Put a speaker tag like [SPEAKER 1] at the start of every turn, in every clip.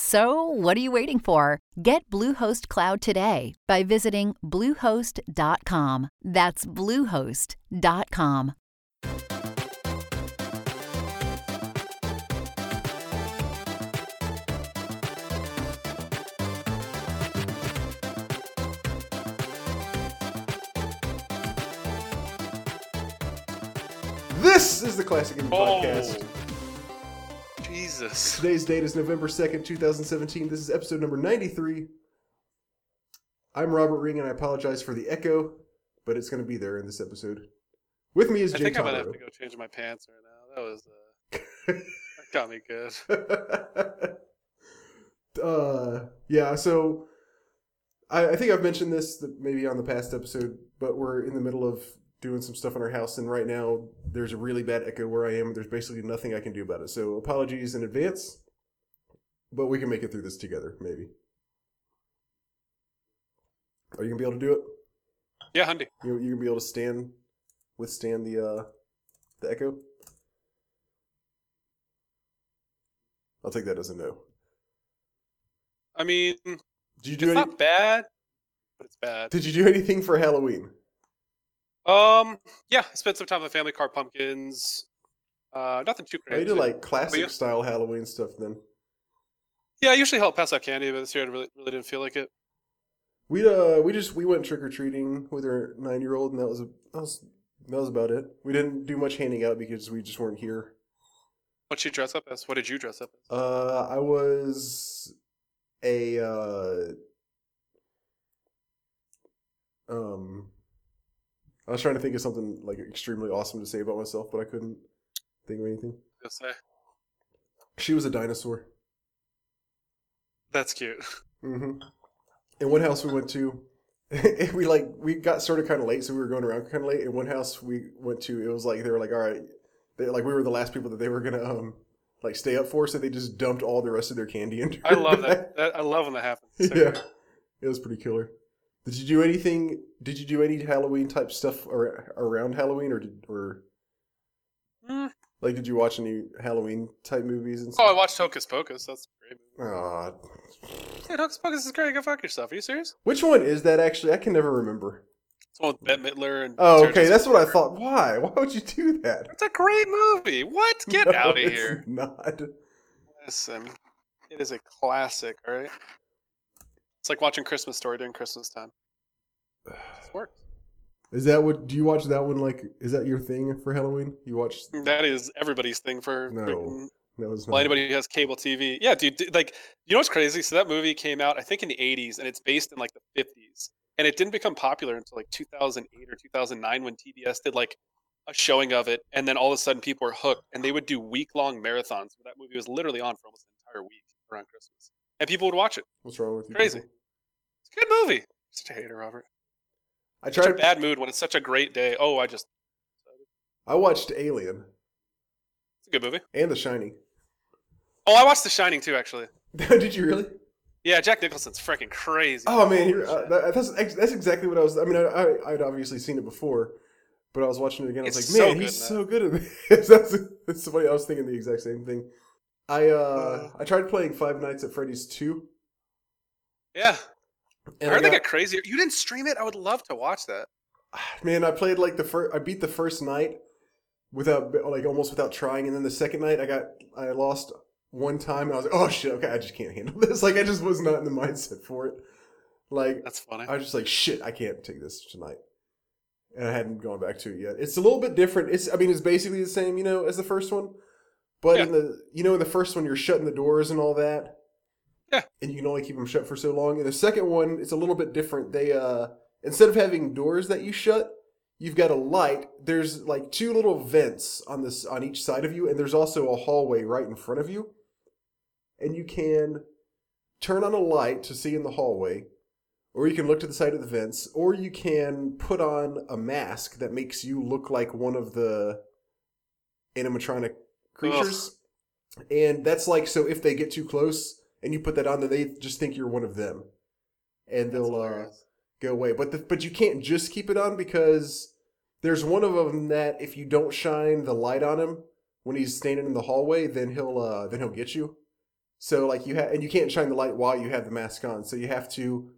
[SPEAKER 1] So, what are you waiting for? Get Bluehost Cloud today by visiting Bluehost.com. That's Bluehost.com.
[SPEAKER 2] This is the Classic Indie
[SPEAKER 3] Oh.
[SPEAKER 2] Podcast.
[SPEAKER 3] Jesus.
[SPEAKER 2] Today's date is November 2nd, 2017. This is episode number 93. I'm Robert Ring, and I apologize for the echo, but it's going to be there in this episode. With me is
[SPEAKER 3] I
[SPEAKER 2] Jay
[SPEAKER 3] think I might have to go change my pants right now. That was uh, that got me good.
[SPEAKER 2] uh, yeah, so I, I think I've mentioned this that maybe on the past episode, but we're in the middle of doing some stuff in our house, and right now there's a really bad echo where I am. There's basically nothing I can do about it. So apologies in advance, but we can make it through this together, maybe. Are you gonna be able to do it?
[SPEAKER 3] Yeah, Hundy.
[SPEAKER 2] You you gonna be able to stand withstand the uh the echo? I'll take that as a no.
[SPEAKER 3] I mean,
[SPEAKER 2] Did you
[SPEAKER 3] it's
[SPEAKER 2] do any?
[SPEAKER 3] not bad, but it's bad.
[SPEAKER 2] Did you do anything for Halloween?
[SPEAKER 3] Um, yeah, I spent some time with family, carved pumpkins. Uh, nothing too
[SPEAKER 2] crazy.
[SPEAKER 3] crazy.
[SPEAKER 2] did like classic
[SPEAKER 3] you?
[SPEAKER 2] style Halloween stuff then.
[SPEAKER 3] yeah, I usually help pass out candy, but this year I really, really didn't feel like it.
[SPEAKER 2] We uh we just we went trick or treating with our nine year old and that was a, that was that was about it. We didn't do much handing out because we just weren't here.
[SPEAKER 3] What'd you dress up as? What did you dress up as?
[SPEAKER 2] Uh, I was a uh, um, I was trying to think of something like extremely awesome to say about myself, but I couldn't think of anything.
[SPEAKER 3] Just say
[SPEAKER 2] She was a dinosaur.
[SPEAKER 3] that's cute.
[SPEAKER 2] hmm In one house we went to, we like we got started kind of late, so we were going around kind of late. In one house we went to, it was like they were like, all right, they, like we were the last people that they were gonna um like stay up for, so they just dumped all the rest of their candy into.
[SPEAKER 3] I love that. that. I love when that happens. So
[SPEAKER 2] yeah, it was pretty killer. Did you do anything? Did you do any Halloween type stuff ar- around Halloween, or did or
[SPEAKER 3] Mm.
[SPEAKER 2] like did you watch any Halloween type movies and
[SPEAKER 3] Oh, I watched Hocus Pocus. That's a great. Movie.
[SPEAKER 2] Aw.
[SPEAKER 3] Dude, Hocus Pocus is great. Go fuck yourself. Are you serious?
[SPEAKER 2] which one is that? Actually, I can never remember.
[SPEAKER 3] It's one with Bette Midler and.
[SPEAKER 2] Oh,
[SPEAKER 3] Sarah
[SPEAKER 2] okay,
[SPEAKER 3] Jessica
[SPEAKER 2] that's what I thought. Why? Why would you do that?
[SPEAKER 3] It's a great movie. What? Get
[SPEAKER 2] No,
[SPEAKER 3] out of
[SPEAKER 2] it's
[SPEAKER 3] here.
[SPEAKER 2] Not.
[SPEAKER 3] Listen, it is a classic. All right. It's like watching Christmas Story during Christmas time. It works.
[SPEAKER 2] Is that what? Do you watch that one? Like, is that your thing for Halloween? You watch?
[SPEAKER 3] Mm, that is everybody's thing for.
[SPEAKER 2] No.
[SPEAKER 3] freaking-
[SPEAKER 2] No, it's not.
[SPEAKER 3] Well, anybody who has cable TV. Yeah, dude. Like, you know what's crazy? So that movie came out, I think, in the '80s, and it's based in like the '50s, and it didn't become popular until like 2008 or 2009 when TBS did like a showing of it, and then all of a sudden people were hooked, and they would do week-long marathons. Where that movie was literally on for almost an entire week around Christmas, and people would watch it.
[SPEAKER 2] What's wrong with you?
[SPEAKER 3] Crazy.
[SPEAKER 2] people?
[SPEAKER 3] It's a good movie. Such a hater, Robert.
[SPEAKER 2] I
[SPEAKER 3] Such a
[SPEAKER 2] tried.
[SPEAKER 3] bad mood when it's such a great day. Oh, I just.
[SPEAKER 2] I watched Alien
[SPEAKER 3] It's a good movie.
[SPEAKER 2] and The Shining.
[SPEAKER 3] Oh, I watched The Shining too, actually.
[SPEAKER 2] Did you really?
[SPEAKER 3] Yeah, Jack Nicholson's freaking crazy.
[SPEAKER 2] Oh man, you're, uh, that, that's that's exactly what I was. I mean, I, I I'd obviously seen it before, but I was watching it again. I was
[SPEAKER 3] It's
[SPEAKER 2] like, man,
[SPEAKER 3] good
[SPEAKER 2] he's so good at this. that's, that's funny. I was thinking the exact same thing. I uh I tried playing Five Nights at Freddy's two.
[SPEAKER 3] yeah.
[SPEAKER 2] And
[SPEAKER 3] I heard they
[SPEAKER 2] got-
[SPEAKER 3] get crazier. You didn't stream it? I would love to watch that.
[SPEAKER 2] man, I played like the first. I beat the first night without like almost without trying, and then the second night I got I lost one time. And I was like, oh shit, okay, I just can't handle this. Like I just was not in the mindset for it. Like
[SPEAKER 3] That's funny.
[SPEAKER 2] I was just like, shit, I can't take this tonight. And I hadn't gone back to it yet. It's a little bit different. It's I mean, it's basically the same, you know, as the first one. But in the you know, in the first one you're shutting the doors and all that.
[SPEAKER 3] Yeah.
[SPEAKER 2] and you can only keep them shut for so long. And the second one, it's a little bit different. They uh, instead of having doors that you shut, you've got a light. There's like two little vents on this on each side of you, and there's also a hallway right in front of you. And you can turn on a light to see in the hallway, or you can look to the side of the vents, or you can put on a mask that makes you look like one of the animatronic creatures. And that's like so if they get too close and you put that on, then they just think you're one of them, and they'll uh, go away. But the, but you can't just keep it on because there's one of them that if you don't shine the light on him when he's standing in the hallway, then he'll uh, then he'll get you. So like you have and you can't shine the light while you have the mask on. So you have to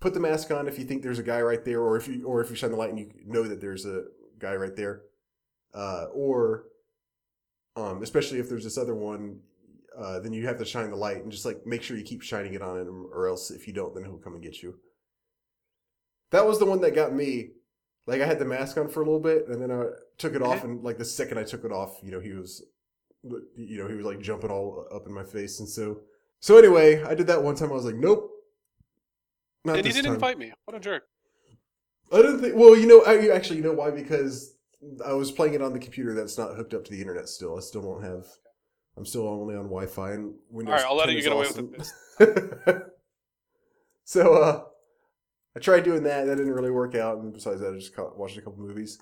[SPEAKER 2] put the mask on if you think there's a guy right there, or if you or if you shine the light and you know that there's a guy right there, uh, or um, especially if there's this other one. Uh, then you have to shine the light and just like make sure you keep shining it on him, or else if you don't, then he'll come and get you. That was the one that got me. Like I had the mask on for a little bit, and then I took it off, and like the second I took it off, you know, he was, you know, he was like jumping all up in my face, and so, so anyway, I did that one time. I was like, nope, not
[SPEAKER 3] and he didn't
[SPEAKER 2] time.
[SPEAKER 3] invite me. What a jerk.
[SPEAKER 2] I didn't think. Well, you know, I actually, you know why? Because I was playing it on the computer that's not hooked up to the internet. Still, I still don't have. I'm still only on Wi-Fi and Windows.
[SPEAKER 3] All right, I'll let you get away with it.
[SPEAKER 2] so, uh, I tried doing that. That didn't really work out. And besides that, I just ca- watched a couple movies.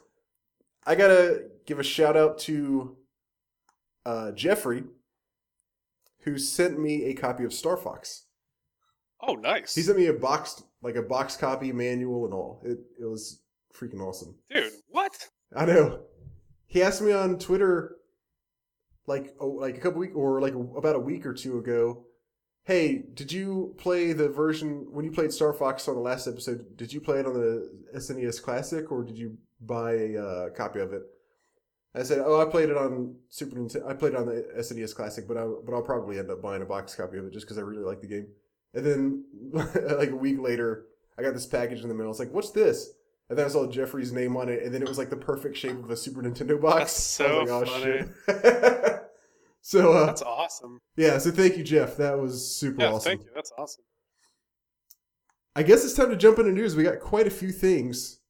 [SPEAKER 2] I gotta give a shout out to uh, Jeffrey, who sent me a copy of Star Fox.
[SPEAKER 3] Oh, nice.
[SPEAKER 2] He sent me a boxed, like a box copy, manual, and all. It it was freaking awesome.
[SPEAKER 3] Dude, what?
[SPEAKER 2] I know. He asked me on Twitter, like oh, like a couple week or like about a week or two ago. Hey, did you play the version when you played Star Fox on the last episode? Did you play it on the SNES Classic or did you buy a uh, copy of it? I said, "Oh, I played it on Super Nintendo. I played it on the SNES Classic, but I but I'll probably end up buying a box copy of it just because I really like the game." And then, like a week later, I got this package in the mail. It's like, "What's this?" And then I saw Jeffrey's name on it, and then it was like the perfect shape of a Super Nintendo box.
[SPEAKER 3] That's so
[SPEAKER 2] like, "Oh, shit." so uh,
[SPEAKER 3] That's awesome.
[SPEAKER 2] yeah, so thank you, Jeff. That was super
[SPEAKER 3] Yeah,
[SPEAKER 2] awesome.
[SPEAKER 3] thank you. That's awesome.
[SPEAKER 2] I guess it's time to jump into news. We got quite a few things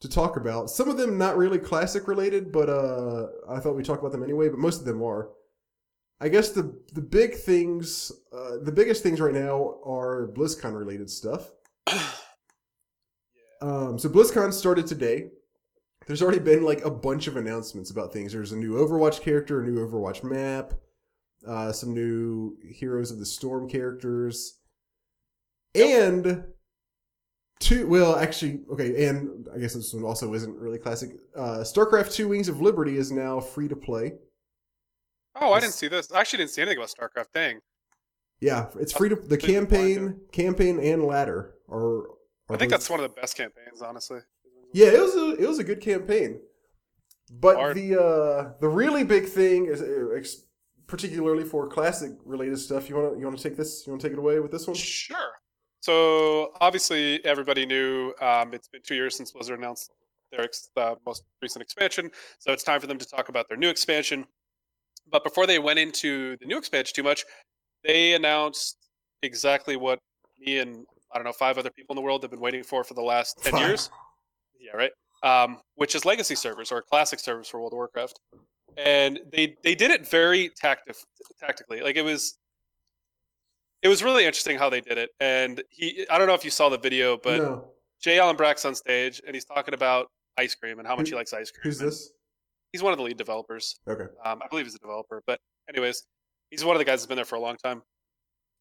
[SPEAKER 2] to talk about. Some of them not really classic related, but uh, I thought we'd talk about them anyway. But most of them are. I guess the the big things, uh, the biggest things right now are BlizzCon related stuff. Um, so BlizzCon started today. There's already been like a bunch of announcements about things. There's a new Overwatch character, a new Overwatch map, uh, some new Heroes of the Storm characters, and two. Well, actually, okay, and I guess this one also isn't really classic. Uh, StarCraft Two: Wings of Liberty is now free to play.
[SPEAKER 3] Oh, I didn't see this. I actually didn't see anything about StarCraft. Dang.
[SPEAKER 2] Yeah, it's free to the campaign, campaign and ladder are.
[SPEAKER 3] I think that's one of the best campaigns, honestly.
[SPEAKER 2] Yeah, it was a it was a good campaign, but
[SPEAKER 3] Hard.
[SPEAKER 2] the uh, the really big thing is uh, ex- particularly for classic related stuff. You want to you want to take this? You want to take it away with this one?
[SPEAKER 3] Sure. So obviously, everybody knew um, it's been two years since Blizzard announced their ex- uh, most recent expansion. So it's time for them to talk about their new expansion. But before they went into the new expansion too much, they announced exactly what me and I don't know five other people in the world have been waiting for for the last ten years. Yeah, right. Um, which is legacy servers or classic servers for World of Warcraft, and they they did it very tactif- tactically. Like it was it was really interesting how they did it. And he, I don't know if you saw the video, but
[SPEAKER 2] no.
[SPEAKER 3] J. Allen Brack's on stage and he's talking about ice cream and how much
[SPEAKER 2] Who-
[SPEAKER 3] he likes ice cream.
[SPEAKER 2] Who's this?
[SPEAKER 3] He's one of the lead developers.
[SPEAKER 2] Okay.
[SPEAKER 3] Um, I believe he's a developer, but anyways, he's one of the guys that's been there for a long time.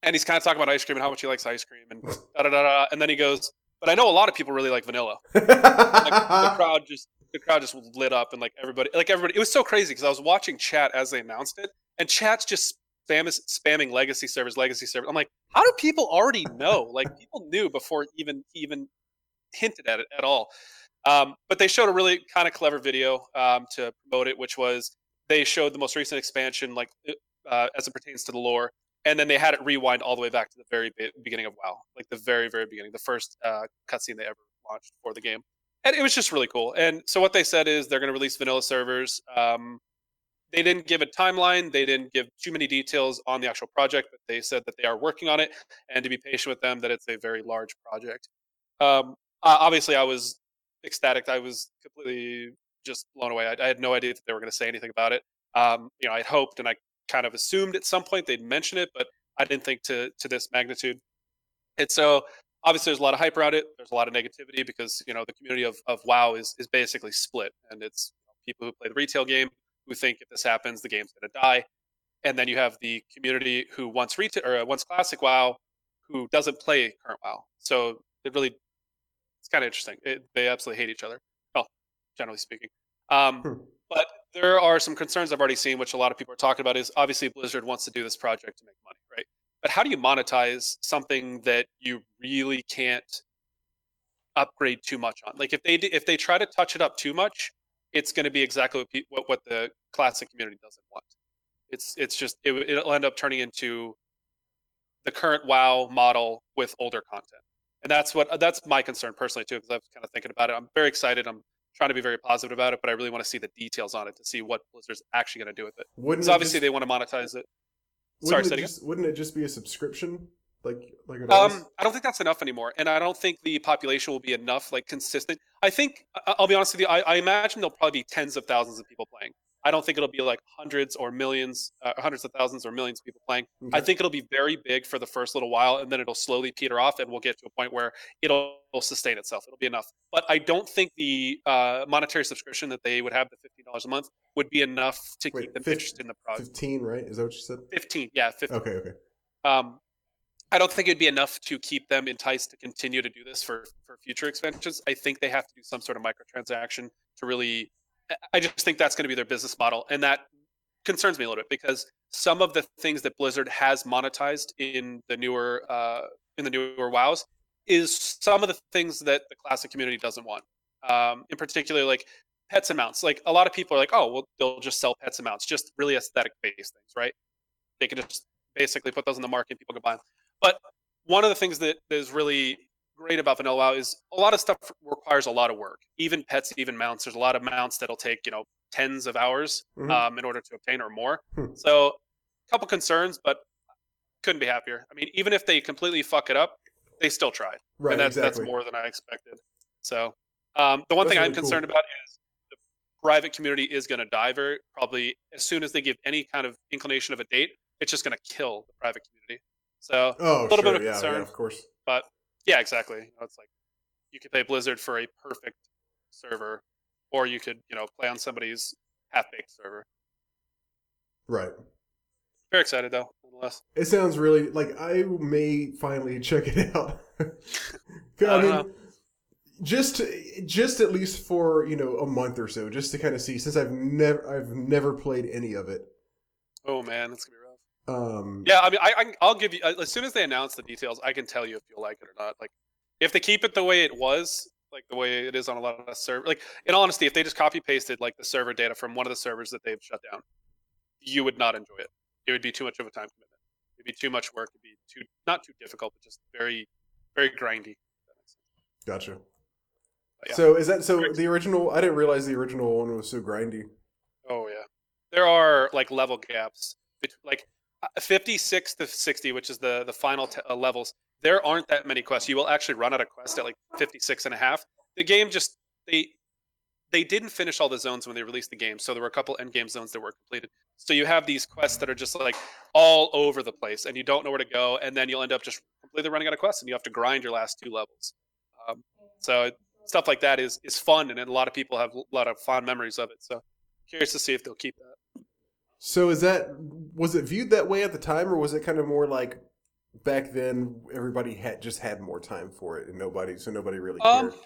[SPEAKER 3] And he's kind of talking about ice cream and how much he likes ice cream and da da da da. And then he goes, "But I know a lot of people really like vanilla." Like, the crowd just the crowd just lit up and like everybody like everybody it was so crazy because I was watching chat as they announced it and chat's just spam spamming legacy servers legacy servers I'm like how do people already know like people knew before even even hinted at it at all um, but they showed a really kind of clever video um, to promote it which was they showed the most recent expansion like uh, as it pertains to the lore and then they had it rewind all the way back to the very be- beginning of WoW, like the very, very beginning, the first uh, cutscene they ever launched for the game, and it was just really cool. And so what they said is they're going to release vanilla servers um, they didn't give a timeline. They didn't give too many details on the actual project, but they said that they are working on it and to be patient with them. That it's a very large project. Um, obviously, I was ecstatic. I was completely just blown away. I, I had no idea that they were going to say anything about it. Um, you know, I had hoped and I kind of assumed at some point they'd mention it, but I didn't think to to this magnitude. And so obviously there's a lot of hype around it. There's a lot of negativity because you know the community of, of WoW is is basically split, and it's people who play the retail game who think if this happens the game's going to die, and then you have the community who wants retail or wants classic WoW who doesn't play current WoW. So it really it's kind of interesting. It, they absolutely hate each other. Well, generally speaking. Um, hmm. But there are some concerns I've already seen, which a lot of people are talking about. Is obviously Blizzard wants to do this project to make money, right? But how do you monetize something that you really can't upgrade too much on? Like if they if they try to touch it up too much, it's going to be exactly what, what what the classic community doesn't want. It's it's just it, it'll end up turning into the current WoW model with older content, and that's what that's my concern personally too. Because I was kind of thinking about it. I'm very excited. I'm trying to be very positive about it, but I really want to see the details on it to see what Blizzard's actually going to do with it. Wouldn't it obviously just, they want to monetize it.
[SPEAKER 2] Sorry, it, just, wouldn't it just be a subscription? Like, like
[SPEAKER 3] um, I don't think that's enough anymore, and I don't think the population will be enough, like consistent. I think I'll be honest with you. I, I imagine there'll probably be tens of thousands of people playing. I don't think it'll be like hundreds or millions, uh, hundreds of thousands or millions of people playing. Okay. I think it'll be very big for the first little while, and then it'll slowly peter off, and we'll get to a point where it'll, sustain itself. It'll be enough. But I don't think the uh, monetary subscription that they would have, the fifteen dollars a month, would be enough to Wait, keep them 15, interested in the product.
[SPEAKER 2] Fifteen, right? Is that what you said?
[SPEAKER 3] Fifteen, yeah, fifteen.
[SPEAKER 2] Okay, okay.
[SPEAKER 3] Um, I don't think it'd be enough to keep them enticed to continue to do this for for future expansions. I think they have to do some sort of microtransaction to really. I just think that's going to be their business model, and that concerns me a little bit because some of the things that Blizzard has monetized in the newer uh, in the newer WoWs is some of the things that the classic community doesn't want. Um, in particular, like pets and mounts. Like a lot of people are like, oh, well, they'll just sell pets and mounts, just really aesthetic based things, right? They can just basically put those in the market, people can buy them. But one of the things that is really great about Vanilla WoW is a lot of stuff requires a lot of work. Even pets, even mounts. There's a lot of mounts that'll take you know tens of hours mm-hmm. um, in order to obtain or more. Hmm. So, a couple concerns, but couldn't be happier. I mean, even if they completely fuck it up, they still tried,
[SPEAKER 2] right?
[SPEAKER 3] And that's
[SPEAKER 2] exactly.
[SPEAKER 3] that's more than I expected. So, um, the one that's thing really I'm concerned cool. about is the private community is going to die very probably as soon as they give any kind of inclination of a date. It's just going to kill the private community. So
[SPEAKER 2] oh,
[SPEAKER 3] a little
[SPEAKER 2] sure,
[SPEAKER 3] bit of
[SPEAKER 2] yeah,
[SPEAKER 3] concern,
[SPEAKER 2] yeah, of course.
[SPEAKER 3] But yeah, exactly. You know, it's like you could play Blizzard for a perfect server, or you could you know play on somebody's half baked server.
[SPEAKER 2] Right.
[SPEAKER 3] Very excited though, nonetheless.
[SPEAKER 2] It sounds really like I may finally check it out. I, I mean, know. just just at least for you know a month or so, just to kind of see, since I've never I've never played any of it.
[SPEAKER 3] Oh man, that's gonna be rough.
[SPEAKER 2] Um,
[SPEAKER 3] yeah, I mean, I, I will give you as soon as they announce the details, I can tell you if you'll like it or not. Like, if they keep it the way it was, like the way it is on a lot of server, like in honesty, if they just copy pasted like the server data from one of the servers that they've shut down, you would not enjoy it. It would be too much of a time commitment. It'd be too much work. It'd be too not too difficult, but just very, very grindy.
[SPEAKER 2] Gotcha. Yeah. So is that so? The original, I didn't realize the original one was so grindy.
[SPEAKER 3] Oh yeah, there are like level gaps. Like 56 to 60 which is the the final t- uh, levels there aren't that many quests. You will actually run out of quest at like 56 and a half. The game just they they didn't finish all the zones when they released the game so there were a couple end game zones that were completed. So you have these quests that are just like all over the place and you don't know where to go and then you'll end up just completely running out of quests and you have to grind your last two levels. Um, so stuff like that is is fun and a lot of people have a lot of fond memories of it so curious to see if they'll keep that
[SPEAKER 2] so is that was it viewed that way at the time, or was it kind of more like back then everybody had just had more time for it and nobody so nobody really um, cared? Um,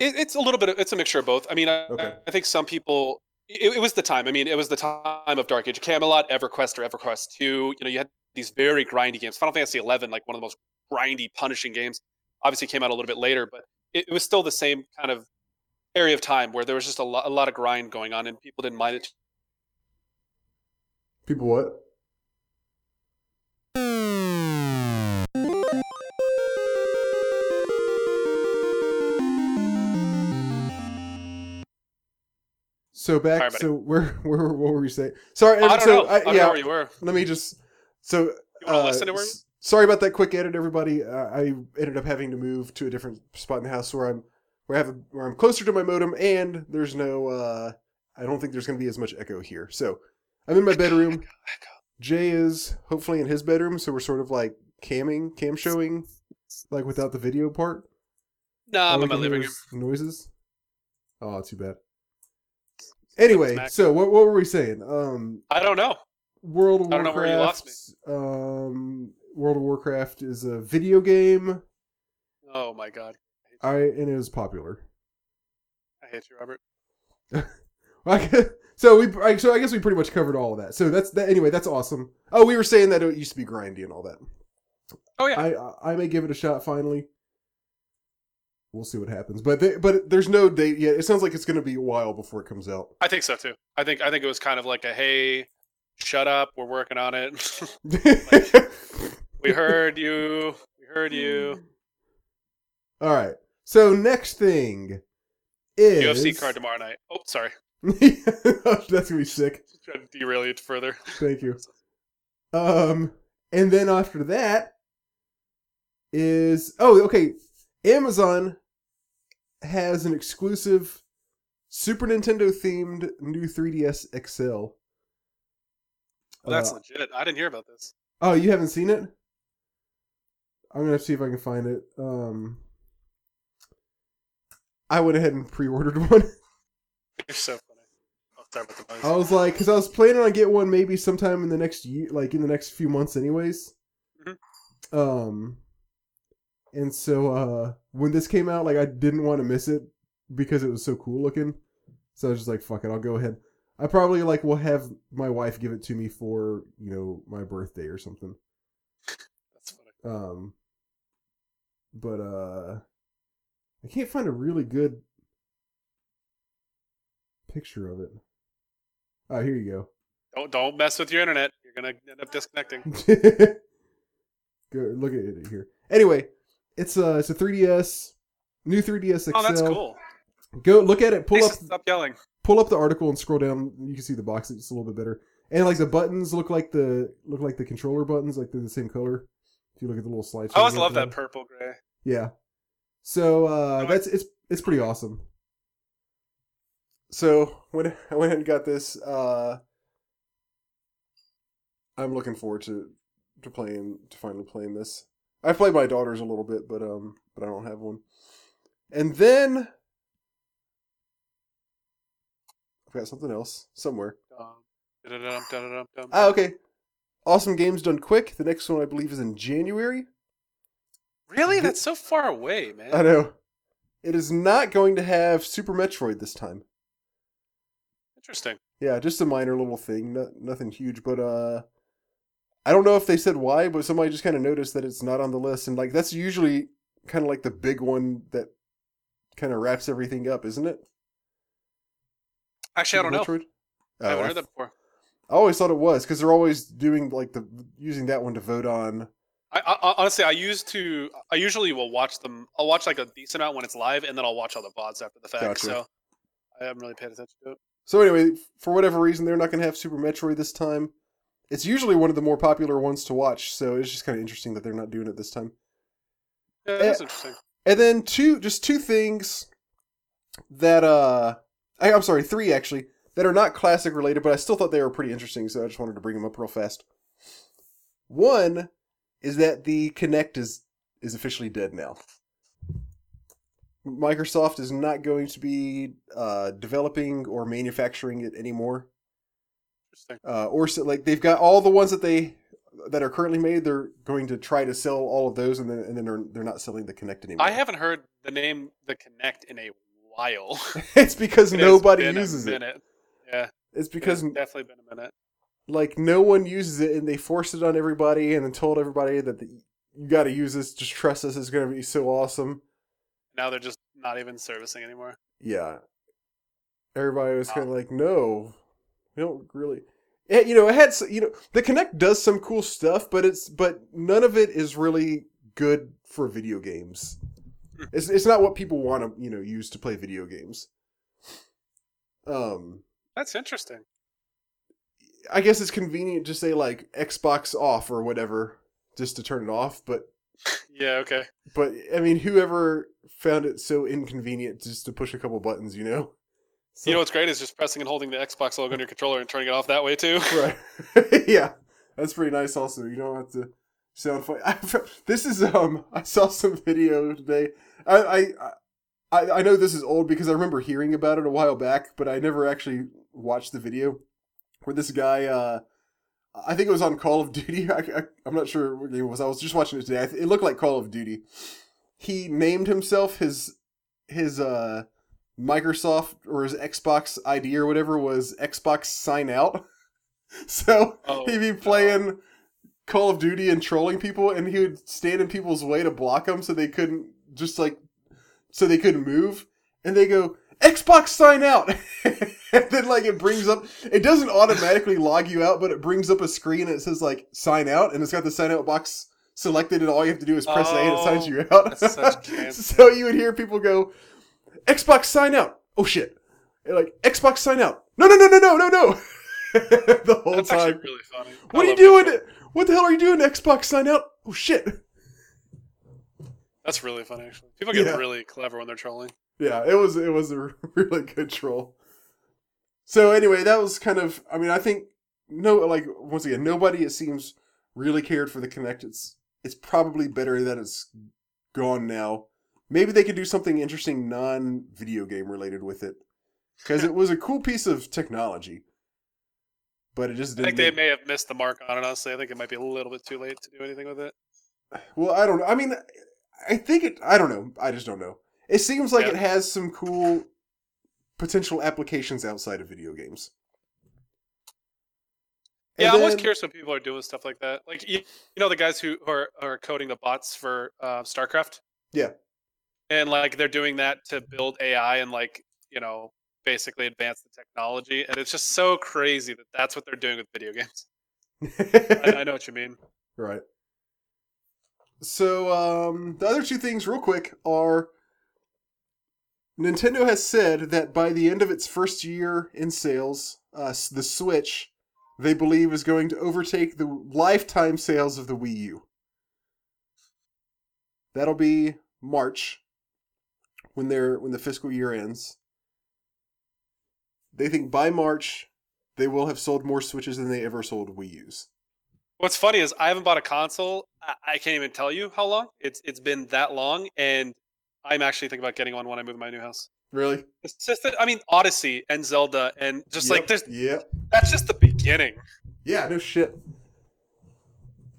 [SPEAKER 3] it, it's a little bit. Of, it's a mixture of both. I mean, I, okay. I think some people. It, it, was the time. I mean, it was the time of Dark Age of Camelot, EverQuest, or EverQuest Two. You know, you had these very grindy games. Final Fantasy Eleven, like one of the most grindy, punishing games, obviously came out a little bit later, but it, it was still the same kind of area of time where there was just a lot, a lot of grind going on, and people didn't mind it
[SPEAKER 2] People what? So back.
[SPEAKER 3] Sorry,
[SPEAKER 2] so where where what were we saying? Sorry.
[SPEAKER 3] I don't
[SPEAKER 2] so
[SPEAKER 3] know. I, don't
[SPEAKER 2] yeah.
[SPEAKER 3] know where you were.
[SPEAKER 2] Let me just. So.
[SPEAKER 3] You want to
[SPEAKER 2] uh,
[SPEAKER 3] listen to
[SPEAKER 2] sorry about that quick edit, everybody. Uh, I ended up having to move to a different spot in the house where I'm where I have a, where I'm closer to my modem, and there's no. uh I don't think there's going to be as much echo here. So I'm in my bedroom. Jay is hopefully in his bedroom, so we're sort of like camming, cam showing, like without the video part.
[SPEAKER 3] No, I'm in my living room.
[SPEAKER 2] Noises. Oh, too bad. Anyway, so what, what were we saying? Um,
[SPEAKER 3] I don't know.
[SPEAKER 2] World of
[SPEAKER 3] I don't know where you lost
[SPEAKER 2] Warcraft. Um, World of Warcraft is a video game.
[SPEAKER 3] Oh my god.
[SPEAKER 2] I and it was popular.
[SPEAKER 3] I hate you, Robert.
[SPEAKER 2] I guess- so we, I, so I guess we pretty much covered all of that. So that's that. Anyway, that's awesome. Oh, we were saying that it used to be grindy and all that.
[SPEAKER 3] Oh yeah.
[SPEAKER 2] I I- may give it a shot finally. We'll see what happens, but they, but there's no date yet. It sounds like it's going to be a while before it comes out.
[SPEAKER 3] I think so too. I think I think it was kind of like a hey, shut up, we're working on it. we heard you. We heard you.
[SPEAKER 2] All right. So next thing is
[SPEAKER 3] UFC card tomorrow night. Oh, sorry.
[SPEAKER 2] That's gonna be sick.
[SPEAKER 3] Just trying to derail you further.
[SPEAKER 2] Thank you. Um, and then after that is oh okay. Amazon has an exclusive Super Nintendo themed new 3DS XL.
[SPEAKER 3] Well, that's
[SPEAKER 2] Uh,
[SPEAKER 3] legit. I didn't hear about this.
[SPEAKER 2] oh, you haven't seen it? I'm gonna see if I can find it. Um, I went ahead and pre-ordered one.
[SPEAKER 3] You're so sorry about the noise.
[SPEAKER 2] I was like, because I was planning on get one maybe sometime in the next year, like in the next few months, anyways.
[SPEAKER 3] Mhm.
[SPEAKER 2] Um, and so uh when this came out, like I didn't want to miss it because it was so cool looking. So I was just like, fuck it, I'll go ahead. I probably like will have my wife give it to me for you know my birthday or something.
[SPEAKER 3] That's funny.
[SPEAKER 2] Um, but uh, I can't find a really good picture of it. Oh, here you go.
[SPEAKER 3] Don't don't mess with your internet. You're gonna end up disconnecting.
[SPEAKER 2] Go look at it here. Anyway, it's a it's a 3ds, new 3ds XL.
[SPEAKER 3] Oh, that's cool.
[SPEAKER 2] Go look at it. Pull
[SPEAKER 3] Please
[SPEAKER 2] up
[SPEAKER 3] stop yelling.
[SPEAKER 2] pull up the article and scroll down. You can see the box. It's a little bit better. And like the buttons look like the look like the controller buttons, like they're the same color. If you look at the little slide.
[SPEAKER 3] I always love that purple gray.
[SPEAKER 2] Yeah. So uh, that's it's it's pretty awesome. So when I went and got this, uh, I'm looking forward to to playing to finally playing this. I've played my daughters a little bit, but um, but I don't have one. And then I've got something else somewhere.
[SPEAKER 3] Um, da-da-dum, da-da-dum, dum.
[SPEAKER 2] Ah, okay. Awesome games done quick. The next one I believe is in January.
[SPEAKER 3] Really? That's so far away, man.
[SPEAKER 2] I know. It is not going to have Super Metroid this time.
[SPEAKER 3] Interesting.
[SPEAKER 2] Yeah, just a minor little thing, no, nothing huge, but uh I don't know if they said why, but somebody just kind of noticed that it's not on the list and like that's usually kind of like the big one that kind of wraps everything up, isn't it?
[SPEAKER 3] Actually, I don't know.
[SPEAKER 2] Metroid?
[SPEAKER 3] I
[SPEAKER 2] Oh,
[SPEAKER 3] haven't
[SPEAKER 2] I,
[SPEAKER 3] heard that before.
[SPEAKER 2] I always thought it was cuz they're always doing like the using that one to vote on.
[SPEAKER 3] I, I honestly, I used to. I usually will watch them. I'll watch like a decent amount when it's live, and then I'll watch all the VODs after the fact.
[SPEAKER 2] Gotcha.
[SPEAKER 3] So I haven't really paid attention to it.
[SPEAKER 2] So anyway, for whatever reason they're not going to have Super Metroid this time. It's usually one of the more popular ones to watch, so it's just kind of interesting that they're not doing it this time.
[SPEAKER 3] Yeah,
[SPEAKER 2] Eh,
[SPEAKER 3] that's interesting.
[SPEAKER 2] And then two, just two things that uh, I, I'm sorry, three actually that are not classic related, but I still thought they were pretty interesting, so I just wanted to bring them up real fast. One is that the Kinect is is officially dead now. Microsoft is not going to be uh, developing or manufacturing it anymore
[SPEAKER 3] Interesting.
[SPEAKER 2] uh, or so, like they've got all the ones that they that are currently made. They're going to try to sell all of those, and then and then they're they're not selling the Kinect anymore.
[SPEAKER 3] I haven't heard the name the Kinect in a while.
[SPEAKER 2] it's because
[SPEAKER 3] It
[SPEAKER 2] nobody uses it.
[SPEAKER 3] Yeah,
[SPEAKER 2] It's
[SPEAKER 3] because
[SPEAKER 2] because
[SPEAKER 3] definitely been a minute.
[SPEAKER 2] like no one uses it, and they forced it on everybody, and then told everybody that the, you got to use this. Just trust us. It's going to be so awesome.
[SPEAKER 3] Now they're just not even servicing anymore.
[SPEAKER 2] Yeah. Everybody was kind of like, no, we don't really. It, you know, it had you know the Kinect does some cool stuff, but it's but none of it is really good for video games.
[SPEAKER 3] Hmm.
[SPEAKER 2] It's it's not what people want to you know use to play video games. Um,
[SPEAKER 3] That's interesting.
[SPEAKER 2] I guess it's convenient to say like Xbox off or whatever, just to turn it off. But
[SPEAKER 3] Yeah, okay.
[SPEAKER 2] but I mean, whoever found it so inconvenient just to push a couple buttons, you know? So-
[SPEAKER 3] You know what's great is just pressing and holding the Xbox logo on your controller and turning it off that way too.
[SPEAKER 2] right? yeah, that's pretty nice. Also, you don't have to sound funny. this is um, I saw some video today. I I. I, I know this is old because I remember hearing about it a while back, but I never actually watched the video where this guy, uh, I think it was on Call of Duty. I, I'm not sure what game it was. I was just watching it today. I th- It looked like Call of Duty. He named himself his his uh, Microsoft or his Xbox ID or whatever was Xbox Sign Out. so
[SPEAKER 3] Oh,
[SPEAKER 2] he'd be playing Call of Duty and trolling people, and he would stand in people's way to block them so they couldn't just like so they couldn't move. And they go Xbox Sign Out, and then like it brings up it doesn't automatically log you out, but it brings up a screen and it says like Sign Out, and it's got the Sign Out box selected, and all you have to do is press A and it signs
[SPEAKER 3] Oh,
[SPEAKER 2] you out. so you would hear people go Xbox Sign Out. Oh shit! And like Xbox Sign Out. No no no no no no no. the whole
[SPEAKER 3] That's
[SPEAKER 2] time.
[SPEAKER 3] actually really funny. I
[SPEAKER 2] What are you doing?
[SPEAKER 3] that.
[SPEAKER 2] What the hell are you doing? Xbox sign out? Oh shit!
[SPEAKER 3] That's really funny actually. People get
[SPEAKER 2] Yeah.
[SPEAKER 3] really clever when they're trolling.
[SPEAKER 2] Yeah, it was it was a really good troll. So anyway, that was kind of. I mean, I think no, like once again, nobody it seems really cared for the Kinect. It's it's probably better that it's gone now. Maybe they could do something interesting, non video game related with it, because it was a cool piece of technology. But it just didn't.
[SPEAKER 3] I think they
[SPEAKER 2] make-
[SPEAKER 3] may have missed the mark on it. Honestly, I think it might be a little bit too late to do anything with it.
[SPEAKER 2] Well, I don't know. I mean, I think it. I don't know. I just don't know. It seems like
[SPEAKER 3] Yeah.
[SPEAKER 2] it has some cool potential applications outside of video games. And
[SPEAKER 3] Yeah, I'm always
[SPEAKER 2] then-
[SPEAKER 3] curious when people are doing stuff like that. Like you, you know, the guys who who are, are coding the bots for uh, StarCraft.
[SPEAKER 2] Yeah.
[SPEAKER 3] And like they're doing that to build AI and like you know basically advance the technology, and it's just so crazy that that's what they're doing with video games. I, I know what you mean.
[SPEAKER 2] right. So, um, the other two things, real quick, are Nintendo has said that by the end of its first year in sales, uh, the Switch, they believe, is going to overtake the lifetime sales of the Wii U. That'll be March when their when the fiscal year ends. They think by March they will have sold more Switches than they ever sold Wii U's.
[SPEAKER 3] What's funny is I haven't bought a console. I, I can't even tell you how long. It's it's been that long, and I'm actually thinking about getting one when I move to my new house.
[SPEAKER 2] Really?
[SPEAKER 3] It's just that I mean Odyssey and Zelda and just like
[SPEAKER 2] Yep,
[SPEAKER 3] there's
[SPEAKER 2] Yep.
[SPEAKER 3] that's just the beginning.
[SPEAKER 2] Yeah, no shit.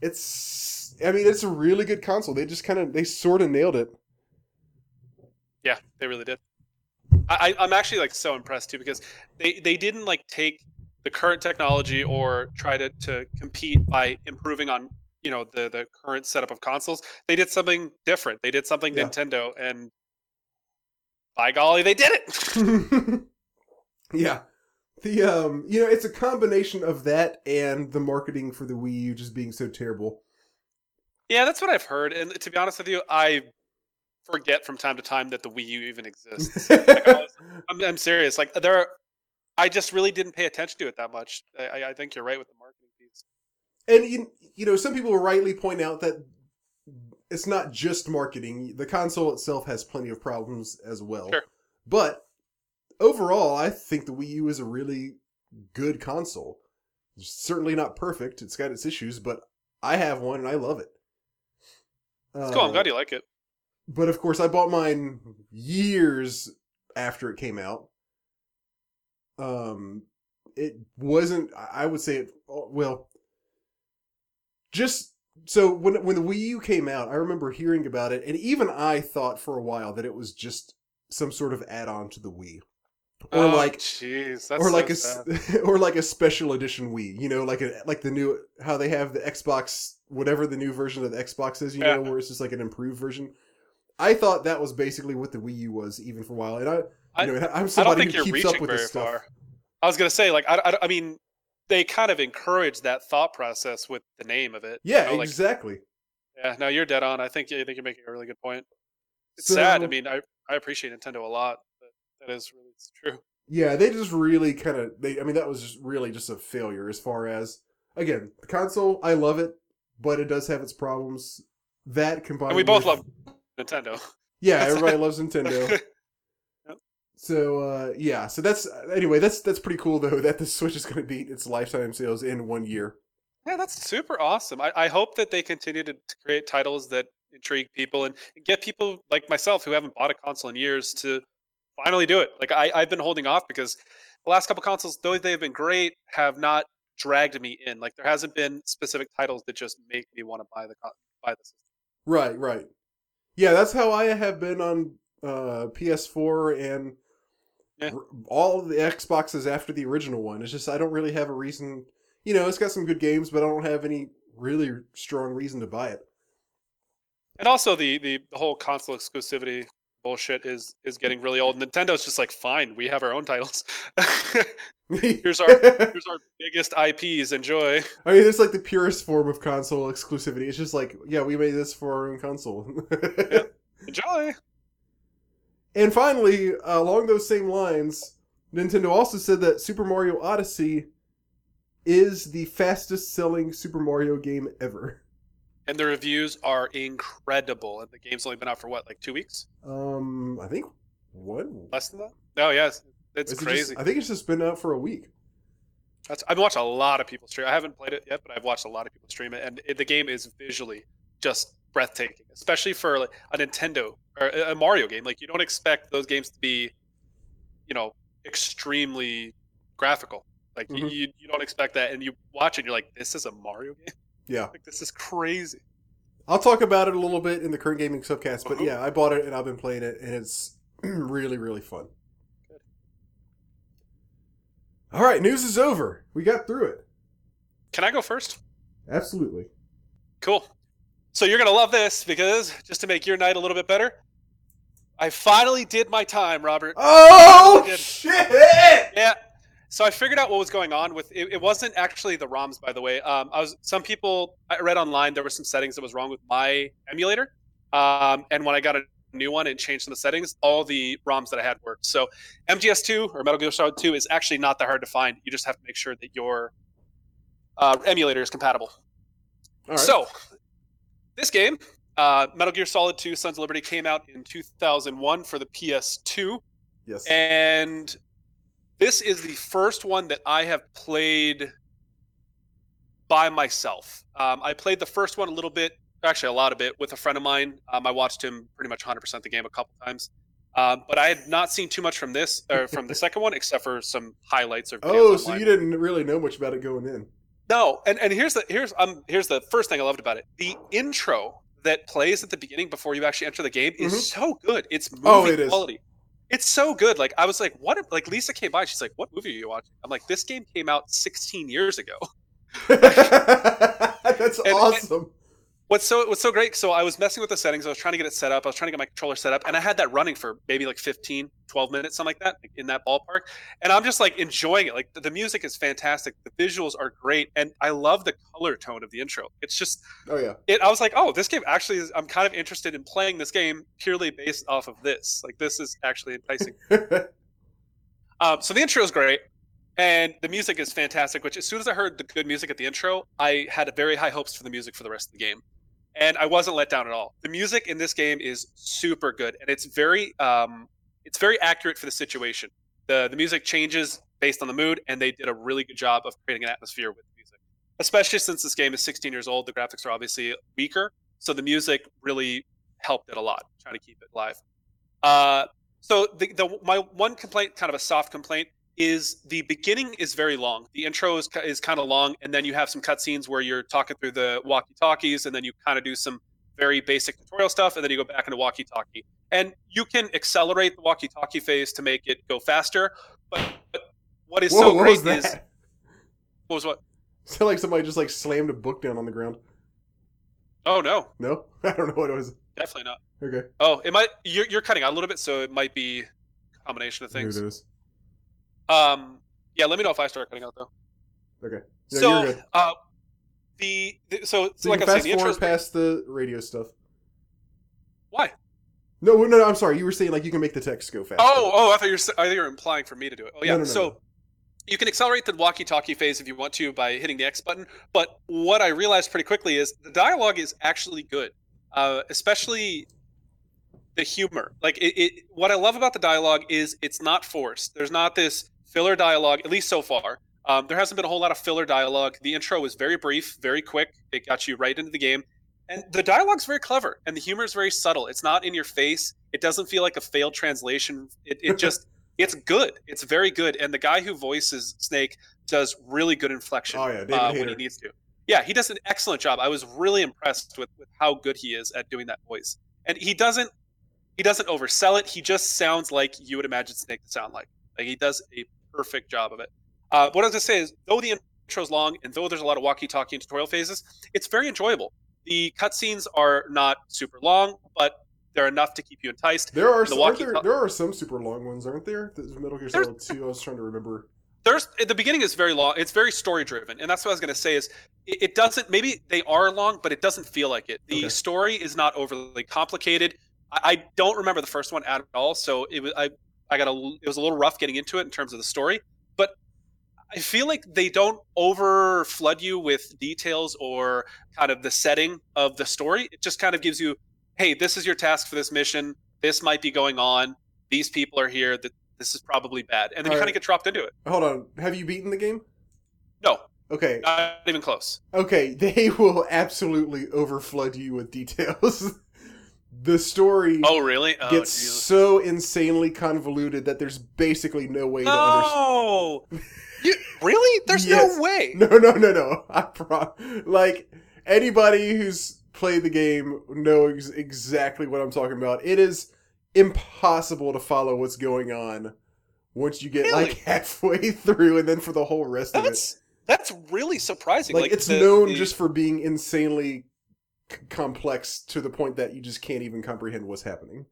[SPEAKER 2] It's I mean, it's a really good console. They just kind of they sort of nailed it.
[SPEAKER 3] Yeah, they really did. I- I'm actually like so impressed too because they they didn't like take the current technology or try to to compete by improving on you know the the current setup of consoles. They did something different. They did something
[SPEAKER 2] Yeah.
[SPEAKER 3] Nintendo, and by golly, they did it.
[SPEAKER 2] yeah. The um, you know, it's a combination of that and the marketing for the Wii U just being so terrible.
[SPEAKER 3] yeah, that's what I've heard. And to be honest with you, I forget from time to time that the Wii U even exists. Like, was- I'm, I'm serious. Like there, are, I just really didn't pay attention to it that much. I, I- think you're right with the marketing.
[SPEAKER 2] And you, you know, some people rightly point out that it's not just marketing. The console itself has plenty of problems as well.
[SPEAKER 3] Sure.
[SPEAKER 2] But overall, I think the Wii U is a really good console. It's certainly not perfect. It's got its issues, but I have one and I love it.
[SPEAKER 3] It's cool. I'm
[SPEAKER 2] Uh,
[SPEAKER 3] glad you like it.
[SPEAKER 2] but of course, I bought mine years after it came out. Um, it wasn't. I I would say it. Well, just so when when the Wii U came out, I remember hearing about it, and even I thought for a while that it was just some sort of add-on to the Wii, or
[SPEAKER 3] Oh,
[SPEAKER 2] like
[SPEAKER 3] jeez, that's
[SPEAKER 2] or
[SPEAKER 3] so
[SPEAKER 2] like a
[SPEAKER 3] sad.
[SPEAKER 2] s- or like a special edition Wii. You know, like a like the new how they have the Xbox, whatever the new version of the Xbox is. You
[SPEAKER 3] Yeah.
[SPEAKER 2] know, where it's just like an improved version. I thought that was basically what the Wii U was, even for a while. And I,
[SPEAKER 3] I-
[SPEAKER 2] you know, I'm somebody
[SPEAKER 3] think
[SPEAKER 2] who keeps up with
[SPEAKER 3] very
[SPEAKER 2] this stuff.
[SPEAKER 3] far. I was gonna say, like, I, I, I mean, they kind of encourage that thought process with the name of it. you
[SPEAKER 2] Yeah,
[SPEAKER 3] know, like,
[SPEAKER 2] exactly.
[SPEAKER 3] yeah. No, you're dead on. I think I think you're making a really good point. It's
[SPEAKER 2] So-
[SPEAKER 3] sad. I mean, I I appreciate Nintendo a lot, but that is really it's true.
[SPEAKER 2] Yeah, they just really kind of they. I mean, that was just really just a failure as far as again the console. I love it, but it does have its problems. That combined,
[SPEAKER 3] And we both
[SPEAKER 2] with-
[SPEAKER 3] love Nintendo.
[SPEAKER 2] Yeah, everybody loves Nintendo. So uh, yeah, so that's anyway. That's that's pretty cool though that the Switch is going to beat its lifetime sales in one year.
[SPEAKER 3] Yeah, that's super awesome. I, I hope that they continue to, to create titles that intrigue people and, and get people like myself who haven't bought a console in years to finally do it. Like I, I've been holding off because the last couple consoles, though they've been great, have not dragged me in. Like there hasn't been specific titles that just make me want to buy the buy the system.
[SPEAKER 2] Right, right. Yeah, that's how I have been on uh, PS4 and
[SPEAKER 3] Yeah.
[SPEAKER 2] all the Xboxes after the original one. It's just I don't really have a reason. You know, it's got some good games, but I don't have any really strong reason to buy it.
[SPEAKER 3] And also the, the the whole console exclusivity bullshit is is getting really old. Nintendo's just like, fine, we have our own titles. here's our here's our biggest IPs. Enjoy.
[SPEAKER 2] I mean, it's like the purest form of console exclusivity. It's just like, yeah, we made this for our own console.
[SPEAKER 3] Enjoy.
[SPEAKER 2] And finally, uh, along those same lines, Nintendo also said that Super Mario Odyssey is the fastest selling Super Mario game ever.
[SPEAKER 3] And the reviews are incredible. And the game's only been out for what, like two weeks?
[SPEAKER 2] Um, I think one.
[SPEAKER 3] Less than that? No, yes. It's
[SPEAKER 2] Is it
[SPEAKER 3] crazy.
[SPEAKER 2] just- I think it's just been out for a week.
[SPEAKER 3] That's, I've watched a lot of people stream. I haven't played it yet, but I've watched a lot of people stream it, and it, the game is visually just breathtaking, especially for like, a Nintendo or a Mario game. Like you don't expect those games to be, you know, extremely graphical. Like you-
[SPEAKER 2] Mhm.
[SPEAKER 3] you, you don't expect that, and you watch it, and you're like, this is a Mario game.
[SPEAKER 2] Yeah.
[SPEAKER 3] Like this is crazy.
[SPEAKER 2] I'll talk about it a little bit in the current gaming subcast, but
[SPEAKER 3] Uh-huh.
[SPEAKER 2] yeah, I bought it and I've been playing it, and it's really, really fun.
[SPEAKER 3] Good.
[SPEAKER 2] All right, news is over. We got through it.
[SPEAKER 3] Can I go first?
[SPEAKER 2] Absolutely.
[SPEAKER 3] Cool. So you're gonna love this because just to make your night a little bit better, I finally did my time, Robert.
[SPEAKER 2] Oh shit!
[SPEAKER 3] Yeah. So I figured out what was going on with it. It wasn't actually the ROMs, by the way. Um, I was some people I read online there were some settings that was wrong with my emulator, um, and when I got a new one and changed some of the settings, all the ROMs that I had worked. So MGS2 or Metal Gear Solid 2 is actually not that hard to find. You just have to make sure that your uh, emulator is compatible.
[SPEAKER 2] All right.
[SPEAKER 3] So, this game, uh, Metal Gear Solid 2 Sons of Liberty, came out in 2001 for the PS2.
[SPEAKER 2] yes.
[SPEAKER 3] And this is the first one that I have played by myself. Um, I played the first one a little bit, actually a lot of it, with a friend of mine. Um, I watched him pretty much 100% the game a couple times. Um, but I had not seen too much from this or from the second one, except for some highlights or
[SPEAKER 2] oh, so you didn't really know much about it going in.
[SPEAKER 3] No, and, and here's the here's um here's the first thing I loved about it. The intro that plays at the beginning before you actually enter the game is
[SPEAKER 2] Mhm.
[SPEAKER 3] so good. It's movie
[SPEAKER 2] Oh, it is.
[SPEAKER 3] quality. It's so good. Like I was like, what? Like Lisa came by, she's like, "What movie are you watching?" I'm like, "This game came out 16 years ago."
[SPEAKER 2] That's
[SPEAKER 3] and-
[SPEAKER 2] awesome.
[SPEAKER 3] What's so what's so great? So I was messing with the settings. I was trying to get it set up. I was trying to get my controller set up, and I had that running for maybe like 15, 12 minutes, something like that, like in that ballpark. And I'm just like enjoying it. Like the, music is fantastic, the visuals are great, and I love the color tone of the intro. It's just
[SPEAKER 2] oh yeah.
[SPEAKER 3] it, I was like, oh, this game actually is. I'm kind of interested in playing this game purely based off of this. Like, this is actually enticing. um, so the intro is great, and the music is fantastic. Which, as soon as I heard the good music at the intro, I had very high hopes for the music for the rest of the game, and I wasn't let down at all. The music in this game is super good, and it's very, um, it's very accurate for the situation. the The music changes based on the mood, and they did a really good job of creating an atmosphere with music especially since this game is 16 years old. The graphics are obviously weaker, so the music really helped it a lot, trying to keep it live. Uh, so the, the my one complaint, kind of a soft complaint, is the beginning is very long. The intro is is kind of long, and then you have some cutscenes where you're talking through the walkie-talkies, and then you kind of do some very basic tutorial stuff, and then you go back into walkie-talkie. And you can accelerate the walkie-talkie phase to make it go faster, but, but what is
[SPEAKER 2] Whoa,
[SPEAKER 3] so
[SPEAKER 2] what
[SPEAKER 3] great
[SPEAKER 2] was that?
[SPEAKER 3] is what was what?
[SPEAKER 2] Sound like somebody just like slammed a book down on the ground.
[SPEAKER 3] Oh no,
[SPEAKER 2] No, I don't know what it was.
[SPEAKER 3] definitely not.
[SPEAKER 2] Okay,
[SPEAKER 3] Oh, it might. You're, you're cutting out a little bit, so it might be a combination of
[SPEAKER 2] here it
[SPEAKER 3] things. Um, yeah, let me know if I start cutting out though.
[SPEAKER 2] Okay, yeah,
[SPEAKER 3] so,
[SPEAKER 2] you're good.
[SPEAKER 3] uh, the, the so,
[SPEAKER 2] So
[SPEAKER 3] like I
[SPEAKER 2] fast
[SPEAKER 3] the intro's
[SPEAKER 2] past the radio stuff.
[SPEAKER 3] why?
[SPEAKER 2] No, no, no. I'm sorry. You were saying like you can make the text go faster.
[SPEAKER 3] Oh, oh, I thought you were, I thought you were implying for me to do it. Oh, yeah.
[SPEAKER 2] No, no, no,
[SPEAKER 3] so
[SPEAKER 2] no.
[SPEAKER 3] you can accelerate the walkie-talkie phase if you want to by hitting the X button. But what I realized pretty quickly is the dialogue is actually good, uh, especially the humor. Like it, it, what I love about the dialogue is it's not forced. There's not this filler dialogue, at least so far. Um, there hasn't been a whole lot of filler dialogue. The intro was very brief, very quick. It got you right into the game. And the dialogue's very clever, and the humor is very subtle. It's not in your face. It doesn't feel like a failed translation. It, it just, it's good. It's very good. And the guy who voices Snake does really good inflection
[SPEAKER 2] Oh, yeah,
[SPEAKER 3] uh, when he needs to. Yeah, he does an excellent job. I was really impressed with, with how good he is at doing that voice. And he doesn't he doesn't oversell it. He just sounds like you would imagine Snake to sound like. Like he does a perfect job of it. Uh, what I was gonna say is, though the intro's long and though there's a lot of walkie-talkie and tutorial phases, it's very enjoyable. The cutscenes are not super long, but they're enough to keep you enticed.
[SPEAKER 2] There are
[SPEAKER 3] The
[SPEAKER 2] some, there, there are some super long ones, aren't there? There's Metal Gear Solid 2. I was trying to remember.
[SPEAKER 3] there's the beginning is very long it's very story driven and that's what i was going to say is it, it doesn't maybe they are long but it doesn't feel like it the
[SPEAKER 2] Okay.
[SPEAKER 3] story is not overly complicated I, I don't remember the first one at all so it was i i got a it was a little rough getting into it in terms of the story but i feel like they don't over flood you with details or kind of the setting of the story it just kind of gives you hey this is your task for this mission this might be going on these people are here that this is probably bad and then you
[SPEAKER 2] All
[SPEAKER 3] kind of get dropped into it
[SPEAKER 2] Hold on. Have you beaten the game?
[SPEAKER 3] no
[SPEAKER 2] Okay.
[SPEAKER 3] not even close.
[SPEAKER 2] Okay, they will absolutely overflood you with details. the story
[SPEAKER 3] Oh, really? Oh,
[SPEAKER 2] gets
[SPEAKER 3] Jesus.
[SPEAKER 2] so insanely convoluted that there's basically no way to understand.
[SPEAKER 3] No, you really? There's
[SPEAKER 2] Yes.
[SPEAKER 3] no way.
[SPEAKER 2] No, no, no, no. I pro- like anybody who's played the game knows exactly what I'm talking about. It is impossible to follow what's going on once you get
[SPEAKER 3] Really?
[SPEAKER 2] like halfway through, and then for the whole rest of it.
[SPEAKER 3] That's that's really surprising.
[SPEAKER 2] Like,
[SPEAKER 3] Like,
[SPEAKER 2] it's
[SPEAKER 3] the-
[SPEAKER 2] known
[SPEAKER 3] the-
[SPEAKER 2] just for being insanely c- complex to the point that you just can't even comprehend what's happening.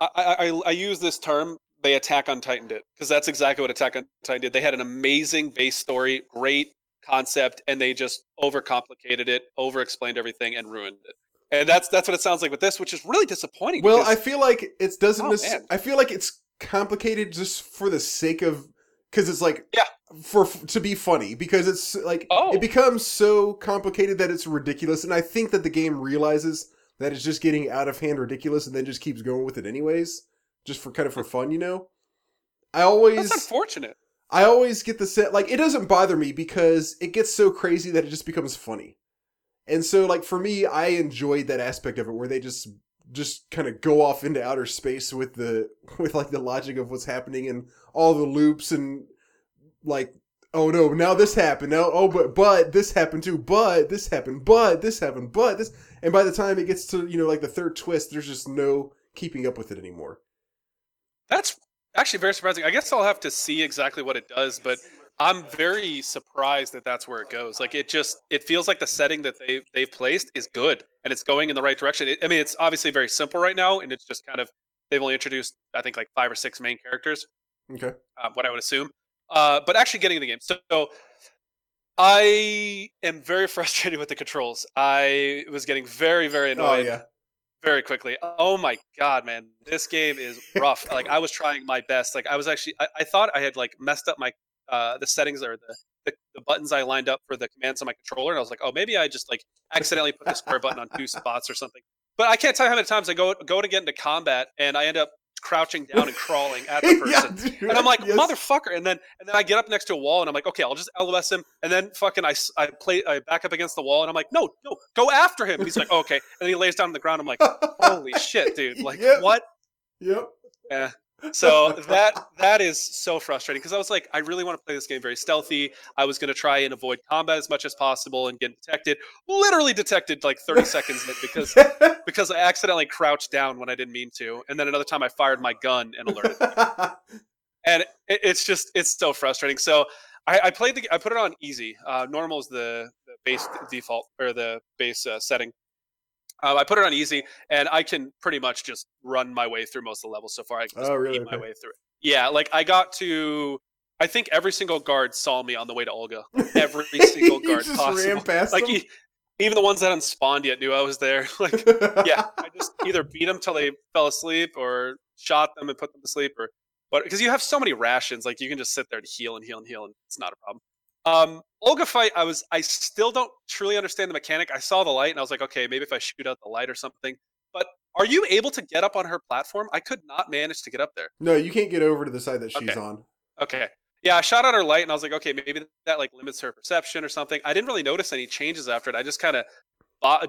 [SPEAKER 3] I, I, I- use this term. They Attack on Titan did because that's exactly what Attack on Titan did. They had an amazing base story, great concept, and they just overcomplicated it, over-explained everything, and ruined it. And that's that's what it sounds like with this, which is really disappointing.
[SPEAKER 2] Well, I feel like it doesn't.
[SPEAKER 3] Oh, man.
[SPEAKER 2] I feel like it's complicated just for the sake of because it's like
[SPEAKER 3] Yeah.
[SPEAKER 2] For to be funny because it's like
[SPEAKER 3] Oh.
[SPEAKER 2] it becomes so complicated that it's ridiculous, and I think that the game realizes that it's just getting out of hand ridiculous, and then just keeps going with it anyways, just for kind of for hmm. fun, you know. I always
[SPEAKER 3] that's unfortunate.
[SPEAKER 2] I always get the set like it doesn't bother me because it gets so crazy that it just becomes funny. And so like for me, I enjoyed that aspect of it where they just just kind of go off into outer space with the with like the logic of what's happening and all the loops and like oh no, now this happened. Now oh but but this happened too. But this happened. But this happened. But this and by the time it gets to, you know, like the third twist, there's just no keeping up with it anymore.
[SPEAKER 3] That's actually very surprising. I guess I'll have to see exactly what it does, but I'm very surprised that that's where it goes. Like it just it feels like the setting that they they've placed is good and it's going in the right direction. It, I mean, it's obviously very simple right now, and it's just kind of they've only introduced I think like five or six main characters,
[SPEAKER 2] Okay.
[SPEAKER 3] uh, what I would assume. Uh, but actually getting in the game, so. I am very frustrated with the controls. I was getting very, very
[SPEAKER 2] Oh
[SPEAKER 3] annoyed
[SPEAKER 2] yeah.
[SPEAKER 3] very quickly. Oh my god, man, this game is rough. like I was trying my best. Like I was actually, I, I thought I had like messed up my uh, the settings or the, the the buttons I lined up for the commands on my controller, and I was like, oh, maybe I just like accidentally put the square button on two spots or something. But I can't tell you how many times I go go to get into combat and I end up crouching down and crawling at the person.
[SPEAKER 2] yeah,
[SPEAKER 3] And I'm like,
[SPEAKER 2] yes.
[SPEAKER 3] motherfucker. And then and then I get up next to a wall and I'm like, okay, I'll just LOS him. And then fucking I, I play I back up against the wall and I'm like, no, no, go after him. He's like, okay. And then he lays down on the ground. I'm like, holy shit, dude. Like
[SPEAKER 2] Yep.
[SPEAKER 3] what?
[SPEAKER 2] Yep.
[SPEAKER 3] Yeah. So that that is so frustrating because I was like, I really want to play this game very stealthy. I was going to try and avoid combat as much as possible and get detected. Literally detected like 30 seconds in because because I accidentally crouched down when I didn't mean to, and then another time I fired my gun and alerted. and it, it's just it's so frustrating. So I, I played the I put it on easy. Uh, normal is the, the base default or the base uh, setting. Uh, I put it on easy, and I can pretty much just run my way through most of the levels so far. I can just
[SPEAKER 2] Oh, really?
[SPEAKER 3] my
[SPEAKER 2] Okay.
[SPEAKER 3] way through it. Yeah, like I got to. I think every single guard saw me on the way to Olga. Every single guard
[SPEAKER 2] just
[SPEAKER 3] possible.
[SPEAKER 2] ran past
[SPEAKER 3] Like he, Even the ones that hadn't spawned yet knew I was there. like, yeah, I just either beat them till they fell asleep, or shot them and put them to sleep, or but because you have so many rations, like you can just sit there to heal and heal and heal, and it's not a problem. Um, Olga fight, I was, I still don't truly understand the mechanic. I saw the light and I was like, okay, maybe if I shoot out the light or something. But are you able to get up on her platform? I could not manage to get up there.
[SPEAKER 2] No, you can't get over to the side that she's
[SPEAKER 3] Okay.
[SPEAKER 2] on.
[SPEAKER 3] Okay. Yeah, I shot out her light and I was like, okay, maybe that like limits her perception or something. I didn't really notice any changes after it. I just kind of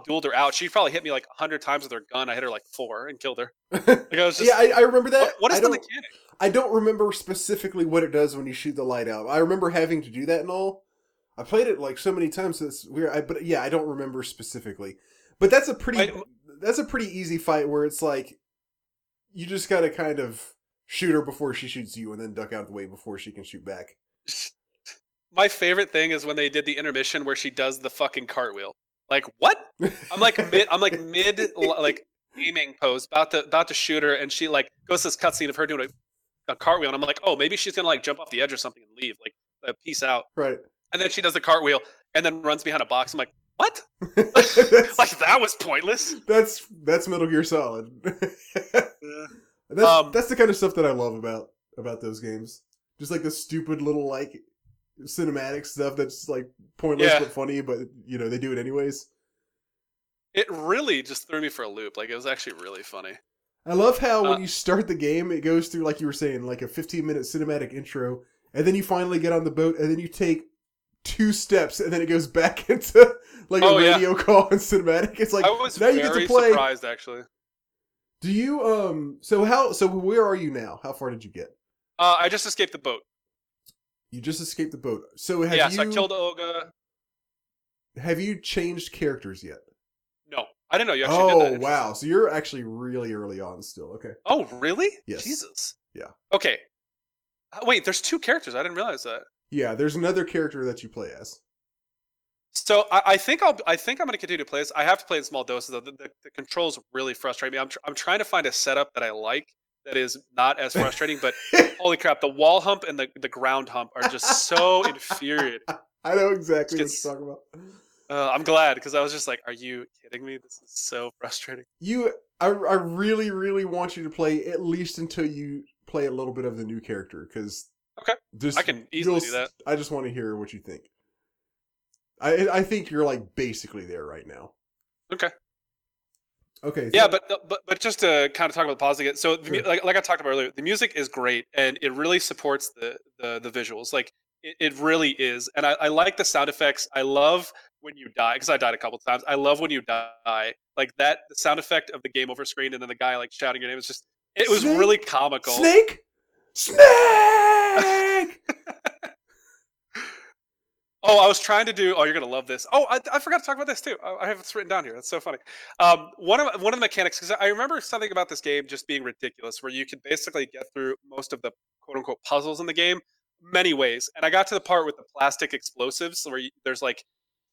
[SPEAKER 3] dueled her out. She probably hit me like a hundred times with her gun. I hit her like four and killed her. Like I was just,
[SPEAKER 2] yeah, I, I remember that.
[SPEAKER 3] what, what is the mechanic?
[SPEAKER 2] I don't remember specifically what it does when you shoot the light out. I remember having to do that and all. I played it like so many times. So it's weird. I, but yeah, I don't remember specifically. But that's a pretty.
[SPEAKER 3] Wait,
[SPEAKER 2] that's a pretty easy fight where it's like you just gotta kind of shoot her before she shoots you, and then duck out of the way before she can shoot back.
[SPEAKER 3] My favorite thing is when they did the intermission where she does the fucking cartwheel. Like what? I'm like mid. I'm like mid like aiming pose, about to about to shoot her, and she like goes to this cutscene of her doing a, a cartwheel, and I'm like, oh, maybe she's gonna like jump off the edge or something and leave, like uh, peace out.
[SPEAKER 2] right.
[SPEAKER 3] And then she does the cartwheel and then runs behind a box. I'm like, what? like that was pointless.
[SPEAKER 2] that's that's Metal Gear Solid. that's
[SPEAKER 3] Um,
[SPEAKER 2] that's the kind of stuff that I love about about those games. Just like the stupid little like cinematic stuff that's like pointless
[SPEAKER 3] Yeah.
[SPEAKER 2] but funny, but you know they do it anyways.
[SPEAKER 3] It really just threw me for a loop. Like it was actually really funny.
[SPEAKER 2] I love how
[SPEAKER 3] Uh,
[SPEAKER 2] when you start the game, it goes through like you were saying, like a 15 minute cinematic intro, and then you finally get on the boat, and then you take two steps, and then it goes back into like
[SPEAKER 3] Oh,
[SPEAKER 2] a
[SPEAKER 3] yeah.
[SPEAKER 2] radio call and cinematic. It's like
[SPEAKER 3] I was
[SPEAKER 2] now you get to play.
[SPEAKER 3] surprised actually.
[SPEAKER 2] Do you um? So how? So where are you now? How far did you get?
[SPEAKER 3] Uh, I just escaped the boat.
[SPEAKER 2] You just escaped the boat. So have
[SPEAKER 3] yeah,
[SPEAKER 2] you
[SPEAKER 3] so I killed Olga.
[SPEAKER 2] have you changed characters yet?
[SPEAKER 3] I didn't know you actually
[SPEAKER 2] Oh
[SPEAKER 3] did that.
[SPEAKER 2] wow! So you're actually really early on still. Okay.
[SPEAKER 3] Oh, really?
[SPEAKER 2] Yes.
[SPEAKER 3] Jesus.
[SPEAKER 2] Yeah.
[SPEAKER 3] Okay. Uh, Wait, there's two characters. I didn't realize that.
[SPEAKER 2] Yeah, there's another character that you play as.
[SPEAKER 3] So I, I think I'll. I think I'm going to continue to play this. I have to play in small doses though. The, the, the controls really frustrate me. I'm. Tr- I'm trying to find a setup that I like that is not as frustrating. but holy crap, the wall hump and the the ground hump are just so infuriating.
[SPEAKER 2] I know exactly what you're talking about.
[SPEAKER 3] Uh, I'm glad because I was just like, "Are you kidding me? This is so frustrating."
[SPEAKER 2] You, I, I really, really want you to play at least until you play a little bit of the new character because
[SPEAKER 3] Okay.
[SPEAKER 2] just
[SPEAKER 3] I can easily do that.
[SPEAKER 2] I just want to hear what you think. I, I think you're like basically there right now.
[SPEAKER 3] Okay.
[SPEAKER 2] Okay.
[SPEAKER 3] Yeah,
[SPEAKER 2] so-
[SPEAKER 3] but but but just to kind of talk about the positive. So the,
[SPEAKER 2] Sure.
[SPEAKER 3] like like I talked about earlier, the music is great and it really supports the the, the visuals. Like it, it really is, and I, I like the sound effects. I love when you die because I died a couple times. I love when you die, like that. The sound effect of the game over screen and then the guy like shouting your name is just. It was
[SPEAKER 2] Snake?
[SPEAKER 3] really comical.
[SPEAKER 2] Snake, Snake.
[SPEAKER 3] Oh, I was trying to do. Oh, you're gonna love this. Oh, I, I forgot to talk about this too. I, I have this written down here. That's so funny. Um, one of one of the mechanics because I remember something about this game just being ridiculous, where you could basically get through most of the quote unquote puzzles in the game many ways. And I got to the part with the plastic explosives, where you, there's like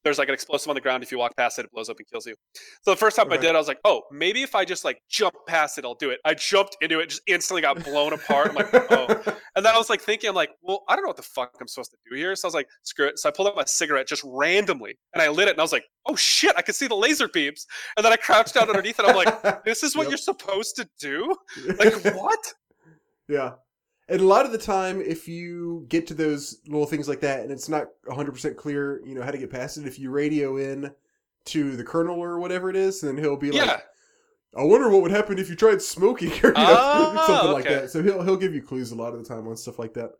[SPEAKER 3] there's like an explosive on the ground. If you walk past it, it blows up and kills you. So the first time I
[SPEAKER 2] Okay.
[SPEAKER 3] did, I was like, oh, maybe if I just like jump past it, I'll do it. I jumped into it, just instantly got blown apart. I'm like, oh. And then I was like thinking, I'm like, well, I don't know what the fuck I'm supposed to do here. So I was like, screw it. So I pulled out my cigarette just randomly and I lit it and I was like, oh shit, I could see the laser beams. And then I crouched down underneath it. I'm like, this is what
[SPEAKER 2] Yep.
[SPEAKER 3] you're supposed to do? Like, what?
[SPEAKER 2] Yeah. And a lot of the time, if you get to those little things like that and it's not 100% clear, you know, how to get past it, if you radio in to the colonel or whatever it is, then he'll be like,
[SPEAKER 3] yeah.
[SPEAKER 2] I wonder what would happen if you tried smoking or you know,
[SPEAKER 3] Oh,
[SPEAKER 2] something like that. So he'll he'll give you clues a lot of the time on stuff like that.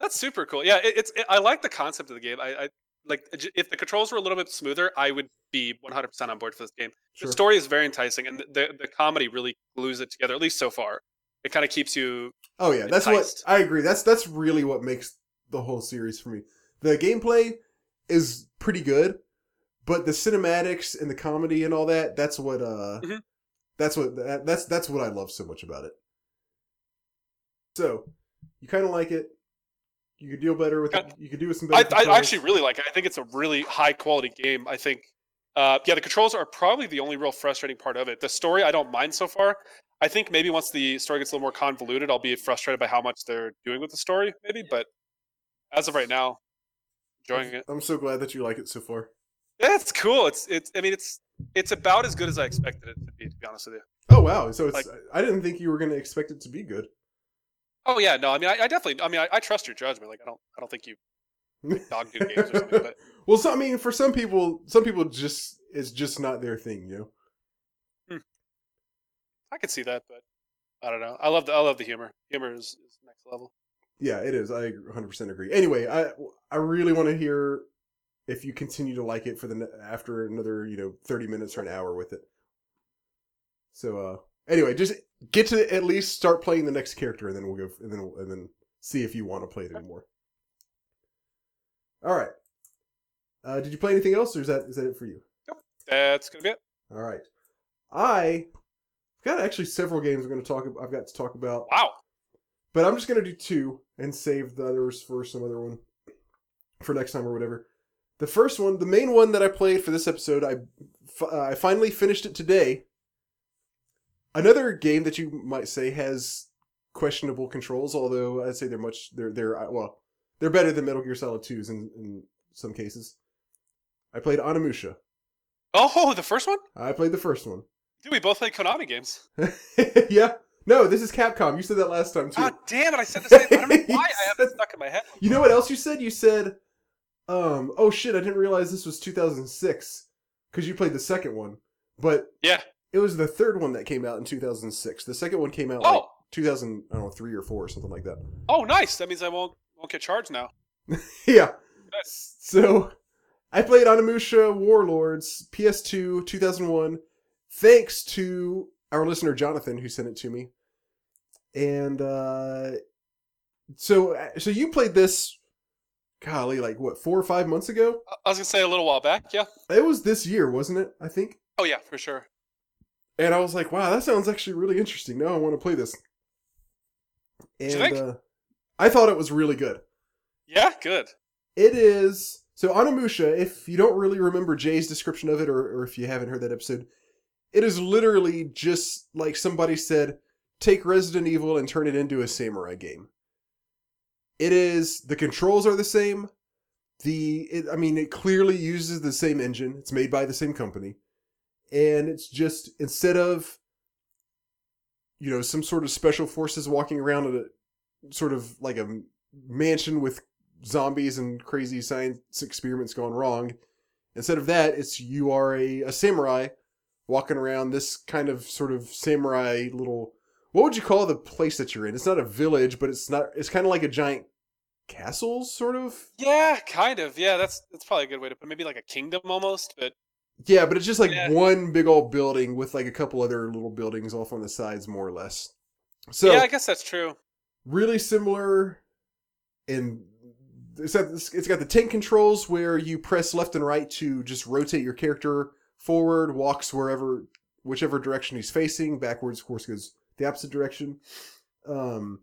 [SPEAKER 3] That's super cool. Yeah, it, it's. It, I like the concept of the game. I, I like if the controls were a little bit smoother, I would be 100% on board for this game.
[SPEAKER 2] Sure.
[SPEAKER 3] The story is very enticing, and the, the the comedy really glues it together. At least so far, it kind of keeps you.
[SPEAKER 2] Oh yeah, that's what. I agree. That's that's really what makes the whole series for me. The gameplay is pretty good, but the cinematics and the comedy and all that, that's what uh
[SPEAKER 3] Mhm.
[SPEAKER 2] that's what that, that's that's what I love so much about it. So, you kind of like it. You could deal better with it. You could do with some
[SPEAKER 3] I,
[SPEAKER 2] better
[SPEAKER 3] I
[SPEAKER 2] controls.
[SPEAKER 3] actually really like it. I think it's a really high quality game. I think. Uh, yeah, the controls are probably the only real frustrating part of it. The story I don't mind so far. I think maybe once the story gets a little more convoluted, I'll be frustrated by how much they're doing with the story. Maybe, but as of right now, enjoying it.
[SPEAKER 2] I'm so glad that you like it so far.
[SPEAKER 3] That's cool. It's it's. I mean, it's it's about as good as I expected it to be. To be honest with you.
[SPEAKER 2] Oh wow! So it's
[SPEAKER 3] Like-
[SPEAKER 2] I didn't think you were going to expect it to be good.
[SPEAKER 3] Oh yeah, no. I mean, I, I definitely. I mean, I, I trust your judgment. Like, I don't. I don't think you dog do games or something. But
[SPEAKER 2] well, so I mean, for some people, some people just it's just not their thing, you know.
[SPEAKER 3] I could see that. But I don't know. I love the. I love the humor. Humor is, is next level.
[SPEAKER 2] Yeah, it is. I 100% agree. Anyway, I I really want to hear if you continue to like it for the after another you know 30 minutes or an hour with it. So uh, anyway, just get to at least start playing the next character, and then we'll go and then and then see if you want to play it anymore. All right. Uh, did you play anything else, or is that is that it for you?
[SPEAKER 3] That's gonna be it.
[SPEAKER 2] All right. I got actually several games I'm going to talk. ab- I've got to talk about,
[SPEAKER 3] Wow.
[SPEAKER 2] but I'm just going to do two and save the others for some other one for next time or whatever. The first one, the main one that I played for this episode, I uh, I finally finished it today. Another game that you might say has questionable controls, although I'd say they're much they're they're uh, well they're better than Metal Gear Solid 2s in in some cases. I played Onimusha.
[SPEAKER 3] Oh, the first one.
[SPEAKER 2] I played the first one.
[SPEAKER 3] Dude, we both played Konami games.
[SPEAKER 2] yeah. No, this is Capcom. You said that last time too.
[SPEAKER 3] God damn it! I said the same. I don't know why I have it stuck in my head.
[SPEAKER 2] You know what else you said? You said, um, oh shit, I didn't realize this was 2006 because you played the second one, but
[SPEAKER 3] Yeah.
[SPEAKER 2] it was the third one that came out in 2006. The second one came out like
[SPEAKER 3] Oh.
[SPEAKER 2] 2000, I don't know, three or four or something like that.
[SPEAKER 3] Oh, nice. That means I won't won't get charged now.
[SPEAKER 2] yeah.
[SPEAKER 3] Nice.
[SPEAKER 2] So I played Onimusha Warlords PS2 2001 thanks to our listener Jonathan who sent it to me. And uh so so you played this golly like what 4 or 5 months ago?
[SPEAKER 3] I- was gonna say a little while back. Yeah.
[SPEAKER 2] It was this year, wasn't it? I think.
[SPEAKER 3] Oh yeah, for sure.
[SPEAKER 2] And I was like, wow, that sounds actually really interesting. Now I want to play this. And
[SPEAKER 3] you think?
[SPEAKER 2] uh I thought it was really good.
[SPEAKER 3] Yeah, good.
[SPEAKER 2] It is so Onimusha. If you don't really remember Jay's description of it, or, or if you haven't heard that episode, it is literally just like somebody said, take Resident Evil and turn it into a samurai game. It is the controls are the same. The it, I mean, it clearly uses the same engine. It's made by the same company, and it's just instead of you know some sort of special forces walking around at a sort of like a mansion with zombies and crazy science experiments gone wrong. Instead of that, it's you are a, a samurai walking around this kind of sort of samurai little. What would you call the place that you're in? It's not a village, but it's not. It's kind of like a giant castle, sort of.
[SPEAKER 3] Yeah, kind of. Yeah, that's that's probably a good way to put. it. Maybe like a kingdom almost, but
[SPEAKER 2] Yeah, but it's just like
[SPEAKER 3] Yeah.
[SPEAKER 2] one big old building with like a couple other little buildings off on the sides, more or less. So
[SPEAKER 3] yeah, I guess that's true.
[SPEAKER 2] really similar in it's got, it's got the tank controls where you press left and right to just rotate your character forward walks wherever whichever direction he's facing backwards of course goes the opposite direction um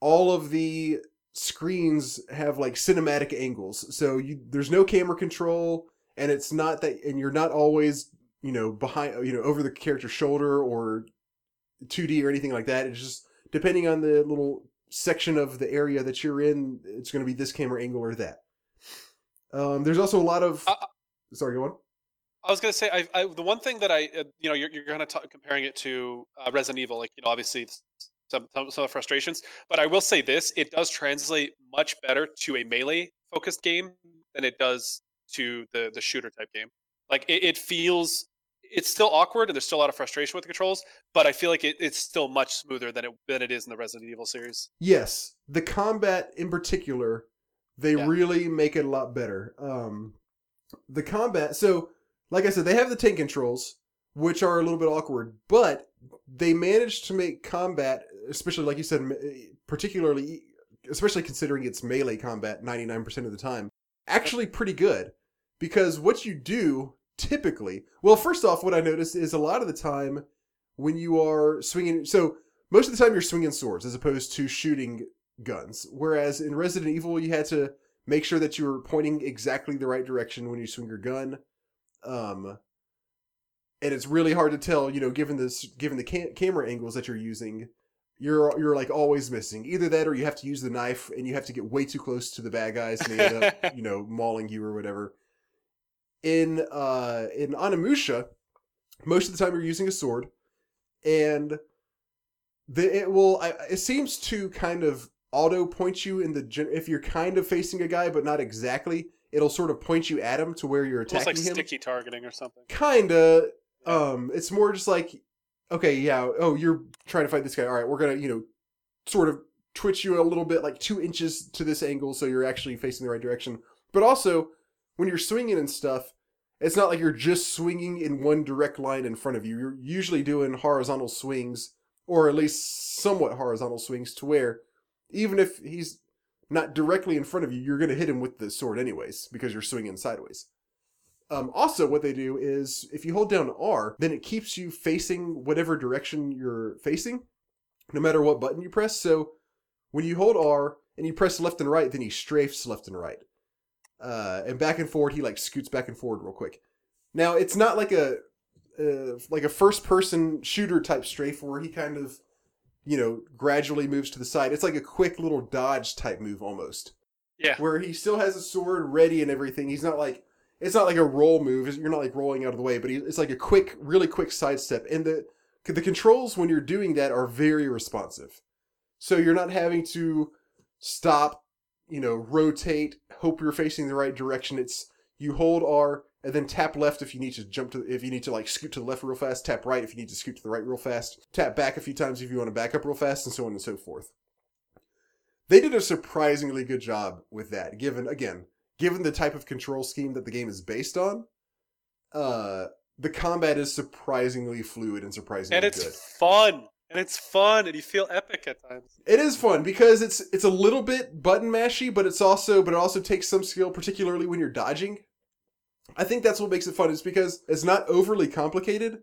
[SPEAKER 2] all of the screens have like cinematic angles so you there's no camera control and it's not that and you're not always you know behind you know over the character's shoulder or 2D or anything like that it's just depending on the little section of the area that you're in, it's going to be this camera angle or that. Um, there's also a lot of.
[SPEAKER 3] Uh,
[SPEAKER 2] sorry, go on.
[SPEAKER 3] I was gonna say, I, I the one thing that I, uh, you know, you're, you're kind of t- comparing it to uh, Resident Evil, like you know, obviously some, some some of the frustrations, but I will say this: it does translate much better to a melee focused game than it does to the the shooter type game. Like it, it feels, it's still awkward and there's still a lot of frustration with the controls, but I feel like it, it's still much smoother than it than it is in the Resident Evil series.
[SPEAKER 2] Yes, the combat in particular, they
[SPEAKER 3] Yeah.
[SPEAKER 2] really make it a lot better. Um, the combat, so like I said, they have the tank controls, which are a little bit awkward, but they managed to make combat, especially like you said, particularly, especially considering it's melee combat 99% of the time, actually pretty good. Because what you do typically, well, first off, what I noticed is a lot of the time when you are swinging, so most of the time you're swinging swords as opposed to shooting guns. Whereas in Resident Evil, you had to make sure that you were pointing exactly the right direction when you swing your gun. Um, and it's really hard to tell, you know, given this, given the ca- camera angles that you're using, you're you're like always missing. Either that, or you have to use the knife, and you have to get way too close to the bad guys, and they end up, you know, mauling you or whatever. in uh in Onimusha, most of the time you're using a sword, and the it will I, it seems to kind of auto point you in the gen- if you're kind of facing a guy but not exactly. It'll sort of point you at him to where you're
[SPEAKER 3] Almost
[SPEAKER 2] attacking
[SPEAKER 3] like
[SPEAKER 2] him.
[SPEAKER 3] sticky targeting or something.
[SPEAKER 2] Kinda. Um, it's more just like, okay, yeah. Oh, you're trying to fight this guy. All right, we're gonna, you know, sort of twitch you a little bit, like two inches to this angle, so you're actually facing the right direction. But also, when you're swinging and stuff, it's not like you're just swinging in one direct line in front of you. You're usually doing horizontal swings, or at least somewhat horizontal swings, to where even if he's not directly in front of you, you're going to hit him with the sword anyways because you're swinging sideways. Um, also, what they do is if you hold down R, then it keeps you facing whatever direction you're facing, no matter what button you press. So when you hold R and you press left and right, then he strafes left and right. Uh, and back and forward, he like scoots back and forward real quick. Now it's not like a uh, like a first person shooter type strafe where he kind of you know gradually moves to the side. It's like a quick little dodge type move almost
[SPEAKER 3] Yeah.
[SPEAKER 2] where he still has a sword ready and everything. He's not like it's not like a roll move. You're not like rolling out of the way, but it's like a quick, really quick sidestep. And the the controls when you're doing that are very responsive. So you're not having to stop, you know, rotate, hope you're facing the right direction. It's you hold R and then tap left if you need to jump to if you need to like scoot to the left real fast, tap right if you need to scoot to the right real fast, tap back a few times if you want to back up real fast, and so on and so forth. They did a surprisingly good job with that, given again, given the type of control scheme that the game is based on. Uh the combat is surprisingly fluid and surprisingly
[SPEAKER 3] And it's
[SPEAKER 2] good.
[SPEAKER 3] fun. And it's fun and you feel epic at times.
[SPEAKER 2] It is fun because it's it's a little bit button mashy, but it's also but it also takes some skill, particularly when you're dodging. I think that's what makes it fun. Is because it's not overly complicated,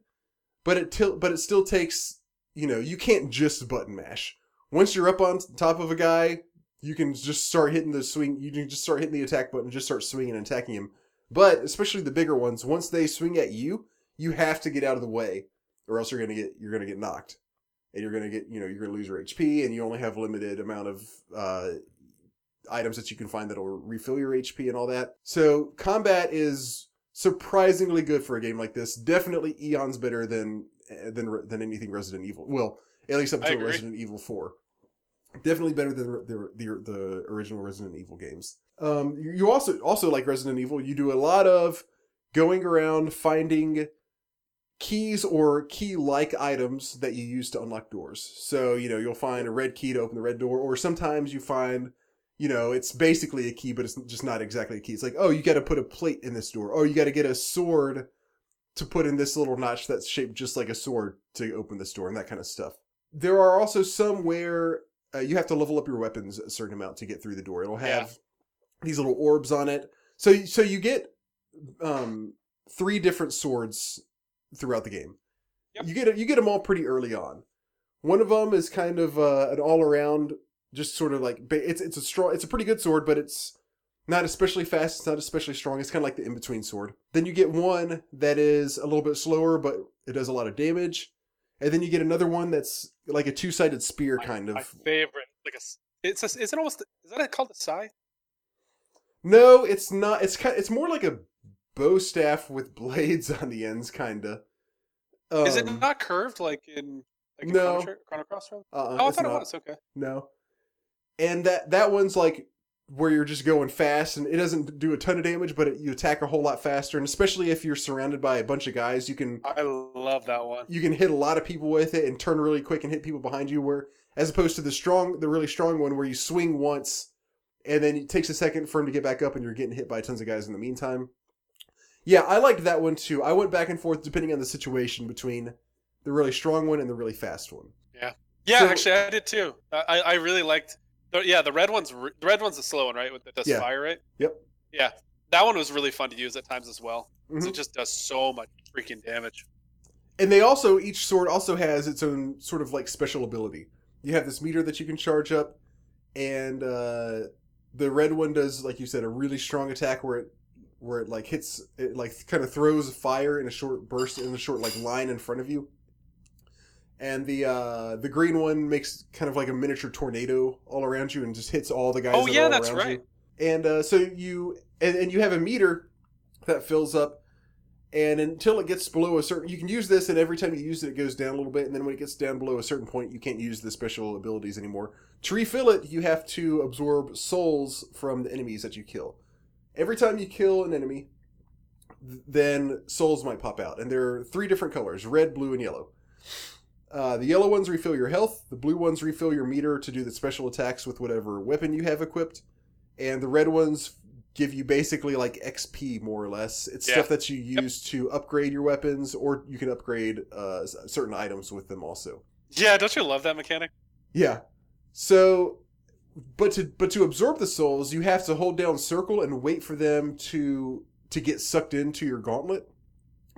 [SPEAKER 2] but it til- but it still takes you know you can't just button mash. Once you're up on top of a guy, you can just start hitting the swing. You can just start hitting the attack button, just start swinging and attacking him. But especially the bigger ones, once they swing at you, you have to get out of the way, or else you're gonna get you're gonna get knocked and you're gonna get you know you're gonna lose your HP, and you only have limited amount of uh, items that you can find that'll refill your HP and all that. So combat is surprisingly good for a game like this. Definitely eons better than than than anything Resident Evil. Well, at least up until. Resident Evil Four. Definitely better than the the, the original Resident Evil games. Um, you you also also like Resident Evil. You do a lot of going around finding keys or key like items that you use to unlock doors. So, you know, you'll find a red key to open the red door, or sometimes you find, you know, it's basically a key, but it's just not exactly a key. It's like, oh, you got to put a plate in this door. Oh, you got to get a sword to put in this little notch that's shaped just like a sword to open this door and that kind of stuff. There are also some where uh, you have to level up your weapons a certain amount to get through the door. It'll have
[SPEAKER 3] Yeah.
[SPEAKER 2] these little orbs on it. So, so you get um, three different swords throughout the game.
[SPEAKER 3] Yep.
[SPEAKER 2] You get you get them all pretty early on. One of them is kind of uh, an all around, just sort of like it's it's a strong, it's a pretty good sword, but it's not especially fast. It's not especially strong. It's kind of like the in between sword. Then you get one that is a little bit slower, but it does a lot of damage. And then you get another one that's like a two sided spear
[SPEAKER 3] My-
[SPEAKER 2] kind of.
[SPEAKER 3] My favorite. Like a it's a, is it almost is that called a scythe?
[SPEAKER 2] No, it's not. It's kind. It's more like a bo staff with blades on the ends, kinda. Um,
[SPEAKER 3] is it not curved like in like in
[SPEAKER 2] no.
[SPEAKER 3] Chrono, Cross?
[SPEAKER 2] Uh-uh,
[SPEAKER 3] Oh, I
[SPEAKER 2] it's
[SPEAKER 3] thought it was. Okay.
[SPEAKER 2] No. And that that one's like where you're just going fast, and it doesn't do a ton of damage, but it, you attack a whole lot faster. And especially if you're surrounded by a bunch of guys, you can
[SPEAKER 3] I love that one.
[SPEAKER 2] you can hit a lot of people with it and turn really quick and hit people behind you. Where as opposed to the strong, the really strong one, where you swing once, and then it takes a second for him to get back up, and you're getting hit by tons of guys in the meantime. Yeah, I liked that one too. I went back and forth depending on the situation between the really strong one and the really fast one.
[SPEAKER 3] Yeah,
[SPEAKER 2] So-
[SPEAKER 3] actually, I did too. I I really liked. The, yeah, the red one's re- the red one's the slow one, right? With that does
[SPEAKER 2] Yeah.
[SPEAKER 3] fire rate.
[SPEAKER 2] Yep.
[SPEAKER 3] Yeah, that one was really fun to use at times as well.
[SPEAKER 2] Mhm.
[SPEAKER 3] It just does so much freaking damage.
[SPEAKER 2] And they also each sword also has its own sort of like special ability. You have this meter that you can charge up, and uh, the red one does, like you said, a really strong attack where it where it like hits it like kind of throws fire in a short burst in a short like line in front of you. And the uh, the green one makes kind of like a miniature tornado all around you and just hits all the guys.
[SPEAKER 3] Oh
[SPEAKER 2] that are
[SPEAKER 3] yeah, that's right.
[SPEAKER 2] you. And uh, so you and, and you have a meter that fills up. And until it gets below a certain, you can use this, and every time you use it, it goes down a little bit. And then when it gets down below a certain point, you can't use the special abilities anymore. To refill it, you have to absorb souls from the enemies that you kill. Every time you kill an enemy, th- then souls might pop out, and there are three different colors: red, blue, and yellow. Uh, the yellow ones refill your health. The blue ones refill your meter to do the special attacks with whatever weapon you have equipped, and the red ones give you basically like XP more or less. It's
[SPEAKER 3] Yeah.
[SPEAKER 2] stuff that you use to upgrade your weapons, or you can upgrade uh, certain items with them also.
[SPEAKER 3] Yeah, don't you love that mechanic?
[SPEAKER 2] Yeah. So, but to but to absorb the souls, you have to hold down circle and wait for them to to get sucked into your gauntlet.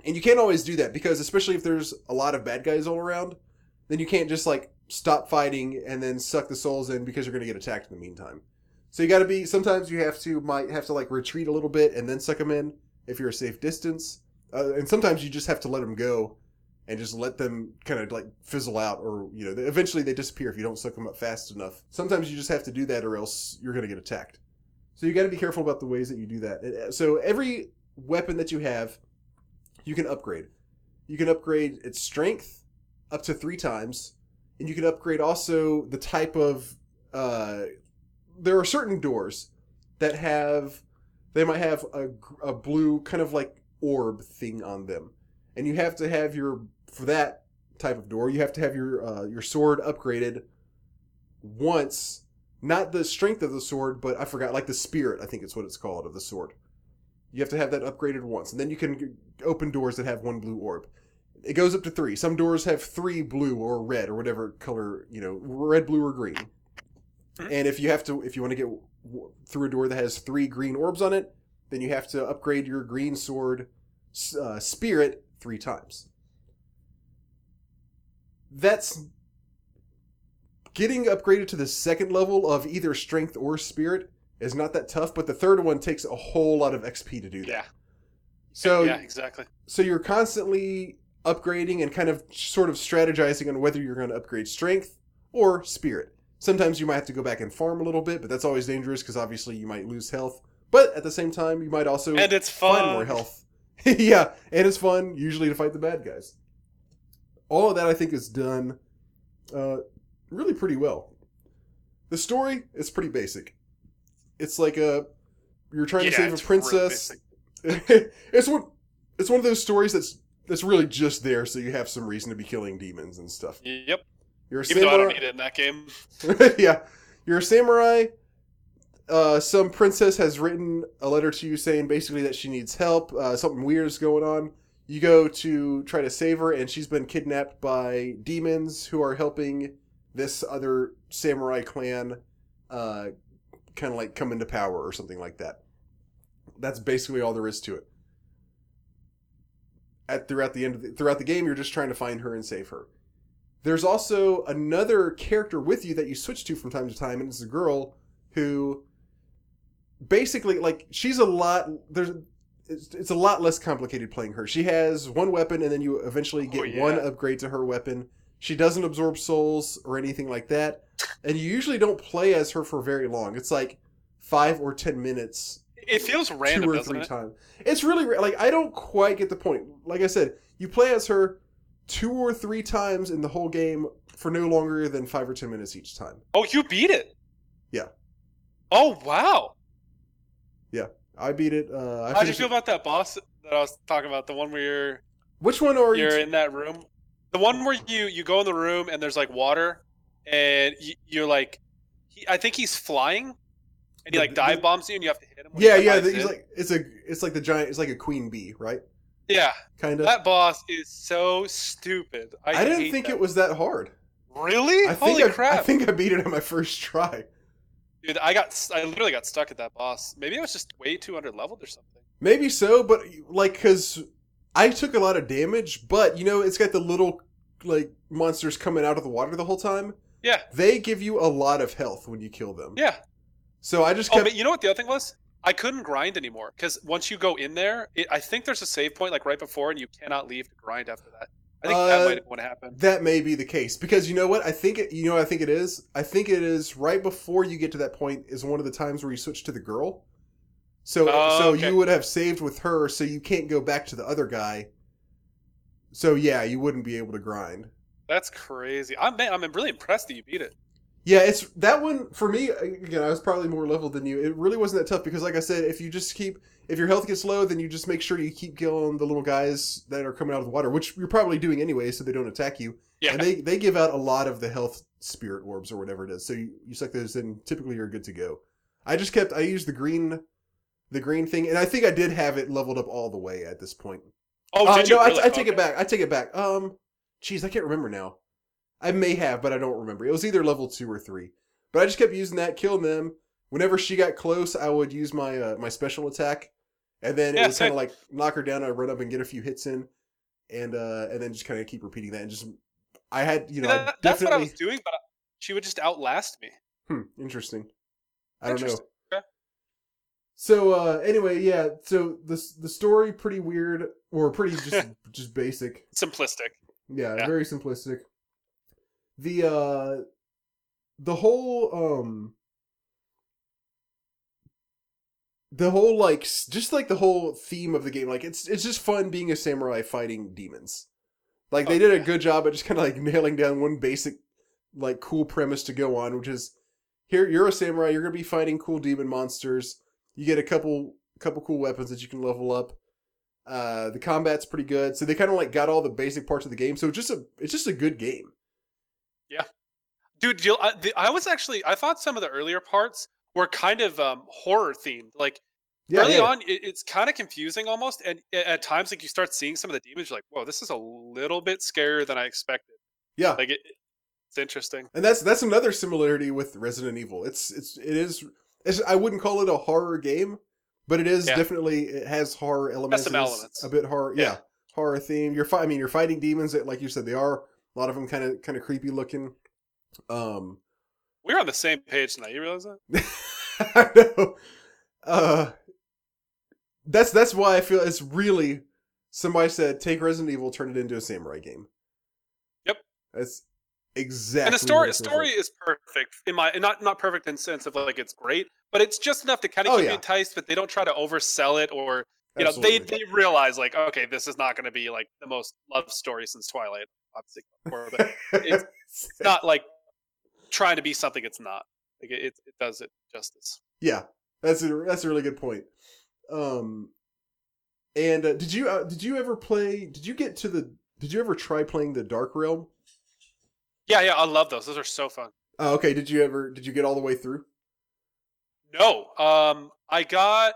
[SPEAKER 2] And you can't always do that because especially if there's a lot of bad guys all around, then you can't just like stop fighting and then suck the souls in because you're going to get attacked in the meantime. So you got to be sometimes you have to might have to like retreat a little bit and then suck them in if you're a safe distance. Uh, and sometimes you just have to let them go and just let them kind of like fizzle out or you know eventually they disappear if you don't suck them up fast enough sometimes you just have to do that or else you're going to get attacked so you got to be careful about the ways that you do that uh, so every weapon that you have you can upgrade. You can upgrade its strength up to three times and you can upgrade also the type of uh, there are certain doors that have they might have a, a blue kind of like orb thing on them. And you have to have your for that type of door you have to have your uh, your sword upgraded once. Not the strength of the sword but i forgot like the spirit i think it's what it's called of the sword you have to have that upgraded once and then you can open doors that have one blue orb. It goes up to three. Some doors have three blue or red or whatever color you know red blue or green. And if you have to if you want to get through a door that has three green orbs on it then you have to upgrade your green sword uh, spirit three times. That's getting upgraded to the second level of either strength or spirit is not that tough, but the third one takes a whole lot of XP to do that.
[SPEAKER 3] Yeah.
[SPEAKER 2] So
[SPEAKER 3] yeah, exactly.
[SPEAKER 2] so you're constantly upgrading and kind of sort of strategizing on whether you're going to upgrade strength or spirit. Sometimes you might have to go back and farm a little bit, but that's always dangerous because obviously you might lose health. But at the same time, you might also
[SPEAKER 3] And it's fun.
[SPEAKER 2] find more health. yeah, and it's fun usually to fight the bad guys. All of that I think is done uh, really pretty well. The story is pretty basic. It's like a you're trying to save a princess. it's one it's one of those stories that's that's really just there so you have some reason to be killing demons and stuff.
[SPEAKER 3] Yep.
[SPEAKER 2] You're a
[SPEAKER 3] Even though I
[SPEAKER 2] samurai.
[SPEAKER 3] don't need it in that game.
[SPEAKER 2] yeah, you're a samurai. Uh, some princess has written a letter to you saying basically that she needs help. Uh, something weird is going on. You go to try to save her, and she's been kidnapped by demons who are helping this other samurai clan, uh, kind of like come into power or something like that. That's basically all there is to it. At throughout the end of the, throughout the game, you're just trying to find her and save her. There's also another character with you that you switch to from time to time, and it's a girl who basically like she's a lot there's it's, it's a lot less complicated playing her. She has one weapon and then you eventually oh, get
[SPEAKER 3] Oh, yeah.
[SPEAKER 2] one upgrade to her weapon. She doesn't absorb souls or anything like that. And you usually don't play as her for very long. It's like 5 or 10 minutes
[SPEAKER 3] It feels random,
[SPEAKER 2] two or three
[SPEAKER 3] it?
[SPEAKER 2] times. It's really like I don't quite get the point. Like I said, you play as her two or three times in the whole game for no longer than 5 or 10 minutes each time.
[SPEAKER 3] Oh, you beat it.
[SPEAKER 2] Yeah.
[SPEAKER 3] Oh wow.
[SPEAKER 2] Yeah, I beat it. Uh, I
[SPEAKER 3] How would you feel
[SPEAKER 2] it-
[SPEAKER 3] about that boss that I was talking about? The one where you're
[SPEAKER 2] Which one are you?
[SPEAKER 3] you're in that room. The one where you you go in the room and there's like water, and you, you're like, he, I think he's flying, and he like dive bombs you, and you have to hit him.
[SPEAKER 2] Yeah, yeah. the- He's
[SPEAKER 3] in.
[SPEAKER 2] like it's a it's like the giant. It's like a queen bee, right?
[SPEAKER 3] yeah.
[SPEAKER 2] Kind of.
[SPEAKER 3] That boss is so stupid. I,
[SPEAKER 2] I, didn't think
[SPEAKER 3] that.
[SPEAKER 2] it was that hard.
[SPEAKER 3] really.
[SPEAKER 2] I think
[SPEAKER 3] Holy
[SPEAKER 2] I,
[SPEAKER 3] crap,
[SPEAKER 2] I think I beat it on my first try.
[SPEAKER 3] dude! I got I literally got stuck at that boss. Maybe I was just way too under leveled or something.
[SPEAKER 2] Maybe so, but like because I took a lot of damage, but you know it's got the little like monsters coming out of the water the whole time.
[SPEAKER 3] Yeah,
[SPEAKER 2] They give you a lot of health when you kill them.
[SPEAKER 3] yeah.
[SPEAKER 2] So I just
[SPEAKER 3] Oh,
[SPEAKER 2] kept.
[SPEAKER 3] but you know what the other thing was? I couldn't grind anymore because once you go in there, it, I think there's a save point like right before, and you cannot leave to grind after that. I think
[SPEAKER 2] Uh,
[SPEAKER 3] that might have what happened.
[SPEAKER 2] that may be the case because you know what I think it, you know what I think it is I think it is right before you get to that point is one of the times where you switch to the girl So
[SPEAKER 3] Oh,
[SPEAKER 2] so
[SPEAKER 3] okay.
[SPEAKER 2] you would have saved with her, so you can't go back to the other guy. So yeah, you wouldn't be able to grind.
[SPEAKER 3] That's crazy. I'm I'm really impressed that you beat it.
[SPEAKER 2] Yeah, it's that one for me. Uh, again, I was probably more leveled than you. It really wasn't that tough because, like I said, if you just keep if your health gets low, then you just make sure you keep killing the little guys that are coming out of the water, which you're probably doing anyway, so they don't attack you.
[SPEAKER 3] Yeah.
[SPEAKER 2] And they they give out a lot of the health spirit orbs or whatever it is. So you, you suck those in. Typically, you're good to go. I just kept. I used the green, the green thing, and I think I did have it leveled up all the way at this point.
[SPEAKER 3] oh,
[SPEAKER 2] Uh,
[SPEAKER 3] did you
[SPEAKER 2] no,
[SPEAKER 3] really?
[SPEAKER 2] I, I take it back. I take it back. Um, geez, I can't remember now. I may have, but I don't remember. It was either level two or three. But I just kept using that, killing them. Whenever she got close, I would use my uh, my special attack, and then it
[SPEAKER 3] Yeah,
[SPEAKER 2] would kind of like knock her down. I'd run up and get a few hits in, and uh, and then just kind of keep repeating that. And just I had you know
[SPEAKER 3] That-
[SPEAKER 2] I
[SPEAKER 3] that's what I
[SPEAKER 2] definitely
[SPEAKER 3] was doing, but she would just outlast me.
[SPEAKER 2] hmm, interesting. I don't know.
[SPEAKER 3] Interesting. Okay.
[SPEAKER 2] So uh, anyway, yeah. So the the story pretty weird or pretty just just basic.
[SPEAKER 3] Simplistic.
[SPEAKER 2] Yeah,
[SPEAKER 3] Yeah.
[SPEAKER 2] very simplistic. The uh the whole um the whole like just like the whole theme of the game like it's it's just fun being a samurai fighting demons. Like they
[SPEAKER 3] Oh,
[SPEAKER 2] did a good job at just kind of like nailing down one basic like cool premise to go on which is here you're a samurai you're going to be fighting cool demon monsters. You get a couple couple cool weapons that you can level up. Uh, the combat's pretty good, so they kind of like got all the basic parts of the game. So it's just a it's just a good game.
[SPEAKER 3] Yeah, dude, I, the, I was actually I thought some of the earlier parts were kind of um, horror themed. Like
[SPEAKER 2] Yeah,
[SPEAKER 3] early
[SPEAKER 2] yeah.
[SPEAKER 3] on, it, it's kind of confusing almost, and at times, like you start seeing some of the demons, you're like, "Whoa, this is a little bit scarier than I expected."
[SPEAKER 2] yeah.
[SPEAKER 3] Like it, it's interesting.
[SPEAKER 2] and that's that's another similarity with Resident Evil. It's it's it is it's, I wouldn't call it a horror game, but it is
[SPEAKER 3] Yeah.
[SPEAKER 2] definitely it has horror elements.
[SPEAKER 3] some elements.
[SPEAKER 2] A bit horror, yeah,
[SPEAKER 3] Yeah.
[SPEAKER 2] horror theme. You're fi- I mean, you're fighting demons that, like you said, they are a lot of them kind of kind of creepy looking. Um,
[SPEAKER 3] We're on the same page tonight. You realize that?
[SPEAKER 2] I know. Uh, that's that's why I feel it's really. Somebody said take Resident Evil, turn it into a samurai game.
[SPEAKER 3] Yep.
[SPEAKER 2] That's exactly.
[SPEAKER 3] and the story
[SPEAKER 2] it feels
[SPEAKER 3] story is perfect in my not not perfect in sense of like it's great, but it's just enough to kind of
[SPEAKER 2] Oh,
[SPEAKER 3] keep
[SPEAKER 2] yeah.
[SPEAKER 3] you enticed. But they don't try to oversell it or you know they they realize like okay, this is not going to be like the most loved story since Twilight, obviously, before, but it's- it's not like trying to be something it's not. Like it, it does it justice.
[SPEAKER 2] Yeah, that's a that's a really good point. Um, and uh, did you uh, did you ever play? Did you get to the? Did you ever try playing the Dark Realm?
[SPEAKER 3] Yeah, yeah, I love those. Those are so fun.
[SPEAKER 2] Oh, okay. Did you ever? Did you get all the way through?
[SPEAKER 3] No, um, I got.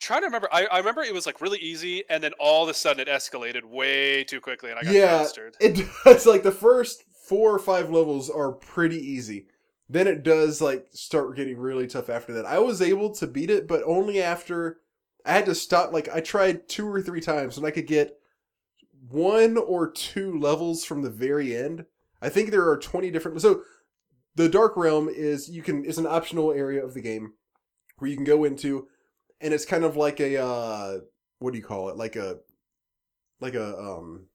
[SPEAKER 3] Trying to remember, I, I remember it was like really easy, and then all of a sudden it escalated way too quickly, and I got
[SPEAKER 2] Yeah.
[SPEAKER 3] mastered.
[SPEAKER 2] It does. Like the first four or five levels are pretty easy. Then it does like start getting really tough after that. I was able to beat it, but only after I had to stop. Like I tried two or three times, and I could get one or two levels from the very end. I think there are twenty different. So the Dark Realm is you can is an optional area of the game where you can go into, and it's kind of like a uh, what do you call it? Like a like a um.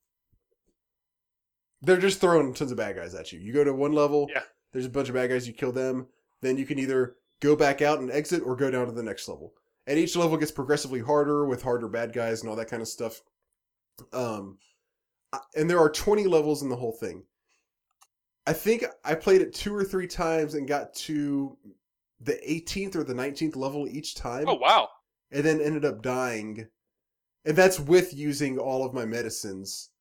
[SPEAKER 2] They're just throwing tons of bad guys at you. You go to one level,
[SPEAKER 3] Yeah.
[SPEAKER 2] there's a bunch of bad guys, you kill them, then you can either go back out and exit or go down to the next level. And each level gets progressively harder with harder bad guys and all that kind of stuff. Um, and there are 20 levels in the whole thing. I think I played it two or three times and got to the 18th or the 19th level each time,
[SPEAKER 3] Oh wow!
[SPEAKER 2] and then ended up dying. And that's with using all of my medicines.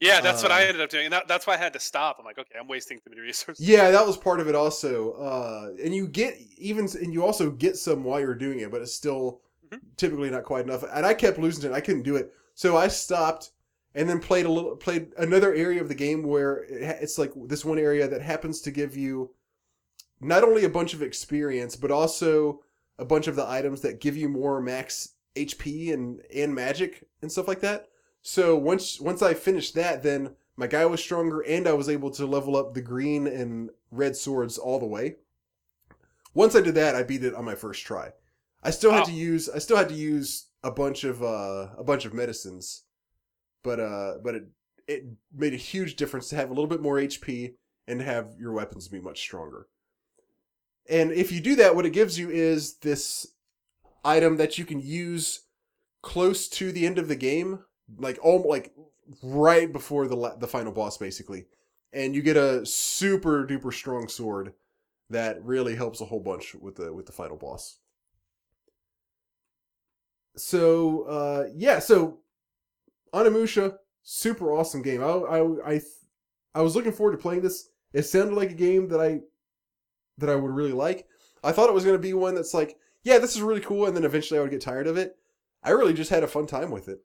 [SPEAKER 3] Yeah, that's what I
[SPEAKER 2] Uh,
[SPEAKER 3] ended up doing, and that, that's why I had to stop. I'm like, okay, I'm wasting too many resources.
[SPEAKER 2] Yeah, that was part of it also. Uh, and you get even, and you also get some while you're doing it, but it's still
[SPEAKER 3] Mhm.
[SPEAKER 2] typically not quite enough. And I kept losing it; I couldn't do it, so I stopped, and then played a little, played another area of the game where it it's like this one area that happens to give you not only a bunch of experience, but also a bunch of the items that give you more max HP and and magic and stuff like that. So once once I finished that, then my guy was stronger, and I was able to level up the green and red swords all the way. Once I did that, I beat it on my first try. I still had to use I still had to use a bunch of uh, a bunch of medicines, but uh, but it it made a huge difference to have a little bit more HP and have your weapons be much stronger. And if you do that, what it gives you is this item that you can use close to the end of the game, like all like right before the la- the final boss, basically, and you get a super duper strong sword that really helps a whole bunch with the with the final boss. So uh, yeah, so Onimusha, super awesome game. I I I I was looking forward to playing this. It sounded like a game that I that I would really like. I thought it was going to be one that's like, yeah, this is really cool, and then eventually I would get tired of it. I really just had a fun time with it.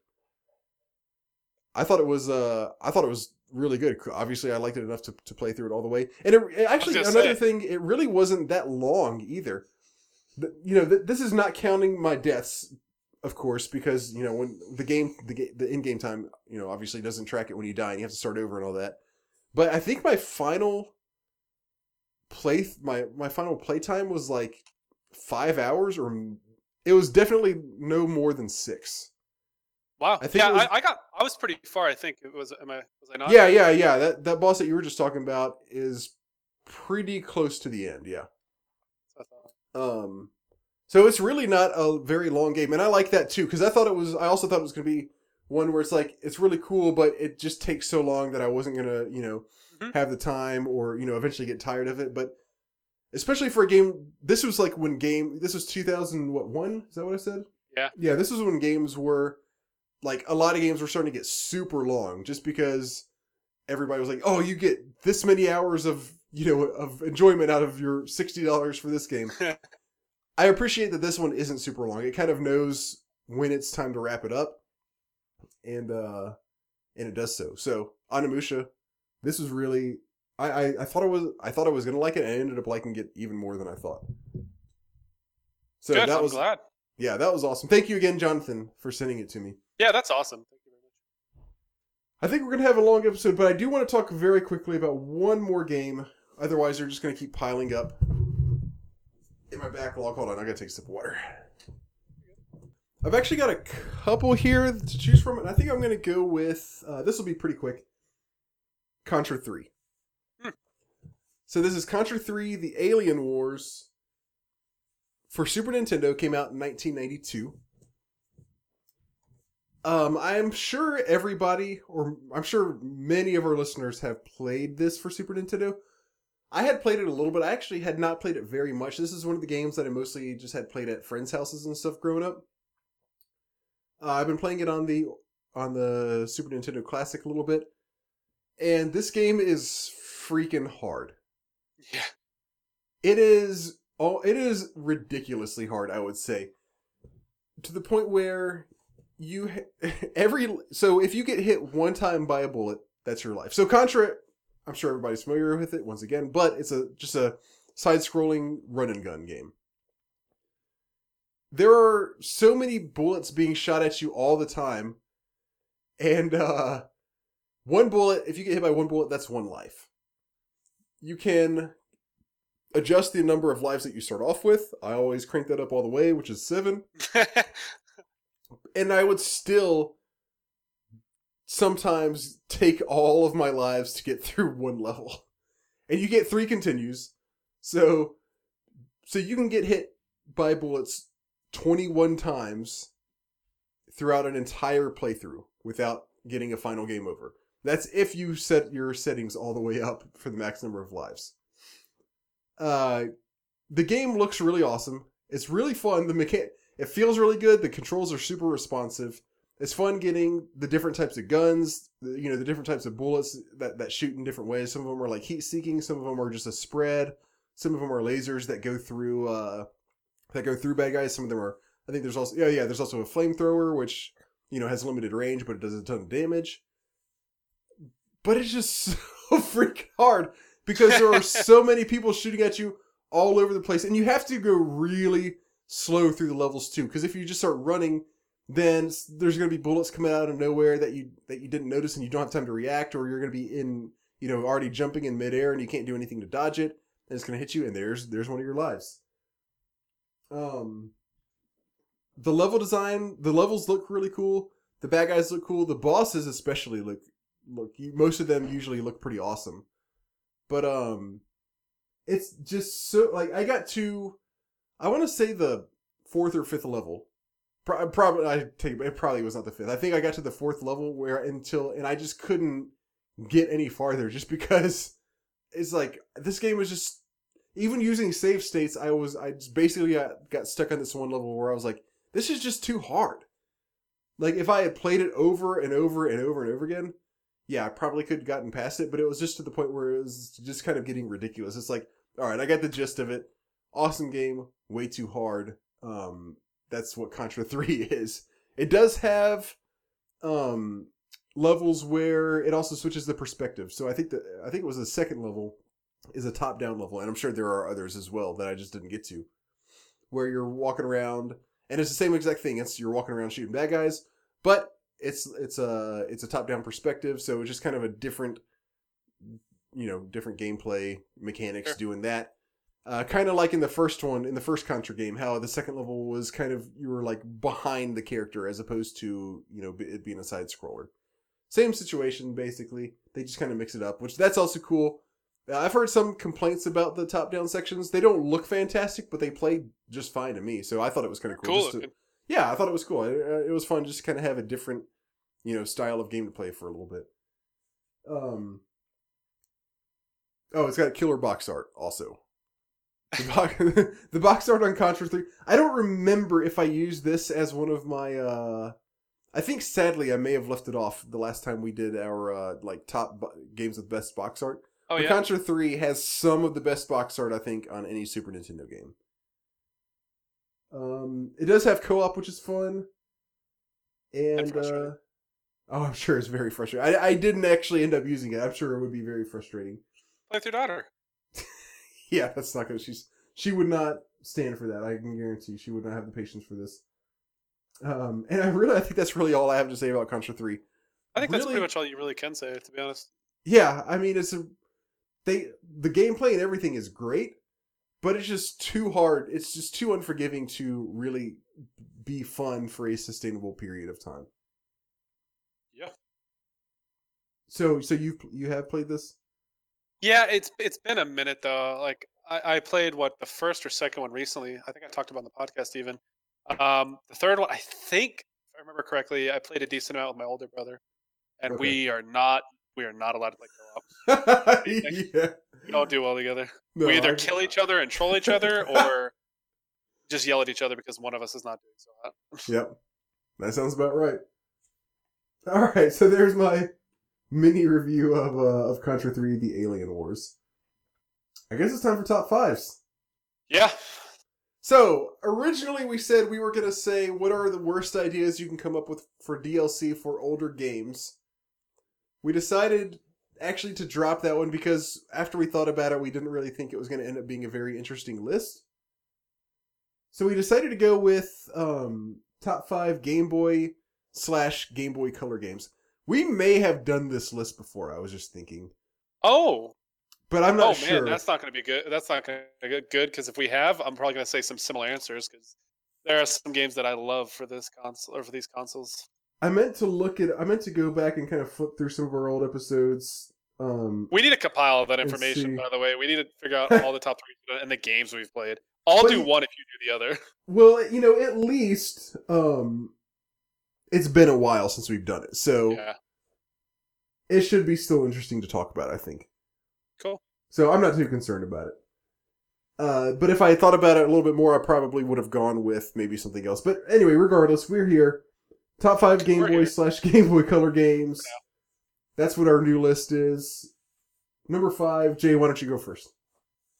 [SPEAKER 2] I thought it was uh I thought it was really good. Obviously, I liked it enough to, to play through it all the way. And it, it actually another thing, it really wasn't that long either. The- you know, th- this is not counting my deaths, of course, because you know when the game the ga- the in game time, you know, obviously doesn't track it when you die, and you have to start over and all that. But I think my final play my my final playtime was like five hours, or m- it was definitely no more than six.
[SPEAKER 3] Wow.
[SPEAKER 2] I think
[SPEAKER 3] yeah,
[SPEAKER 2] was-
[SPEAKER 3] I, I got. I was pretty far. I think it was. Am I? Was I not?
[SPEAKER 2] Yeah, yeah, yeah. That that boss that you were just talking about is pretty close to the end. Yeah. Um, so it's really not a very long game, and I like that too because I thought it was. I also thought it was going to be one where it's like it's really cool, but it just takes so long that I wasn't gonna, you know,
[SPEAKER 3] Mhm.
[SPEAKER 2] have the time or you know eventually get tired of it. But especially for a game, this was like when game. This was two thousand what one? Is that what I said?
[SPEAKER 3] Yeah.
[SPEAKER 2] Yeah, this was when games were like a lot of games were starting to get super long just because everybody was like, "Oh, you get this many hours of you know of enjoyment out of your sixty dollars for this game." I appreciate that this one isn't super long. It kind of knows when it's time to wrap it up, and uh and it does so. So Onimusha, this was really I, I I thought I was I thought I was gonna like it, and I ended up liking it even more than I thought. So
[SPEAKER 3] Good.
[SPEAKER 2] that
[SPEAKER 3] I'm
[SPEAKER 2] was
[SPEAKER 3] glad.
[SPEAKER 2] yeah, that was awesome. Thank you again, Jonathan, for sending it to me.
[SPEAKER 3] Yeah, that's awesome. Thank you very much.
[SPEAKER 2] I think we're gonna have a long episode, but I do want to talk very quickly about one more game. Otherwise, they're just gonna keep piling up in my backlog. Hold on, I gotta take a sip of water. I've actually got a couple here to choose from, and I think I'm gonna go with uh, this. Will be pretty quick. Contra Three.
[SPEAKER 3] Hmm.
[SPEAKER 2] So this is Contra Three: The Alien Wars. For Super Nintendo, came out in 1992. Um, I'm sure everybody, or I'm sure many of our listeners have played this for Super Nintendo. I had played it a little bit. I actually had not played it very much. This is one of the games that I mostly just had played at friends' houses and stuff growing up. Uh, I've been playing it on the on the Super Nintendo Classic a little bit, and this game is freaking hard.
[SPEAKER 3] Yeah.
[SPEAKER 2] It is oh, it is ridiculously hard. I would say, to the point where you every so if you get hit one time by a bullet, that's your life. So Contra, I'm sure everybody's familiar with it once again, but it's a just a side-scrolling run and gun game. There are so many bullets being shot at you all the time, and uh, one bullet. If you get hit by one bullet, that's one life. You can adjust the number of lives that you start off with. I always crank that up all the way, which is seven and I would still sometimes take all of my lives to get through one level. And you get three continues. So so you can get hit by bullets 21 times throughout an entire playthrough without getting a final game over. That's if you set your settings all the way up for the max number of lives. Uh the game looks really awesome. It's really fun. The mechan- it feels really good. The controls are super responsive. It's fun getting the different types of guns, the, you know, the different types of bullets that, that shoot in different ways. Some of them are like heat seeking. Some of them are just a spread. Some of them are lasers that go through, uh, that go through bad guys. Some of them are, I think there's also, yeah, yeah, there's also a flamethrower, which, you know, has limited range, but it does a ton of damage. But it's just so freaking hard because there are so many people shooting at you all over the place. And you have to go really slow through the levels too, because if you just start running, then there's going to be bullets coming out of nowhere that you that you didn't notice, and you don't have time to react, or you're going to be in you know already jumping in midair, and you can't do anything to dodge it, and it's going to hit you, and there's there's one of your lives. Um, the level design, the levels look really cool. The bad guys look cool. The bosses especially look look. Most of them usually look pretty awesome, but um, it's just so like I got to I want to say the fourth or fifth level. Pro- probably I take it probably was not the fifth. I think I got to the fourth level where until and I just couldn't get any farther just because it's like this game was just even using save states. I was I just basically got, got stuck on this one level where I was like, this is just too hard. Like if I had played it over and over and over and over again, yeah, I probably could have gotten past it, but it was just to the point where it was just kind of getting ridiculous. It's like, all right, I got the gist of it. Awesome game, way too hard. Um, that's what Contra 3 is. It does have um levels where it also switches the perspective. So I think that I think it was the second level is a top down level, and I'm sure there are others as well that I just didn't get to. Where you're walking around and it's the same exact thing. It's you're walking around shooting bad guys, but it's it's a it's a top down perspective, so it's just kind of a different you know, different gameplay mechanics
[SPEAKER 3] Sure.
[SPEAKER 2] doing that. Uh, kind of like in the first one, in the first Contra game, how the second level was kind of you were like behind the character as opposed to you know it being a side scroller. Same situation basically. They just kind of mix it up, which that's also cool. Uh, I've heard some complaints about the top down sections. They don't look fantastic, but they play just fine to me. So I thought it was kind of cool.
[SPEAKER 3] Cool.
[SPEAKER 2] just to- yeah, I thought it was cool. It, uh, it was fun just to kind of have a different, you know, style of game to play for a little bit. Um. Oh, it's got killer box art also. The box, the box art on Contra 3. I don't remember if I used this as one of my uh I think sadly I may have left it off the last time we did our uh like top bo- games with best box art.
[SPEAKER 3] Oh
[SPEAKER 2] But
[SPEAKER 3] yeah.
[SPEAKER 2] Contra 3 has some of the best box art I think on any Super Nintendo game. Um it does have co-op which is fun. And, uh. Oh, I'm sure it's very frustrating. I, I didn't actually end up using it. I'm sure it would be very frustrating.
[SPEAKER 3] Play with your daughter.
[SPEAKER 2] Yeah, that's not gonna. She's she would not stand for that. I can guarantee she would not have the patience for this. Um, and I really, I think that's really all I have to say about Contra Three.
[SPEAKER 3] I think that's pretty much all you really can say, to be honest.
[SPEAKER 2] Yeah, I mean, it's a they the gameplay and everything is great, but it's just too hard. It's just too unforgiving to really be fun for a sustainable period of time.
[SPEAKER 3] Yeah.
[SPEAKER 2] So, so you you have played this?
[SPEAKER 3] Yeah, it's it's been a minute though. Like I, I played what the first or second one recently. I think I talked about it on the podcast even. Um, the third one, I think, if I remember correctly, I played a decent amount with my older brother, and
[SPEAKER 2] Okay.
[SPEAKER 3] we are not we are not allowed to play co-op.
[SPEAKER 2] yeah.
[SPEAKER 3] We don't do well together.
[SPEAKER 2] No,
[SPEAKER 3] we either
[SPEAKER 2] I-
[SPEAKER 3] kill each other and troll each other, or just yell at each other because one of us is not doing so hot.
[SPEAKER 2] Yep. That sounds about right. All right, so there's my mini review of uh, of Contra 3 The Alien Wars. I guess it's time for top 5s.
[SPEAKER 3] Yeah,
[SPEAKER 2] So, originally we said we were going to say what are the worst ideas you can come up with for DLC for older games. We decided actually to drop that one because after we thought about it, we didn't really think it was going to end up being a very interesting list. So we decided to go with um, top five Game Boy slash Game Boy Color games. We may have done this list before. I was just thinking,
[SPEAKER 3] Oh,
[SPEAKER 2] but I'm not
[SPEAKER 3] oh
[SPEAKER 2] sure.
[SPEAKER 3] man, that's not going to be good. That's not going to get good because if we have, I'm probably going to say some similar answers because there are some games that I love for this console or for these consoles.
[SPEAKER 2] I meant to look at. I meant to go back and kind of flip through some of our old episodes. Um,
[SPEAKER 3] We need to compile that information, by the way. We need to figure out all the top three and the games we've played. I'll
[SPEAKER 2] But
[SPEAKER 3] do one if you do the other.
[SPEAKER 2] well, you know, at least um, it's been a while since we've done it, so
[SPEAKER 3] Yeah,
[SPEAKER 2] it should be still interesting to talk about. I think.
[SPEAKER 3] cool.
[SPEAKER 2] So I'm not too concerned about it. Uh, but if I had thought about it a little bit more, I probably would have gone with maybe something else. But anyway, regardless, we're here. Top five Game
[SPEAKER 3] We're
[SPEAKER 2] Boy
[SPEAKER 3] here.
[SPEAKER 2] slash Game Boy Color games.
[SPEAKER 3] Yeah.
[SPEAKER 2] That's what our new list is. Number five, Jay. Why don't you go first?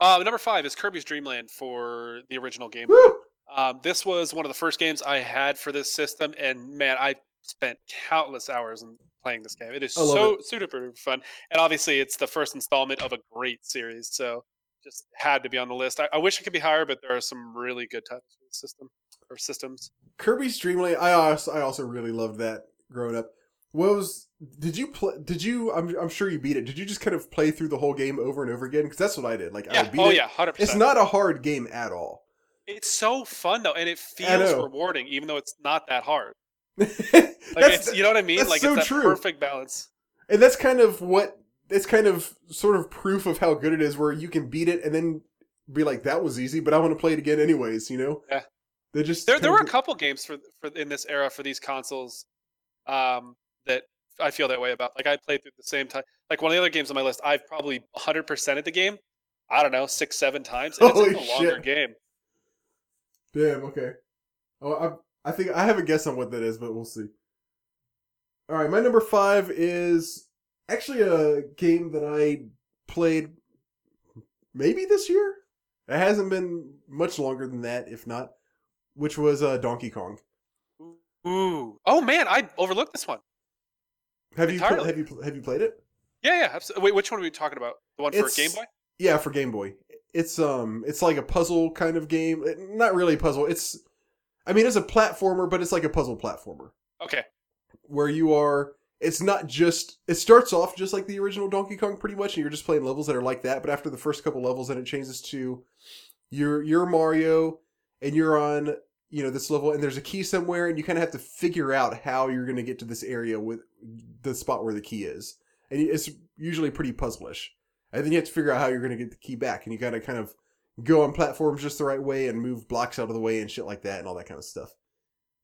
[SPEAKER 3] Uh, number five is Kirby's Dream Land for the original Game Boy.
[SPEAKER 2] Woo!
[SPEAKER 3] Um, this was one of the first games I had for this system, and man, I spent countless hours in playing this game. It is
[SPEAKER 2] I
[SPEAKER 3] so super fun, and obviously, it's the first installment of a great series, so just had to be on the list. I, I wish it could be higher, but there are some really good titles for the system or systems.
[SPEAKER 2] Kirby's Dream Land. I also, I also really loved that growing up. What was did you play? Did you? I'm, I'm sure you beat it. Did you just kind of play through the whole game over and over again? Because that's what I did. Like I
[SPEAKER 3] Yeah.
[SPEAKER 2] would beat
[SPEAKER 3] Oh
[SPEAKER 2] it.
[SPEAKER 3] yeah. hundred percent.
[SPEAKER 2] It's not a hard game at all.
[SPEAKER 3] It's so fun though, and it feels rewarding, even though it's not that hard.
[SPEAKER 2] That's-
[SPEAKER 3] Like it's, you know what I mean? Like
[SPEAKER 2] so
[SPEAKER 3] it's that
[SPEAKER 2] true.
[SPEAKER 3] perfect balance.
[SPEAKER 2] and that's kind of what it's kind of sort of proof of how good it is, where you can beat it and then be like, "That was easy," but I want to play it again anyways. You know?
[SPEAKER 3] Yeah.
[SPEAKER 2] They just
[SPEAKER 3] There, there were a couple games for for in this era for these consoles um, that I feel that way about. Like I played through the same time. Like one of the other games on my list, I've probably 100 percented the game. I don't know, six, seven times. And
[SPEAKER 2] Holy
[SPEAKER 3] it's a longer
[SPEAKER 2] shit.
[SPEAKER 3] game.
[SPEAKER 2] Damn. Okay. Oh, I I think I have a guess on what that is, but we'll see. All right, my number five is actually a game that I played maybe this year. It hasn't been much longer than that, if not. Which was uh, Donkey Kong.
[SPEAKER 3] Ooh. Oh man, I overlooked this one.
[SPEAKER 2] Have you pl- have you pl- have you played it?
[SPEAKER 3] Yeah, yeah. Absolutely. Wait, which one are we talking about? The one for
[SPEAKER 2] It's-
[SPEAKER 3] Game Boy?
[SPEAKER 2] Yeah, for Game Boy. It's um, it's like a puzzle kind of game. Eh, Not really a puzzle. It's, I mean, it's a platformer, but it's like a puzzle platformer
[SPEAKER 3] Okay.
[SPEAKER 2] where you are. It's not just. It starts off just like the original Donkey Kong, pretty much, and you're just playing levels that are like that. But after the first couple levels, then it changes to, you're you're Mario, and you're on you know this level, and there's a key somewhere, and you kind of have to figure out how you're going to get to this area with the spot where the key is, and it's usually pretty puzzlish. And then you have to figure out how you're going to get the key back, and you got to kind of go on platforms just the right way and move blocks out of the way and shit like that and all that kind of stuff.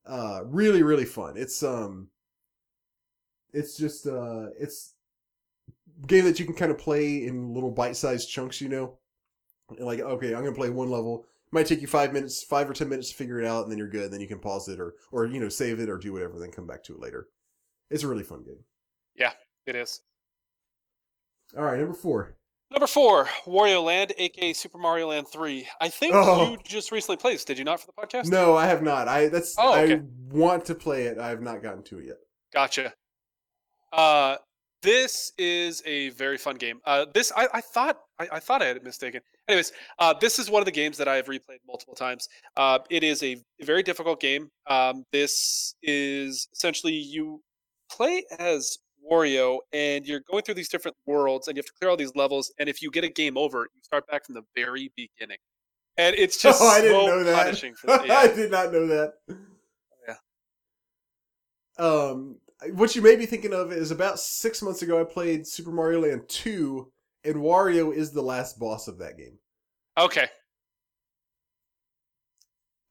[SPEAKER 2] Uh, really, really fun. It's um, it's just uh, it's game that you can kind of play in little bite-sized chunks. You know, like okay, I'm gonna play one level. might take you five minutes, five or ten minutes to figure it out, and then you're good. Then you can pause it or or you know save it or do whatever, then come back to it later. It's a really fun game.
[SPEAKER 3] Yeah, it is.
[SPEAKER 2] All right, number four.
[SPEAKER 3] Number four, Wario Land, aka Super Mario Land 3. I think
[SPEAKER 2] Oh.
[SPEAKER 3] you just recently played this, did you not, for the podcast?
[SPEAKER 2] No, I have not. I that's
[SPEAKER 3] Oh, okay.
[SPEAKER 2] I want to play it. I have not gotten to it yet.
[SPEAKER 3] Gotcha. Uh, this is a very fun game. Uh, this I, I thought I, I thought I had it mistaken. Anyways, uh, this is one of the games that I have replayed multiple times. Uh, it is a very difficult game. Um, this is essentially you play as Wario, and you're going through these different worlds, and you have to clear all these levels. And if you get a game over, you start back from the very beginning. And it's just
[SPEAKER 2] oh, I
[SPEAKER 3] so
[SPEAKER 2] didn't know that.
[SPEAKER 3] punishing for that.
[SPEAKER 2] I did not know that.
[SPEAKER 3] Yeah.
[SPEAKER 2] Um, what you may be thinking of is about six months ago, I played Super Mario Land 2, and Wario is the last boss of that game.
[SPEAKER 3] okay.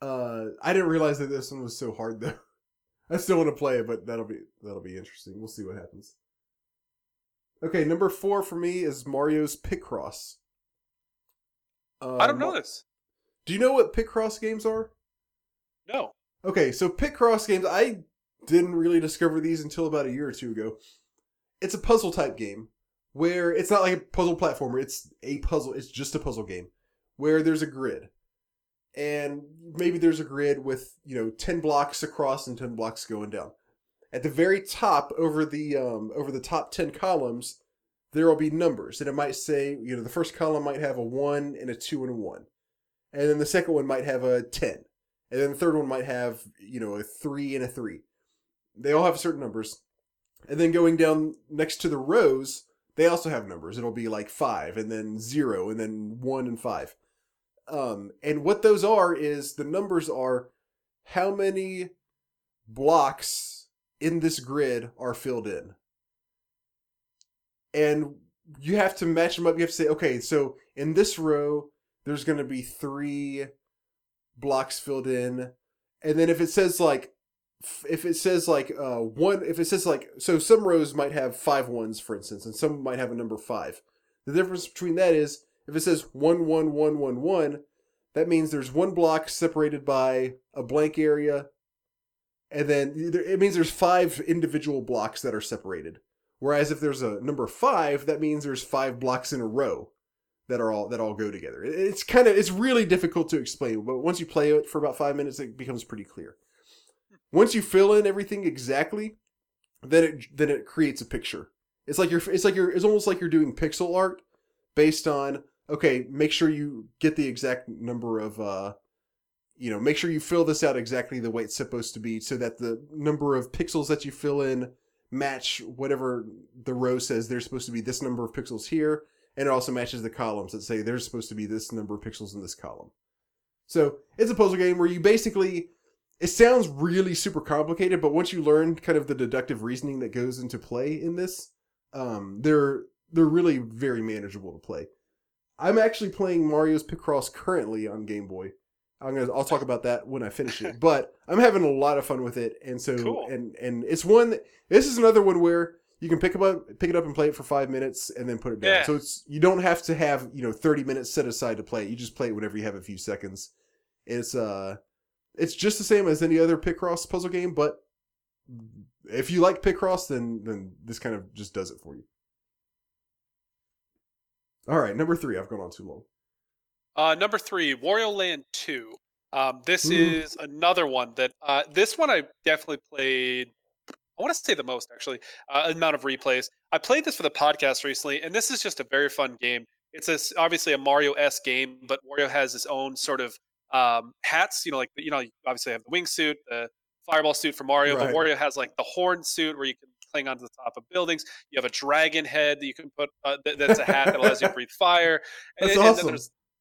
[SPEAKER 2] Uh, I didn't realize that this one was so hard though. I still want to play it, but that'll be that'll be interesting. We'll see what happens. Okay, number four for me is Mario's Picross. Uh,
[SPEAKER 3] I don't know this.
[SPEAKER 2] Do you know what Picross games are?
[SPEAKER 3] No.
[SPEAKER 2] Okay, so Picross games, I didn't really discover these until about a year or two ago. It's a puzzle type game where it's not like a puzzle platformer, it's a puzzle, it's just a puzzle game where there's a grid. And maybe there's a grid with, you know, 10 blocks across and 10 blocks going down. At the very top over the um over the top 10 columns, there will be numbers and it might say, you know, the first column might have a 1 and a 2 and a 1. And then the second one might have a 10. And then the third one might have, you know, a three and a three. They all have certain numbers. And then going down next to the rows, they also have numbers. It'll be like five, and then zero, and then one and five. Um, and what those are is the numbers are how many blocks in this grid are filled in. And you have to match them up. You have to say, okay, so in this row, there's going to be three blocks filled in and then if it says like if it says like uh one if it says like so some rows might have five ones for instance and some might have a number five the difference between that is if it says one one one one one that means there's one block separated by a blank area and then it means there's five individual blocks that are separated whereas if there's a number five that means there's five blocks in a row that are all that all go together. It's kind of it's really difficult to explain, but once you play it for about five minutes, it becomes pretty clear. Once you fill in everything exactly, then it then it creates a picture. It's like you're it's like you're it's almost like you're doing pixel art based on okay, make sure you get the exact number of uh you know, make sure you fill this out exactly the way it's supposed to be so that the number of pixels that you fill in match whatever the row says there's supposed to be this number of pixels here and it also matches the columns that say there's supposed to be this number of pixels in this column. So it's a puzzle game where you basically it sounds really super complicated, but once you learn kind of the deductive reasoning that goes into play in this, um, they're they're really very manageable to play. I'm actually playing Mario's Picross currently on Game Boy, I'm gonna I'll talk about that when I finish it. But I'm having a lot of fun with it, and so
[SPEAKER 3] Cool.
[SPEAKER 2] and and it's one. that- This is another one where you can pick up pick it up and play it for five minutes and then put it down.
[SPEAKER 3] Yeah.
[SPEAKER 2] So it's you don't have to have you know 30 minutes set aside to play. it. You just play it whenever you have a few seconds. It's uh, it's just the same as any other Picross puzzle game, but if you like Picross, then then this kind of just does it for you. All right, number three. I've gone on too long.
[SPEAKER 3] Uh, number three, Wario Land 2. Um, this
[SPEAKER 2] Ooh.
[SPEAKER 3] is another one that uh, this one I definitely played. I want to say the most actually uh, amount of replays. I played this for the podcast recently, and this is just a very fun game. It's a, obviously a Mario s game, but Wario has his own sort of um, hats. You know, like you know, you obviously have the wingsuit, the fireball suit for Mario,
[SPEAKER 2] Right.
[SPEAKER 3] but Wario has like the horn suit where you can cling onto the top of buildings. You have a dragon head that you can put. Uh, that, that's a hat that allows you to breathe fire. And-
[SPEAKER 2] That's
[SPEAKER 3] and
[SPEAKER 2] awesome.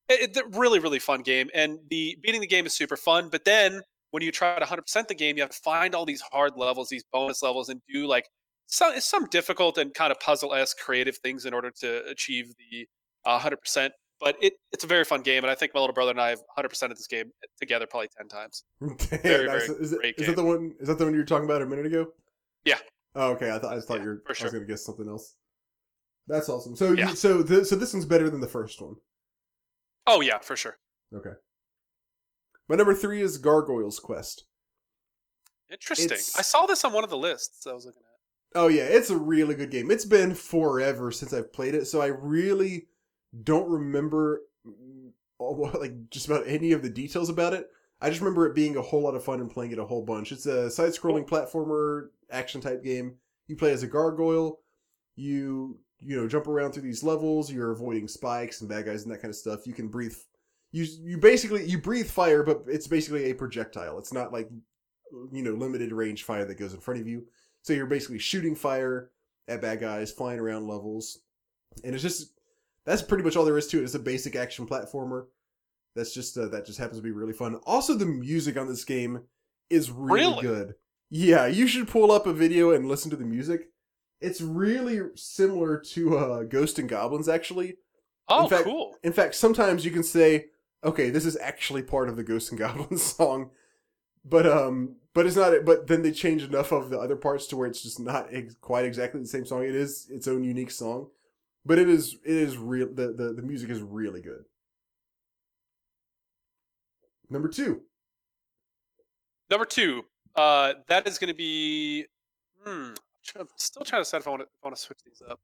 [SPEAKER 3] it, it, really really fun game and the beating the game is super fun but then when you try to 100% the game you have to find all these hard levels these bonus levels and do like some some difficult and kind of puzzle-esque creative things in order to achieve the uh, 100% but it, it's a very fun game and i think my little brother and i have 100% of this game together probably 10 times
[SPEAKER 2] Damn,
[SPEAKER 3] Very,
[SPEAKER 2] nice.
[SPEAKER 3] very
[SPEAKER 2] is, it,
[SPEAKER 3] great
[SPEAKER 2] is that the one? Is that the one you were talking about a minute ago?
[SPEAKER 3] Yeah.
[SPEAKER 2] Oh, okay. I thought I thought
[SPEAKER 3] Yeah,
[SPEAKER 2] you were.
[SPEAKER 3] for
[SPEAKER 2] I was going to guess something else. That's awesome. So,
[SPEAKER 3] Yeah.
[SPEAKER 2] you, so th- so this one's better than the first one.
[SPEAKER 3] oh yeah for sure
[SPEAKER 2] Okay. My number three is Gargoyle's Quest.
[SPEAKER 3] interesting
[SPEAKER 2] It's-
[SPEAKER 3] i saw this on one of the lists i was looking at
[SPEAKER 2] Oh yeah, it's a really good game. It's been forever since I've played it, so I really don't remember mm, all, like just about any of the details about it. I just remember it being a whole lot of fun and playing it a whole bunch. It's a side-scrolling platformer action type game. You play as a gargoyle. You you know jump around through these levels. You're avoiding spikes and bad guys and that kind of stuff. You can breathe. You you basically you breathe fire, but it's basically a projectile. It's not like you know limited range fire that goes in front of you. So you're basically shooting fire at bad guys, flying around levels, and it's just that's pretty much all there is to it. It's a basic action platformer. That's just uh, that just happens to be really fun. Also, the music on this game is really,
[SPEAKER 3] Really?
[SPEAKER 2] good. Yeah, you should pull up a video and listen to the music. It's really similar to uh, Ghost and Goblins, actually.
[SPEAKER 3] oh
[SPEAKER 2] fact-
[SPEAKER 3] cool
[SPEAKER 2] In fact, sometimes you can say, "Okay, this is actually part of the Ghost and Goblins song," but um, but it's not. But then they change enough of the other parts to where it's just not ex- quite exactly the same song. It is its own unique song, but it is it is real. The the, the music is really good. Number two,
[SPEAKER 3] Number two, uh, that is going to be. Hmm, I'm still trying to decide if I want to, I want to switch these up.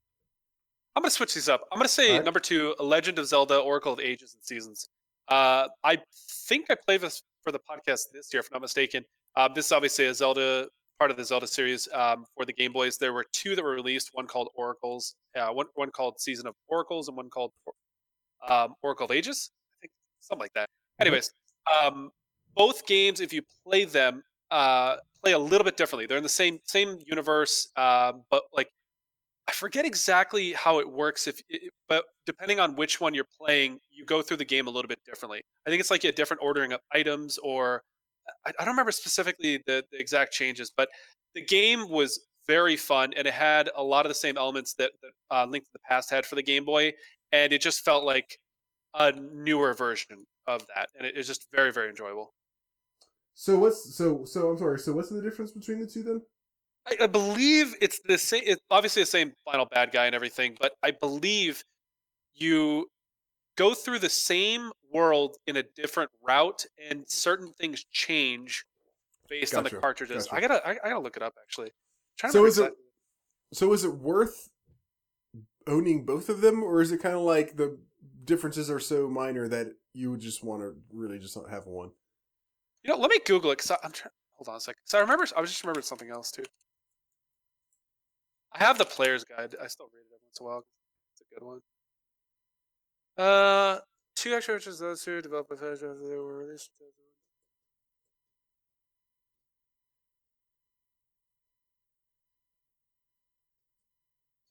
[SPEAKER 3] I'm going to switch these up. I'm going to say
[SPEAKER 2] Alright.
[SPEAKER 3] number two, A Legend of Zelda: Oracle of Ages and Seasons. Uh, I think I played this for the podcast this year, if I'm not mistaken. Uh, this is obviously a Zelda part of the Zelda series um, for the Game Boys. There were two that were released. One called Oracles, uh, one one called Season of Oracles, and one called um, Oracle of Ages. I think something like that.
[SPEAKER 2] Mhm.
[SPEAKER 3] Anyways, um, both games, if you play them, uh, play a little bit differently. They're in the same same universe, um, but like I forget exactly how it works. If it, but depending on which one you're playing, you go through the game a little bit differently. I think it's like a different ordering of items, or I, I don't remember specifically the, the exact changes, but the game was very fun and it had a lot of the same elements that, that uh, Link to the Past had for the Game Boy, and it just felt like a newer version of that, and it was just very very enjoyable.
[SPEAKER 2] so what's so so I'm sorry. So what's the difference between the two then?
[SPEAKER 3] I, I believe it's the same. It's obviously the same final bad guy and everything, but I believe you go through the same world in a different route, and certain things change based on the cartridges.
[SPEAKER 2] gotcha.
[SPEAKER 3] I gotta, I, I gotta look it up actually.
[SPEAKER 2] So is it- So is it worth owning both of them, or is it kind of like the differences are so minor that you would just want to really just have one?
[SPEAKER 3] You know, let me Google it because I'm trying. Hold on a second. So I remember, I was just remembered something else too. I have the player's guide. I still read it every once in a while. It's a good one. Uh, two extra features those two developed by Fedra, they were released.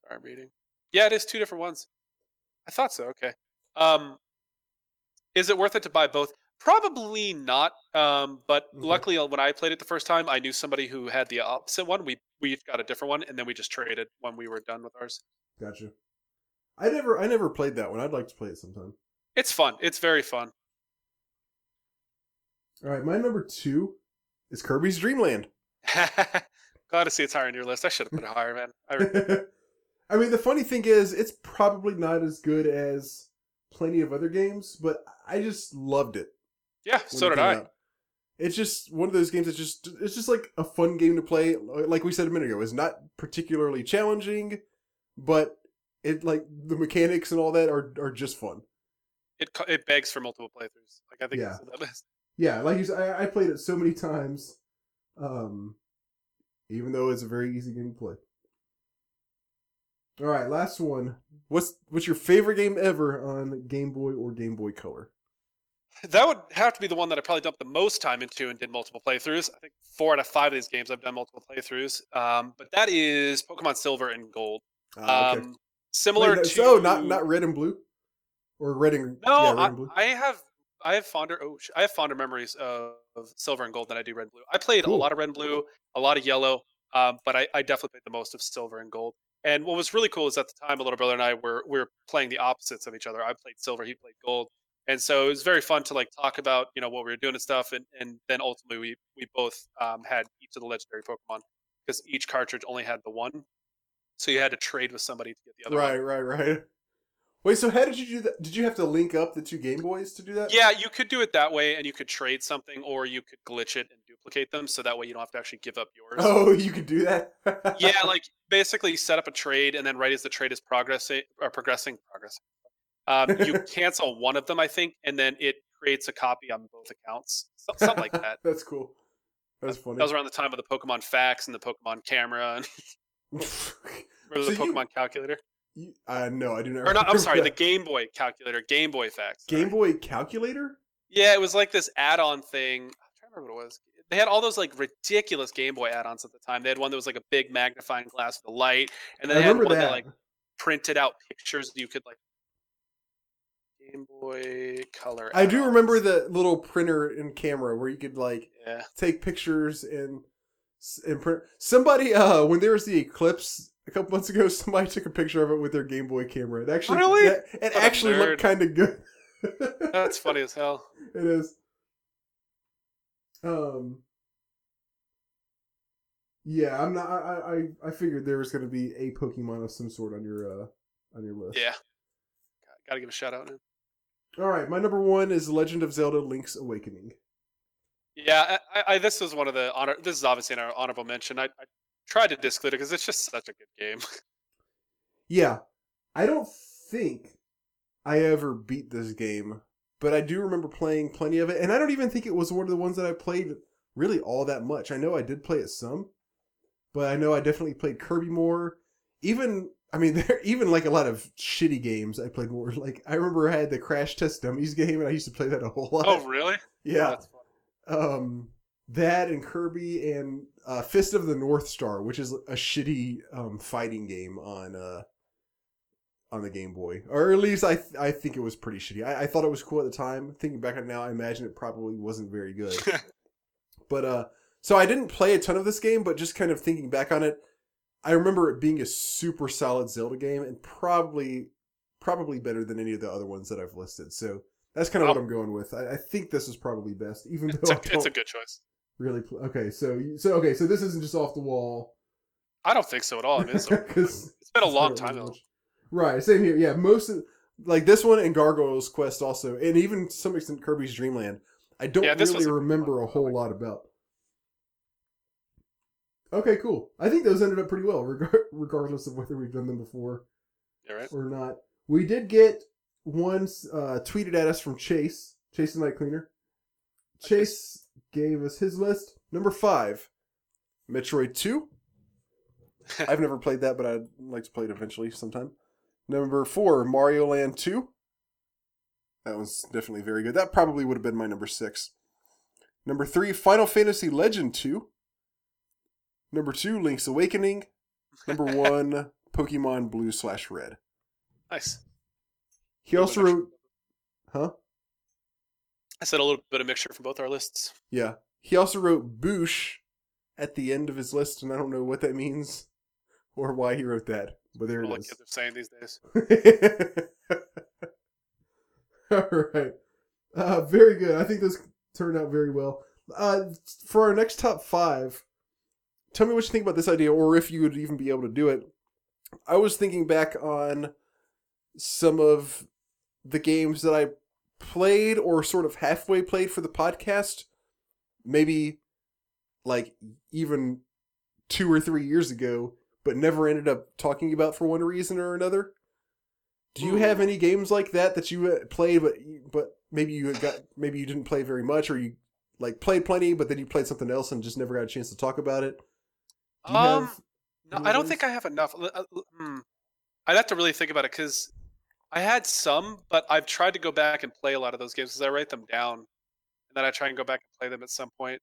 [SPEAKER 3] Sorry, I'm reading. Yeah, it is two different ones. I thought so. Okay. Um, is it worth it to buy both? Probably not. Um, but
[SPEAKER 2] Okay.
[SPEAKER 3] luckily, uh, when I played it the first time, I knew somebody who had the opposite one. We we got a different one, and then we just traded when we were done with ours.
[SPEAKER 2] Gotcha. I never I never played that one. I'd like to play it sometime.
[SPEAKER 3] It's fun. It's very fun.
[SPEAKER 2] All right, my number two is Kirby's Dreamland.
[SPEAKER 3] Glad to see it's higher on your list. I should have put it higher, man. I,
[SPEAKER 2] I mean, the funny thing is, it's probably not as good as plenty of other games, but I just loved it.
[SPEAKER 3] yeah, so did I.
[SPEAKER 2] out. It's just one of those games that's just it's just like a fun game to play. Like we said a minute ago, it's not particularly challenging, but it like the mechanics and all that are are just fun.
[SPEAKER 3] It it begs for multiple playthroughs. Like I think
[SPEAKER 2] Yeah. Yeah, like you said, I, I played it so many times, um, even though it's a very easy game to play. All right, last one. What's what's your favorite game ever on Game Boy or Game Boy Color?
[SPEAKER 3] That would have to be the one that I probably dumped the most time into and did multiple playthroughs. I think four out of five of these games I've done multiple playthroughs. Um, but that is Pokemon Silver and Gold.
[SPEAKER 2] Ah, okay.
[SPEAKER 3] Um, similar
[SPEAKER 2] Wait, no,
[SPEAKER 3] to
[SPEAKER 2] so not not red and blue, or red and
[SPEAKER 3] No,
[SPEAKER 2] yeah, red
[SPEAKER 3] I,
[SPEAKER 2] and blue.
[SPEAKER 3] I have I have fonder oh sh- I have fonder memories of, of silver and gold than I do red and blue. I played
[SPEAKER 2] Cool.
[SPEAKER 3] a lot of red and blue, a lot of yellow, um, but I, I definitely played the most of silver and gold. And what was really cool is at the time, my little brother and I were we were playing the opposites of each other. I played silver, he played gold, and so it was very fun to like talk about you know what we were doing and stuff. And and then ultimately we we both um, had each of the legendary Pokemon because each cartridge only had the one, so you had to trade with somebody to get the other one.
[SPEAKER 2] Right, right, right. Wait, so how did you do that? Did you have to link up the two Game Boys to do that?
[SPEAKER 3] Yeah, you could do it that way, and you could trade something, or you could glitch it and duplicate them, so that way you don't have to actually give up yours.
[SPEAKER 2] Oh, you could do that.
[SPEAKER 3] yeah, like basically set up a trade, and then right as the trade is progressing or progressing, progressing, um, you cancel one of them, I think, and then it creates a copy on both accounts, something like that.
[SPEAKER 2] That's cool. That's funny.
[SPEAKER 3] That was around the time of the Pokemon fax and the Pokemon camera and remember the
[SPEAKER 2] So you-
[SPEAKER 3] Pokemon calculator,
[SPEAKER 2] uh, no, I do not.
[SPEAKER 3] or not? I'm sorry, the. Game Boy calculator, Game Boy fax. sorry.
[SPEAKER 2] Game Boy calculator.
[SPEAKER 3] Yeah, it was like this add-on thing. I'm trying to remember what it was. They had all those like ridiculous Game Boy add-ons at the time. They had one that was like a big magnifying glass with a light, and then
[SPEAKER 2] I
[SPEAKER 3] they had one
[SPEAKER 2] that.
[SPEAKER 3] that like printed out pictures that you could like Game Boy Color.
[SPEAKER 2] I do remember the little printer and camera where you could like
[SPEAKER 3] Yeah.
[SPEAKER 2] take pictures and and print. Somebody, uh, when there was the eclipse a couple months ago, somebody took a picture of it with their Game Boy camera. It actually,
[SPEAKER 3] Really?
[SPEAKER 2] it, it
[SPEAKER 3] What a
[SPEAKER 2] actually looked kind of good.
[SPEAKER 3] That's funny as hell.
[SPEAKER 2] It is. Um. Yeah, I'm not. I I, I figured there was going to be a Pokemon of some sort on your uh on your list.
[SPEAKER 3] Yeah. Got to give a shout out. Man.
[SPEAKER 2] All right, my number one is Legend of Zelda: Link's Awakening.
[SPEAKER 3] Yeah, I, I, this is one of the honor. This is obviously an honorable mention. I, I tried to disclude it because it's just such a good game.
[SPEAKER 2] Yeah, I don't think I ever beat this game, but I do remember playing plenty of it, and I don't even think it was one of the ones that I played really all that much. I know I did play it some, but I know I definitely played Kirby more. Even I mean, there even like a lot of shitty games I played more. Like I remember I had the Crash Test Dummies game, and I used to play that a whole lot.
[SPEAKER 3] oh, really?
[SPEAKER 2] yeah.
[SPEAKER 3] That's fun.
[SPEAKER 2] Um, that and Kirby and uh, Fist of the North Star, which is a shitty um, fighting game on uh, on the Game Boy, or at least I th- I think it was pretty shitty. I-, I thought it was cool at the time. Thinking back on it now, I imagine it probably wasn't very good. but uh, so I didn't play a ton of this game, but just kind of thinking back on it, I remember it being a super solid Zelda game and probably probably better than any of the other ones that I've listed. So. That's kind of
[SPEAKER 3] Wow.
[SPEAKER 2] what I'm going with. I, I think this is probably best, even
[SPEAKER 3] It's
[SPEAKER 2] though
[SPEAKER 3] a, it's
[SPEAKER 2] don't
[SPEAKER 3] a good choice.
[SPEAKER 2] Really pl- okay so so okay so this isn't just off the wall.
[SPEAKER 3] I don't think so at all. I mean, it's, a-
[SPEAKER 2] 'Cause
[SPEAKER 3] it's been a long time though.
[SPEAKER 2] right same here. Yeah most of like this one and gargoyles quest also and even to some extent kirby's dreamland. I don't
[SPEAKER 3] Yeah,
[SPEAKER 2] really remember a whole lot about. Okay cool. I think those ended up pretty well reg- regardless of whether we've done them before
[SPEAKER 3] Yeah, right.
[SPEAKER 2] or not. We did get one uh, tweeted at us from chase chase the night cleaner. Chase gave us his list number five metroid 2 I've never played that, but I'd like to play it eventually sometime. Number four, Mario Land 2. That was definitely very good. That probably would have been my number six. Number three, Final Fantasy Legend 2. Number two, Link's Awakening. Number one, Pokemon Blue slash Red.
[SPEAKER 3] Nice.
[SPEAKER 2] He also wrote, huh?
[SPEAKER 3] I said a little bit of mixture from both our lists.
[SPEAKER 2] Yeah. He also wrote Boosh at the end of his list, and I don't know what that means or why he wrote that, but there it
[SPEAKER 3] like
[SPEAKER 2] is.
[SPEAKER 3] kids are saying these days.
[SPEAKER 2] All right. Uh, very good. I think this turned out very well. Uh, for our next top five, tell me what you think about this idea, or if you would even be able to do it. I was thinking back on some of the games that I played or sort of halfway played for the podcast, maybe like even two or three years ago, but never ended up talking about for one reason or another. Do you have any games like that that you uh, played, but but maybe you got maybe you didn't play very much, or you like played plenty, but then you played something else and just never got a chance to talk about it?
[SPEAKER 3] Um, No, I don't think I have enough. Uh, hmm. I'd have to really think about it because I had some, but I've tried to go back and play a lot of those games because I write them down, and then I try and go back and play them at some point.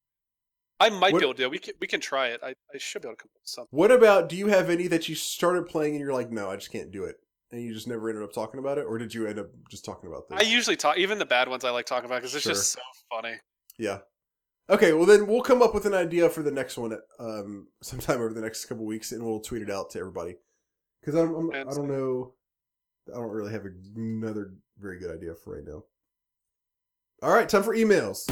[SPEAKER 3] I might
[SPEAKER 2] What-
[SPEAKER 3] be able to do it. We can we can try it. I, I should be able to come up with something.
[SPEAKER 2] What about? Do you have any that you started playing and you're like, no, I just can't do it, and you just never ended up talking about it, or did you end up just talking about this?
[SPEAKER 3] I usually talk even the bad ones. I like talking about because it's just so funny.
[SPEAKER 2] Yeah. Okay, well then we'll come up with an idea for the next one um, sometime over the next couple weeks, and we'll tweet it out to everybody. Because I'm, I'm I don't know, I don't really have another very good idea for right now. All right, time for emails.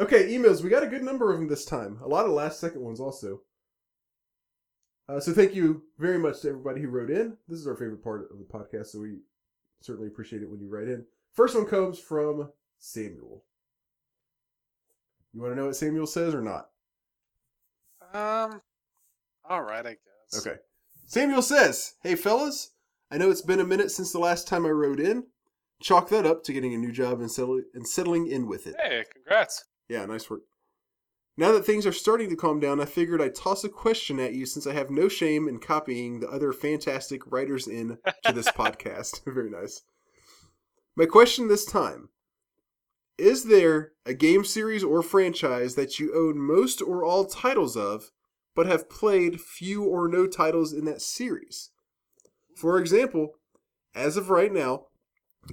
[SPEAKER 2] Okay, emails. We got a good number of them this time. A lot of last second ones also. Uh, so thank you very much to everybody who wrote in. This is our favorite part of the podcast, so we certainly appreciate it when you write in. First one comes from Samuel. You want to know what Samuel says or not?
[SPEAKER 3] Um, all right, I guess.
[SPEAKER 2] Okay. Samuel says, Hey fellas, I know it's been a minute since the last time I wrote in. Chalk that up to getting a new job and, settle- and settling in with it.
[SPEAKER 3] Hey, congrats.
[SPEAKER 2] Yeah, nice work. Now that things are starting to calm down, I figured I'd toss a question at you since I have no shame in copying the other fantastic writers in to this podcast. Very nice. My question this time Is there a game series or franchise that you own most or all titles of, but have played few or no titles in that series? For example, as of right now,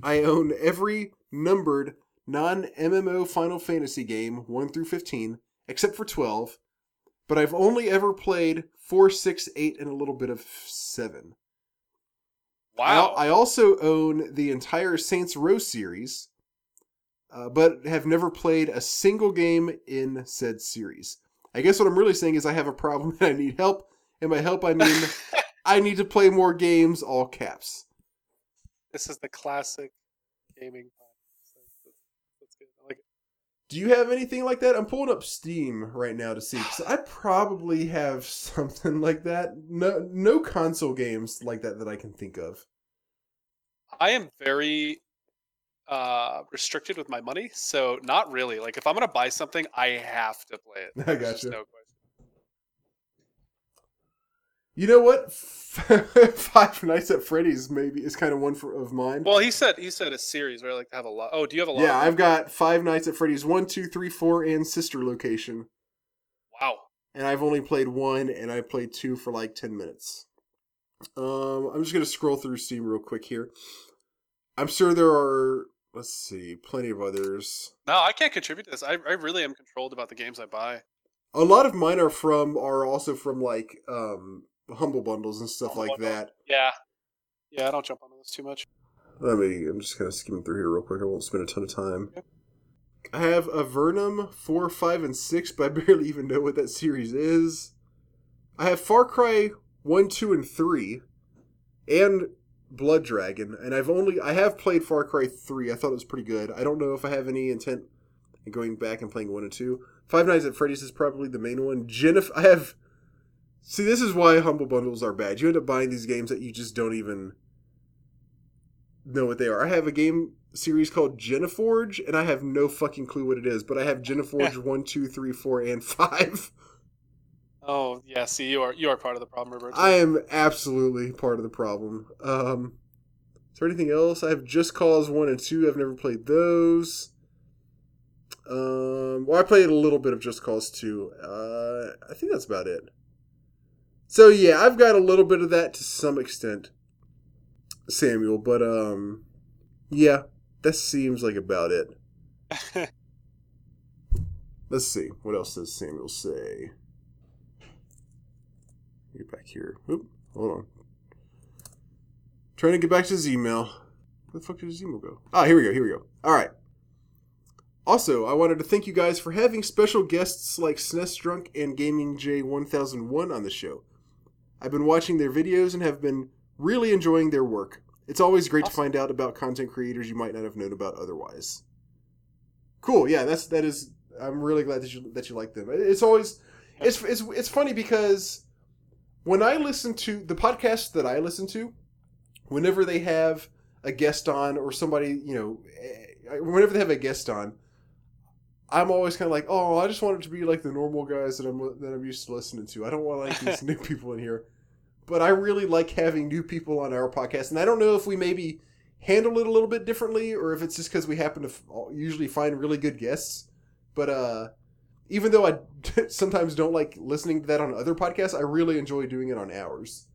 [SPEAKER 2] I own every numbered non MMO Final Fantasy game 1 through 15, except for 12, but I've only ever played 4, 6, 8, and a little bit of 7. I
[SPEAKER 3] Wow.
[SPEAKER 2] I, also own the entire Saints Row series, uh, but have never played a single game in said series. I guess what I'm really saying is I have a problem and I need help, and by help I mean I need to play more games, all caps.
[SPEAKER 3] this is the classic gaming.
[SPEAKER 2] Do you have anything like that? I'm pulling up Steam right now to see. 'cause I probably have something like that. No, no console games like that that I can think of.
[SPEAKER 3] I am very uh restricted with my money, so not really. Like if I'm gonna buy something, I have to play it.
[SPEAKER 2] I
[SPEAKER 3] There's
[SPEAKER 2] gotcha.
[SPEAKER 3] No.
[SPEAKER 2] You know what? Five Nights at Freddy's maybe is kind of one for, of mine.
[SPEAKER 3] Well, he said he said a series where I like to have a lot. Oh, do you have a lot?
[SPEAKER 2] yeah, I've got Five Nights at Freddy's one, two, three, four, and Sister Location,
[SPEAKER 3] Wow.
[SPEAKER 2] and I've only played one, and I played two for like ten minutes. Um, I'm just gonna scroll through Steam real quick here. I'm sure there are. Let's see, plenty of others.
[SPEAKER 3] No, I can't contribute to this. I, I really am controlled about the games I buy.
[SPEAKER 2] A lot of mine are from are also from like um humble bundles and stuff
[SPEAKER 3] Humble
[SPEAKER 2] like
[SPEAKER 3] Bundle.
[SPEAKER 2] that.
[SPEAKER 3] Yeah. Yeah, I don't jump on those too much.
[SPEAKER 2] Let me. I'm just kind of skimming through here real quick. I won't spend a ton of time.
[SPEAKER 3] Yep.
[SPEAKER 2] I have Avernum four, five, and six, but I barely even know what that series is. I have Far Cry one, two, and three, and Blood Dragon, and I've only I have played Far Cry three. I thought it was pretty good. I don't know if I have any intent in going back and playing one and two. Five Nights at Freddy's is probably the main one. Jennifer, I have. See, this is why humble bundles are bad. You end up buying these games that you just don't even know what they are. I have a game series called Geneforge, and I have no fucking clue what it is, but I have Geneforge 1, 2, 3, 4, and 5.
[SPEAKER 3] Oh yeah, see you are you are part of the problem, Roberto.
[SPEAKER 2] I am absolutely part of the problem. Um, is there anything else? I have Just Cause 1 and 2. I've never played those. Um, well, I played a little bit of Just Cause 2. Uh, I think that's about it. So yeah, I've got a little bit of that to some extent, Samuel. But um, Yeah, that seems like about it. Let's see. What else does Samuel say? Get back here. Oop, hold on. Trying to get back to his email. Where the fuck did his email go? Ah, here we go. Here we go. All right. Also, I wanted to thank you guys for having special guests like SNES Drunk and Gaming J1001 on the show. I've been watching their videos and have been really enjoying their work. It's always great
[SPEAKER 3] Awesome.
[SPEAKER 2] to find out about content creators you might not have known about otherwise. Cool. Yeah, that's that is. I'm really glad that you that you like them. It's always it's it's it's funny because when I listen to the podcasts that I listen to, whenever they have a guest on or somebody, you know, eh, whenever they have a guest on, I'm always kind of like, oh, I just want it to be like the normal guys that I'm that I'm used to listening to. I don't want like these new people in here. But I really like having new people on our podcast, and I don't know if we maybe handle it a little bit differently or if it's just because we happen to f- usually find really good guests. But uh, even though I sometimes don't like listening to that on other podcasts, I really enjoy doing it on ours.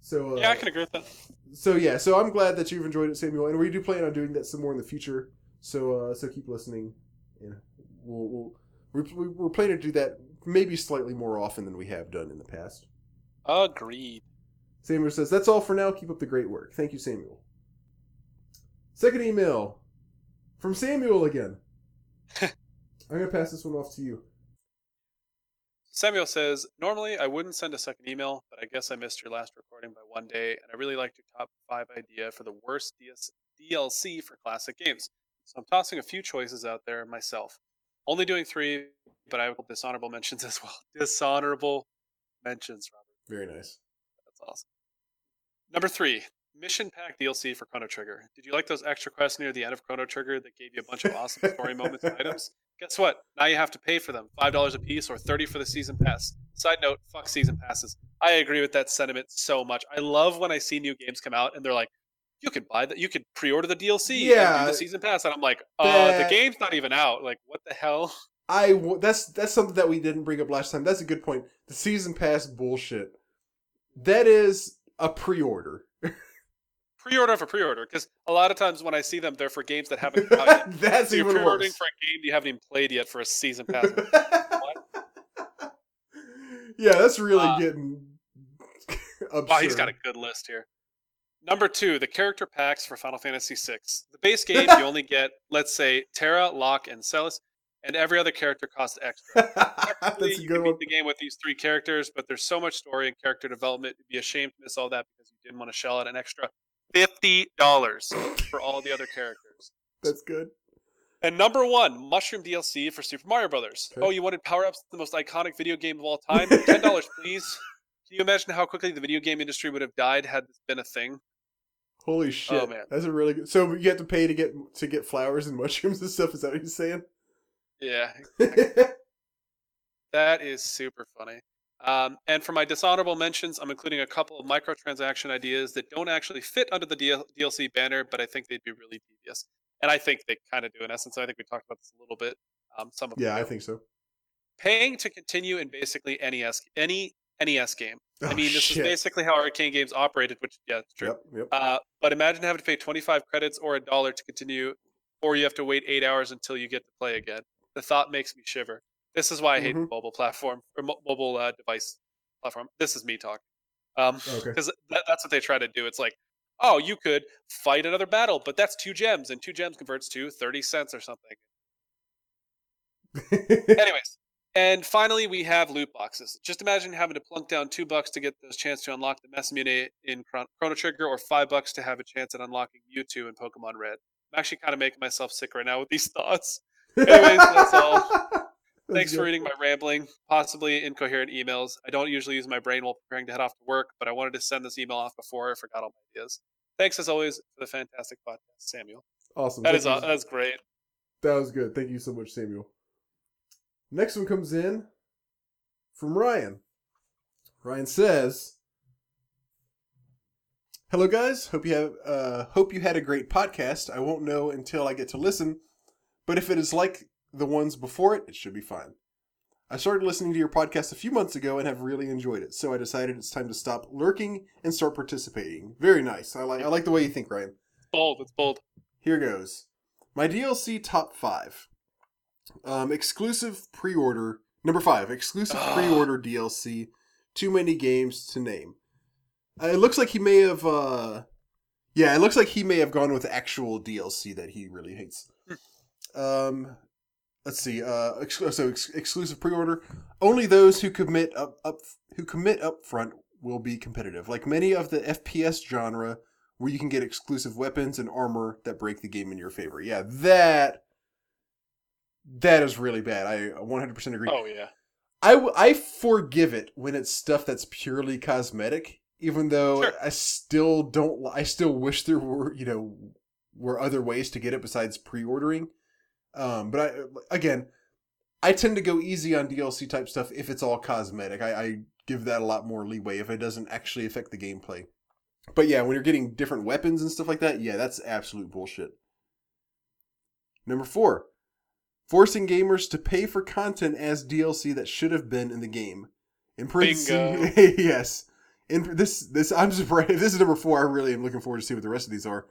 [SPEAKER 2] So uh,
[SPEAKER 3] yeah, I can agree with that.
[SPEAKER 2] so yeah, so I'm glad that you've enjoyed it, Samuel, and we do plan on doing that some more in the future. So uh, so keep listening, and we'll, we'll we're, we're planning to do that maybe slightly more often than we have done in the past.
[SPEAKER 3] Agreed.
[SPEAKER 2] Samuel says, "That's all for now. Keep up the great work. Thank you, Samuel." Second email from Samuel again. I'm gonna pass this one off to you.
[SPEAKER 3] Samuel says, Normally I wouldn't send a second email, but I guess I missed your last recording by one day, and I really like your top five idea for the worst DS- DLC for classic games. So I'm tossing a few choices out there myself. Only doing three, but I will dishonorable mentions as well. Dishonorable mentions, Robert.
[SPEAKER 2] Very nice.
[SPEAKER 3] That's awesome. Number three, mission pack DLC for Chrono Trigger. Did you like those extra quests near the end of Chrono Trigger that gave you a bunch of awesome story moments and items? Guess what? Now you have to pay for them. Five dollars a piece or thirty for the season pass. Side note, fuck season passes. I agree with that sentiment so much. I love when I see new games come out and they're like, you could buy that you could pre-order the DLC and
[SPEAKER 2] Yeah.
[SPEAKER 3] do the season pass. And I'm like, uh, the game's not even out. Like, what the hell?
[SPEAKER 2] I w- that's that's something that we didn't bring up last time. That's a good point. The season pass bullshit. That is a pre-order.
[SPEAKER 3] Pre-order for pre-order, because a lot of times when I see them, they're for games that haven't come out yet.
[SPEAKER 2] that's
[SPEAKER 3] So you're pre-ordering
[SPEAKER 2] worse.
[SPEAKER 3] for a game you haven't even played yet for a season pass.
[SPEAKER 2] yeah, that's really
[SPEAKER 3] Uh,
[SPEAKER 2] getting absurd.
[SPEAKER 3] Wow, he's got a good list here. Number two, the character packs for Final Fantasy VI. The base game, you only get, let's say, Terra, Locke, and Celes, and every other character costs extra.
[SPEAKER 2] that's a
[SPEAKER 3] you
[SPEAKER 2] good
[SPEAKER 3] can
[SPEAKER 2] one.
[SPEAKER 3] beat the game with these three characters, but there's so much story and character development. It'd be a shame to miss all that because you didn't want to shell out an extra fifty dollars for all the other characters.
[SPEAKER 2] That's good.
[SPEAKER 3] And number one, Mushroom DLC for Super Mario Brothers.
[SPEAKER 2] Okay.
[SPEAKER 3] Oh, you wanted power ups, the most iconic video game of all time? Ten dollars, please. Can you imagine how quickly the video game industry would have died had this been a thing?
[SPEAKER 2] Holy shit!
[SPEAKER 3] Oh, man.
[SPEAKER 2] That's a really good. So you have to pay to get to get flowers and mushrooms and stuff. Is that what you're saying?
[SPEAKER 3] Yeah, that is super funny. Um, and for my dishonorable mentions, I'm including a couple of microtransaction ideas that don't actually fit under the DLC banner, but I think they'd be really devious. And I think they kind of do in essence. I think we talked about this a little bit. Um, some of
[SPEAKER 2] yeah, I think so.
[SPEAKER 3] paying to continue in basically NES any NES game. I
[SPEAKER 2] Oh,
[SPEAKER 3] mean, this
[SPEAKER 2] shit.
[SPEAKER 3] is basically how arcade games operated, which yeah, it's true.
[SPEAKER 2] Yep, yep.
[SPEAKER 3] Uh, but imagine having to pay 25 credits or a dollar to continue, or you have to wait eight hours until you get to play again. The thought makes me shiver. This is why I hate
[SPEAKER 2] Mhm.
[SPEAKER 3] mobile platform or mo- mobile uh, device platform. This is me talking. Um,
[SPEAKER 2] Okay.
[SPEAKER 3] because that, that's what they try to do. It's like, oh, you could fight another battle, but that's two gems, and two gems converts to 30 cents or something. Anyways, and finally, we have loot boxes. Just imagine having to plunk down two bucks to get those chance to unlock the Masamune in Chrono Trigger, or five bucks to have a chance at unlocking Mewtwo in Pokemon Red. I'm actually kind of making myself sick right now with these thoughts. Anyways, that's all. Thanks for reading my rambling, possibly incoherent emails. I don't usually use my brain while preparing to head off to work, but I wanted to send this email off before I forgot all my ideas. Thanks as always for the fantastic podcast, Samuel.
[SPEAKER 2] Awesome.
[SPEAKER 3] That
[SPEAKER 2] Thank
[SPEAKER 3] is that's great.
[SPEAKER 2] That was good. Thank you so much, Samuel. Next one comes in from Ryan. Ryan says, "Hello, guys. Hope you have uh, hope you had a great podcast. I won't know until I get to listen, but if it is like the ones before it, it should be fine. I started listening to your podcast a few months ago and have really enjoyed it. So I decided it's time to stop lurking and start participating. Very nice. I like I like the way you think, Ryan.
[SPEAKER 3] bold. It's bold.
[SPEAKER 2] Here goes. My DLC top five. Um, exclusive pre-order number five. Exclusive
[SPEAKER 3] Ah.
[SPEAKER 2] pre-order DLC. Too many games to name. Uh, it looks like he may have. uh Yeah, it looks like he may have gone with actual DLC that he really hates. um, let's see. Uh, ex- so ex- exclusive pre-order. Only those who commit up up who commit up front will be competitive. Like many of the FPS genre, where you can get exclusive weapons and armor that break the game in your favor. Yeah, that that is really bad. I 100% agree.
[SPEAKER 3] Oh yeah.
[SPEAKER 2] I, I forgive it when it's stuff that's purely cosmetic, even though
[SPEAKER 3] Sure.
[SPEAKER 2] I still don't. I still wish there were you know were other ways to get it besides pre-ordering. Um, but I again, I tend to go easy on DLC type stuff if it's all cosmetic. I, I give that a lot more leeway if it doesn't actually affect the gameplay. But yeah, when you're getting different weapons and stuff like that, yeah, that's absolute bullshit. Number four, forcing gamers to pay for content as DLC that should have been in the game. In parentheses, yes. In this, this I'm surprised. If this is number four, I really am looking forward to see what the rest of these are.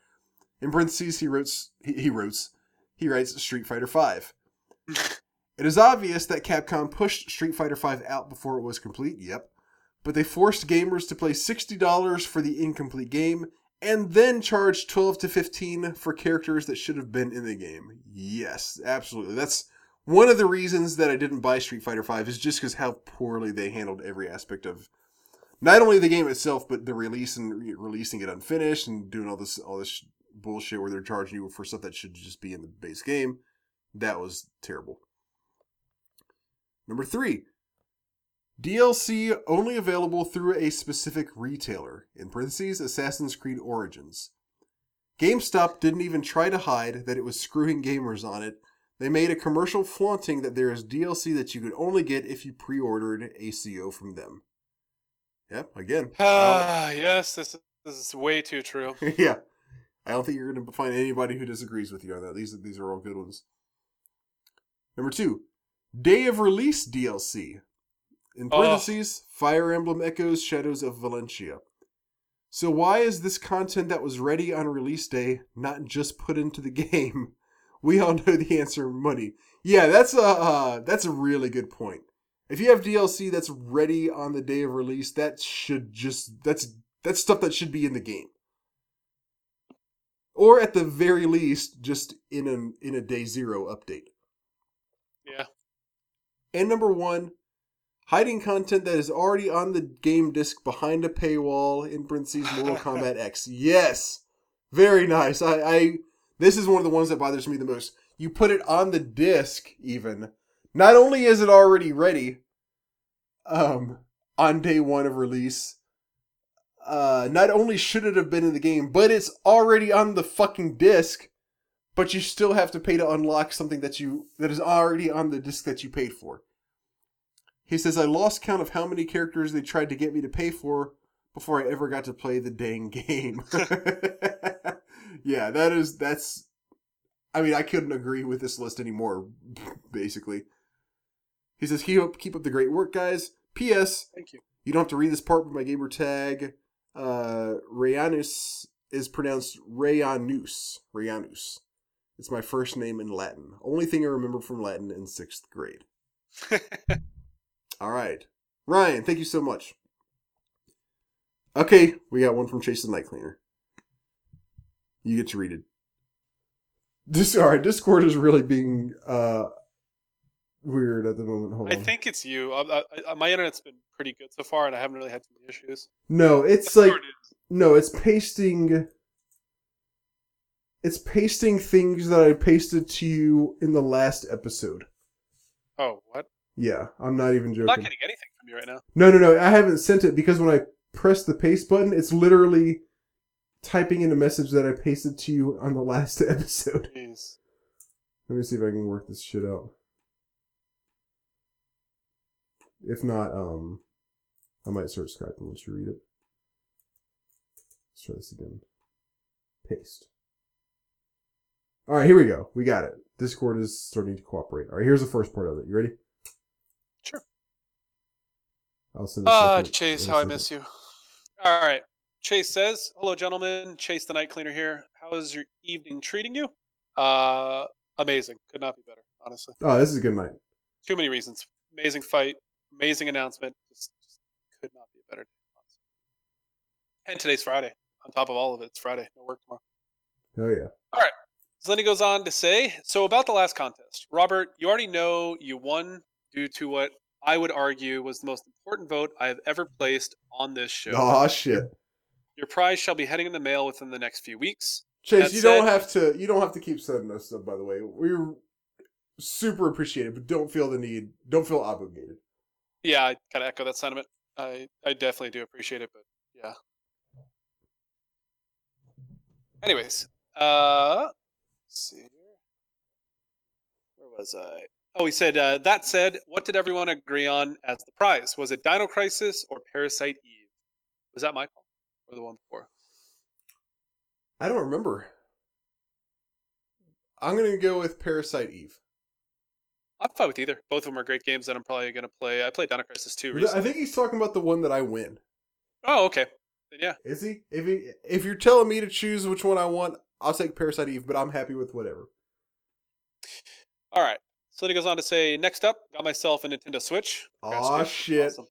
[SPEAKER 2] In parentheses, he wrote, he, he wrote, he writes Street Fighter Five. It is obvious that Capcom pushed Street Fighter V out before it was complete, yep. But they forced gamers to pay $60 for the incomplete game and then charged 12 to 15 for characters that should have been in the game. Yes, absolutely. That's one of the reasons that I didn't buy Street Fighter V is just because how poorly they handled every aspect of not only the game itself, but the release and re- releasing it unfinished and doing all this all this bullshit where they're charging you for stuff that should just be in the base game. That was terrible. Number three, DLC only available through a specific retailer. In parentheses, Assassin's Creed Origins. GameStop didn't even try to hide that it was screwing gamers on it. They made a commercial flaunting that there is DLC that you could only get if you pre-ordered ACO from them. Yep, again.
[SPEAKER 3] Ah, yes. This is, this is way too true.
[SPEAKER 2] yeah. I don't think you're going to find anybody who disagrees with you on that. These these are all good ones. Number two, day of release DLC. In
[SPEAKER 3] Oh.
[SPEAKER 2] parentheses, Fire Emblem Echoes Shadows of Valencia. So why is this content that was ready on release day not just put into the game? We all know the answer: money. Yeah, that's a uh, that's a really good point. If you have DLC that's ready on the day of release, that should just that's that's stuff that should be in the game, or at the very least, just in a in a day zero update.
[SPEAKER 3] Yeah.
[SPEAKER 2] And number one, hiding content that is already on the game disc behind a paywall in parentheses Mortal Kombat X. Yes. Very nice. I, I this is one of the ones that bothers me the most. You put it on the disc even. Not only is it already ready um on day 1 of release, uh not only should it have been in the game, but it's already on the fucking disc but you still have to pay to unlock something that you that is already on the disc that you paid for. He says I lost count of how many characters they tried to get me to pay for before I ever got to play the dang game. yeah, that is that's I mean, I couldn't agree with this list anymore basically. He says keep up keep up the great work guys. PS
[SPEAKER 3] Thank you.
[SPEAKER 2] you don't have to read this part, but my gamer tag, uh, Rayanus is pronounced Rayanus. Rayanus. It's my first name in Latin. Only thing I remember from Latin in sixth grade. All right. Ryan, thank you so much. Okay, we got one from Chase the Night Cleaner. You get to read it. This all right. Discord is really being uh weird at the moment. Hold
[SPEAKER 3] I
[SPEAKER 2] on.
[SPEAKER 3] think it's you. I, I, my internet's been pretty good so far, and I haven't really had too many issues.
[SPEAKER 2] no, it's
[SPEAKER 3] That's
[SPEAKER 2] like
[SPEAKER 3] what.
[SPEAKER 2] No, it's pasting. It's pasting things that I pasted to you in the last episode.
[SPEAKER 3] Oh, what?
[SPEAKER 2] Yeah, I'm not even joking.
[SPEAKER 3] I'm not getting anything from you right now.
[SPEAKER 2] No, no, no. I haven't sent it because when I press the paste button, it's literally typing in a message that I pasted to you on the last episode.
[SPEAKER 3] Jeez.
[SPEAKER 2] Let me see if I can work this shit out. If not, um, I might start Skype and let you read it. Let's try this again. Paste. All right, here we go. We got it. Discord is starting to cooperate. All right, here's the first part of it. You ready? I'll send.
[SPEAKER 3] Ah,
[SPEAKER 2] second-
[SPEAKER 3] Chase, how I miss you. All right. Chase says, "Hello, gentlemen. Chase, the night cleaner here. How is your evening treating you? Uh, amazing. Could not be better, honestly.
[SPEAKER 2] Oh, this is a good night.
[SPEAKER 3] Too many reasons. Amazing fight, amazing announcement. Just, just could not be a better. And today's Friday. On top of all of it, it's Friday. No work tomorrow.
[SPEAKER 2] Oh yeah.
[SPEAKER 3] So then he goes on to say, so about the last contest, Robert, you already know you won due to what I would argue was the most important vote I have ever placed on this show.
[SPEAKER 2] Oh shit.
[SPEAKER 3] Your prize shall be heading in the mail within the next few weeks.
[SPEAKER 2] Chase,
[SPEAKER 3] That
[SPEAKER 2] you don't have to. You don't have to keep sending us stuff. By the way, we super appreciate it, but don't feel the need. Don't feel obligated.
[SPEAKER 3] Yeah, I kind of echo that sentiment. I, I definitely do appreciate it, but yeah. Anyways, uh, let's see here. Where was I? Oh, he said, uh, that said, what did everyone agree on as the prize? Was it Dino Crisis or Parasite Eve? Was that my call? Or the one before?
[SPEAKER 2] I don't remember. I'm gonna go with Parasite Eve.
[SPEAKER 3] I'm fine with either. Both of them are great games that I'm probably going to play. I played Dino Crisis 2
[SPEAKER 2] I think he's talking about the one that I win.
[SPEAKER 3] Oh, okay. Then yeah.
[SPEAKER 2] Is he? If he, if you're telling me to choose which one I want, I'll take Parasite Eve. But I'm happy with whatever.
[SPEAKER 3] All right. So then he goes on to say, next up, got myself a Nintendo Switch.
[SPEAKER 2] Aw shit.
[SPEAKER 3] Awesome.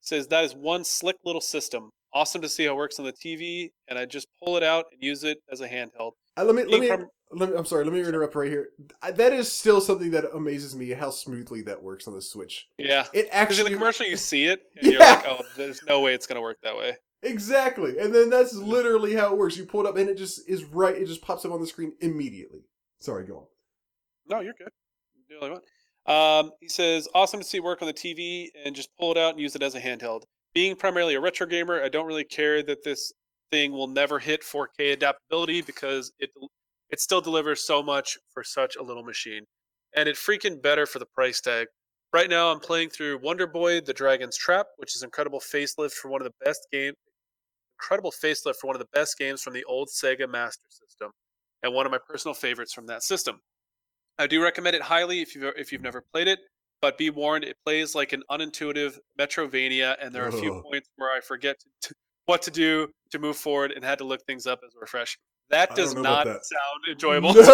[SPEAKER 3] Says that is one slick little system. Awesome to see how it works on the TV, and I just pull it out and use it as a handheld.
[SPEAKER 2] Uh, let me let me,
[SPEAKER 3] prim-
[SPEAKER 2] let me. I'm sorry. Let me interrupt right here. I- That is still something that amazes me how smoothly that works on the Switch.
[SPEAKER 3] Yeah.
[SPEAKER 2] It
[SPEAKER 3] actually in the commercial, you see it, and you're
[SPEAKER 2] Yeah.
[SPEAKER 3] like, oh, there's no way it's going to work that way.
[SPEAKER 2] Exactly. And then that's literally how it works. You pull it up and it just is right. It just pops up on the screen immediately. Sorry, go on.
[SPEAKER 3] No, you're good. Do you want. Um, he says, awesome to see work on the TV and just pull it out and use it as a handheld. Being primarily a retro gamer, I don't really care that this thing will never hit 4K adaptability because it it still delivers so much for such a little machine. And it freaking better for the price tag. Right now I'm playing through Wonder Boy The Dragon's Trap, which is incredible facelift for one of the best game incredible facelift for one of the best games from the old Sega Master System and one of my personal favorites from that system. I do recommend it highly if you've if you've never played it, but be warned, it plays like an unintuitive Metroidvania, and there are a few points where I forget to, to, what to do to move forward and had to look things up as a refresh. That does
[SPEAKER 2] don't know about
[SPEAKER 3] not
[SPEAKER 2] that.
[SPEAKER 3] sound enjoyable.
[SPEAKER 2] No,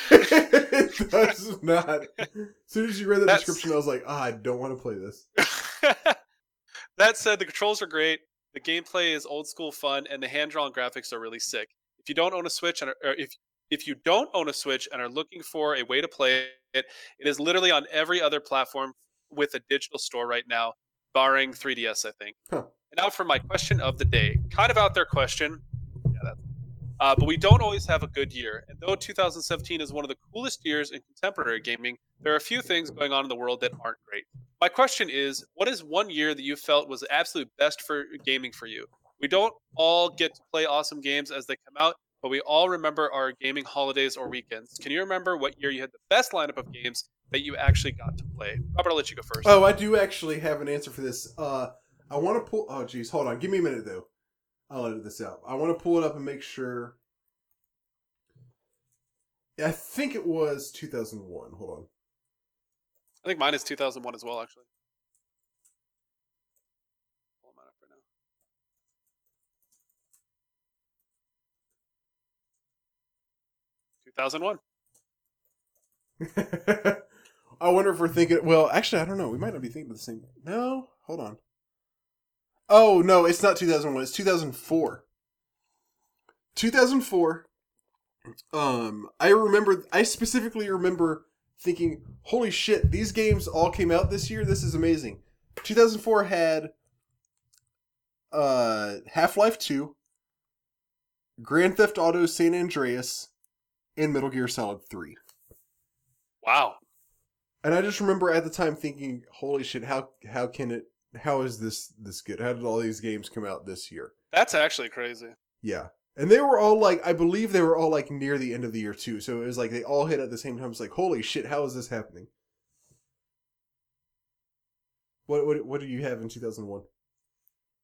[SPEAKER 2] it does not. As soon as you read the
[SPEAKER 3] That's-
[SPEAKER 2] description, I was like, ah, I don't want to play this.
[SPEAKER 3] that said, the controls are great. The gameplay is old school fun, and the hand drawn graphics are really sick. If you don't own a Switch, and or if if you don't own a Switch and are looking for a way to play it, it is literally on every other platform with a digital store right now, barring 3DS, I think.
[SPEAKER 2] Huh.
[SPEAKER 3] And now for my question of the day, kind of out there question. Yeah, that's. Uh, but we don't always have a good year. And though 2017 is one of the coolest years in contemporary gaming, there are a few things going on in the world that aren't great. My question is, what is one year that you felt was the absolute best for gaming for you? We don't all get to play awesome games as they come out, but we all remember our gaming holidays or weekends. Can you remember what year you had the best lineup of games that you actually got to play? Robert, I'll let you go first.
[SPEAKER 2] Oh, I do actually have an answer for this. Uh, I want to pull. Oh, geez, hold on. Give me a minute though. I'll edit this out. I want to pull it up and make sure. I think it was 2001. Hold on.
[SPEAKER 3] I think mine is 2001 as well, actually. 2001.
[SPEAKER 2] I wonder if we're thinking. Well, actually, I don't know. We might not be thinking of the same. No, hold on. Oh no, it's not 2001. It's 2004. 2004. Um, I remember. I specifically remember thinking, "Holy shit! These games all came out this year. This is amazing." 2004 had uh Half Life Two, Grand Theft Auto San Andreas, and Metal Gear Solid 3.
[SPEAKER 3] Wow.
[SPEAKER 2] And I just remember at the time thinking, "Holy shit! How how can it? How is this this good? How did all these games come out this year?"
[SPEAKER 3] That's actually crazy.
[SPEAKER 2] Yeah, and they were all like, I believe they were all like near the end of the year too. So it was like they all hit at the same time. It's like, "Holy shit! How is this happening?" What what what do you have in two thousand one?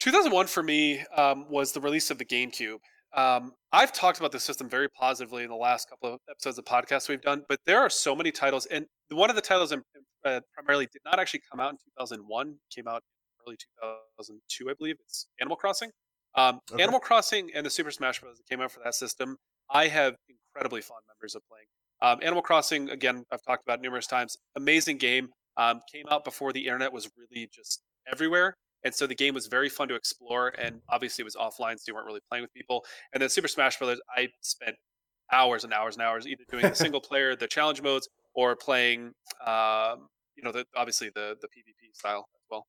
[SPEAKER 3] 2001 for me um, was the release of the GameCube. Um, I've talked about this system very positively in the last couple of episodes of podcasts we've done, but there are so many titles, and one of the titles in, uh, primarily did not actually come out in 2001. Came out in early 2002, I believe. It's Animal Crossing. Um,
[SPEAKER 2] Okay.
[SPEAKER 3] Animal Crossing and the Super Smash Bros. that came out for that system I have incredibly fond memories of playing. Um, Animal Crossing, again, I've talked about numerous times. Amazing game. Um, came out before the internet was really just everywhere. And so the game was very fun to explore. And obviously, it was offline, so you weren't really playing with people. And then Super Smash Brothers, I spent hours and hours and hours either doing the single player, the challenge modes, or playing, um, you know, the, obviously the the PvP style as well.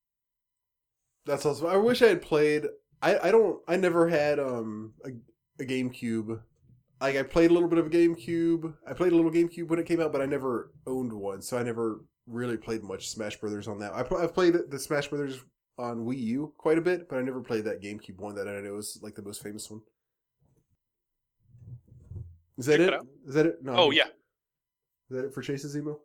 [SPEAKER 2] That's awesome. I wish I had played. I, I don't. I never had um a, a GameCube. Like I played a little bit of a GameCube. I played a little GameCube when it came out, but I never owned one, so I never really played much Smash Brothers on that. I, I've played the Smash Brothers on Wii U quite a bit, but I never played that GameCube one that I know is like the most famous one. Is that it?
[SPEAKER 3] it.
[SPEAKER 2] Is that it? No.
[SPEAKER 3] Oh yeah.
[SPEAKER 2] Is that it for Chase's email?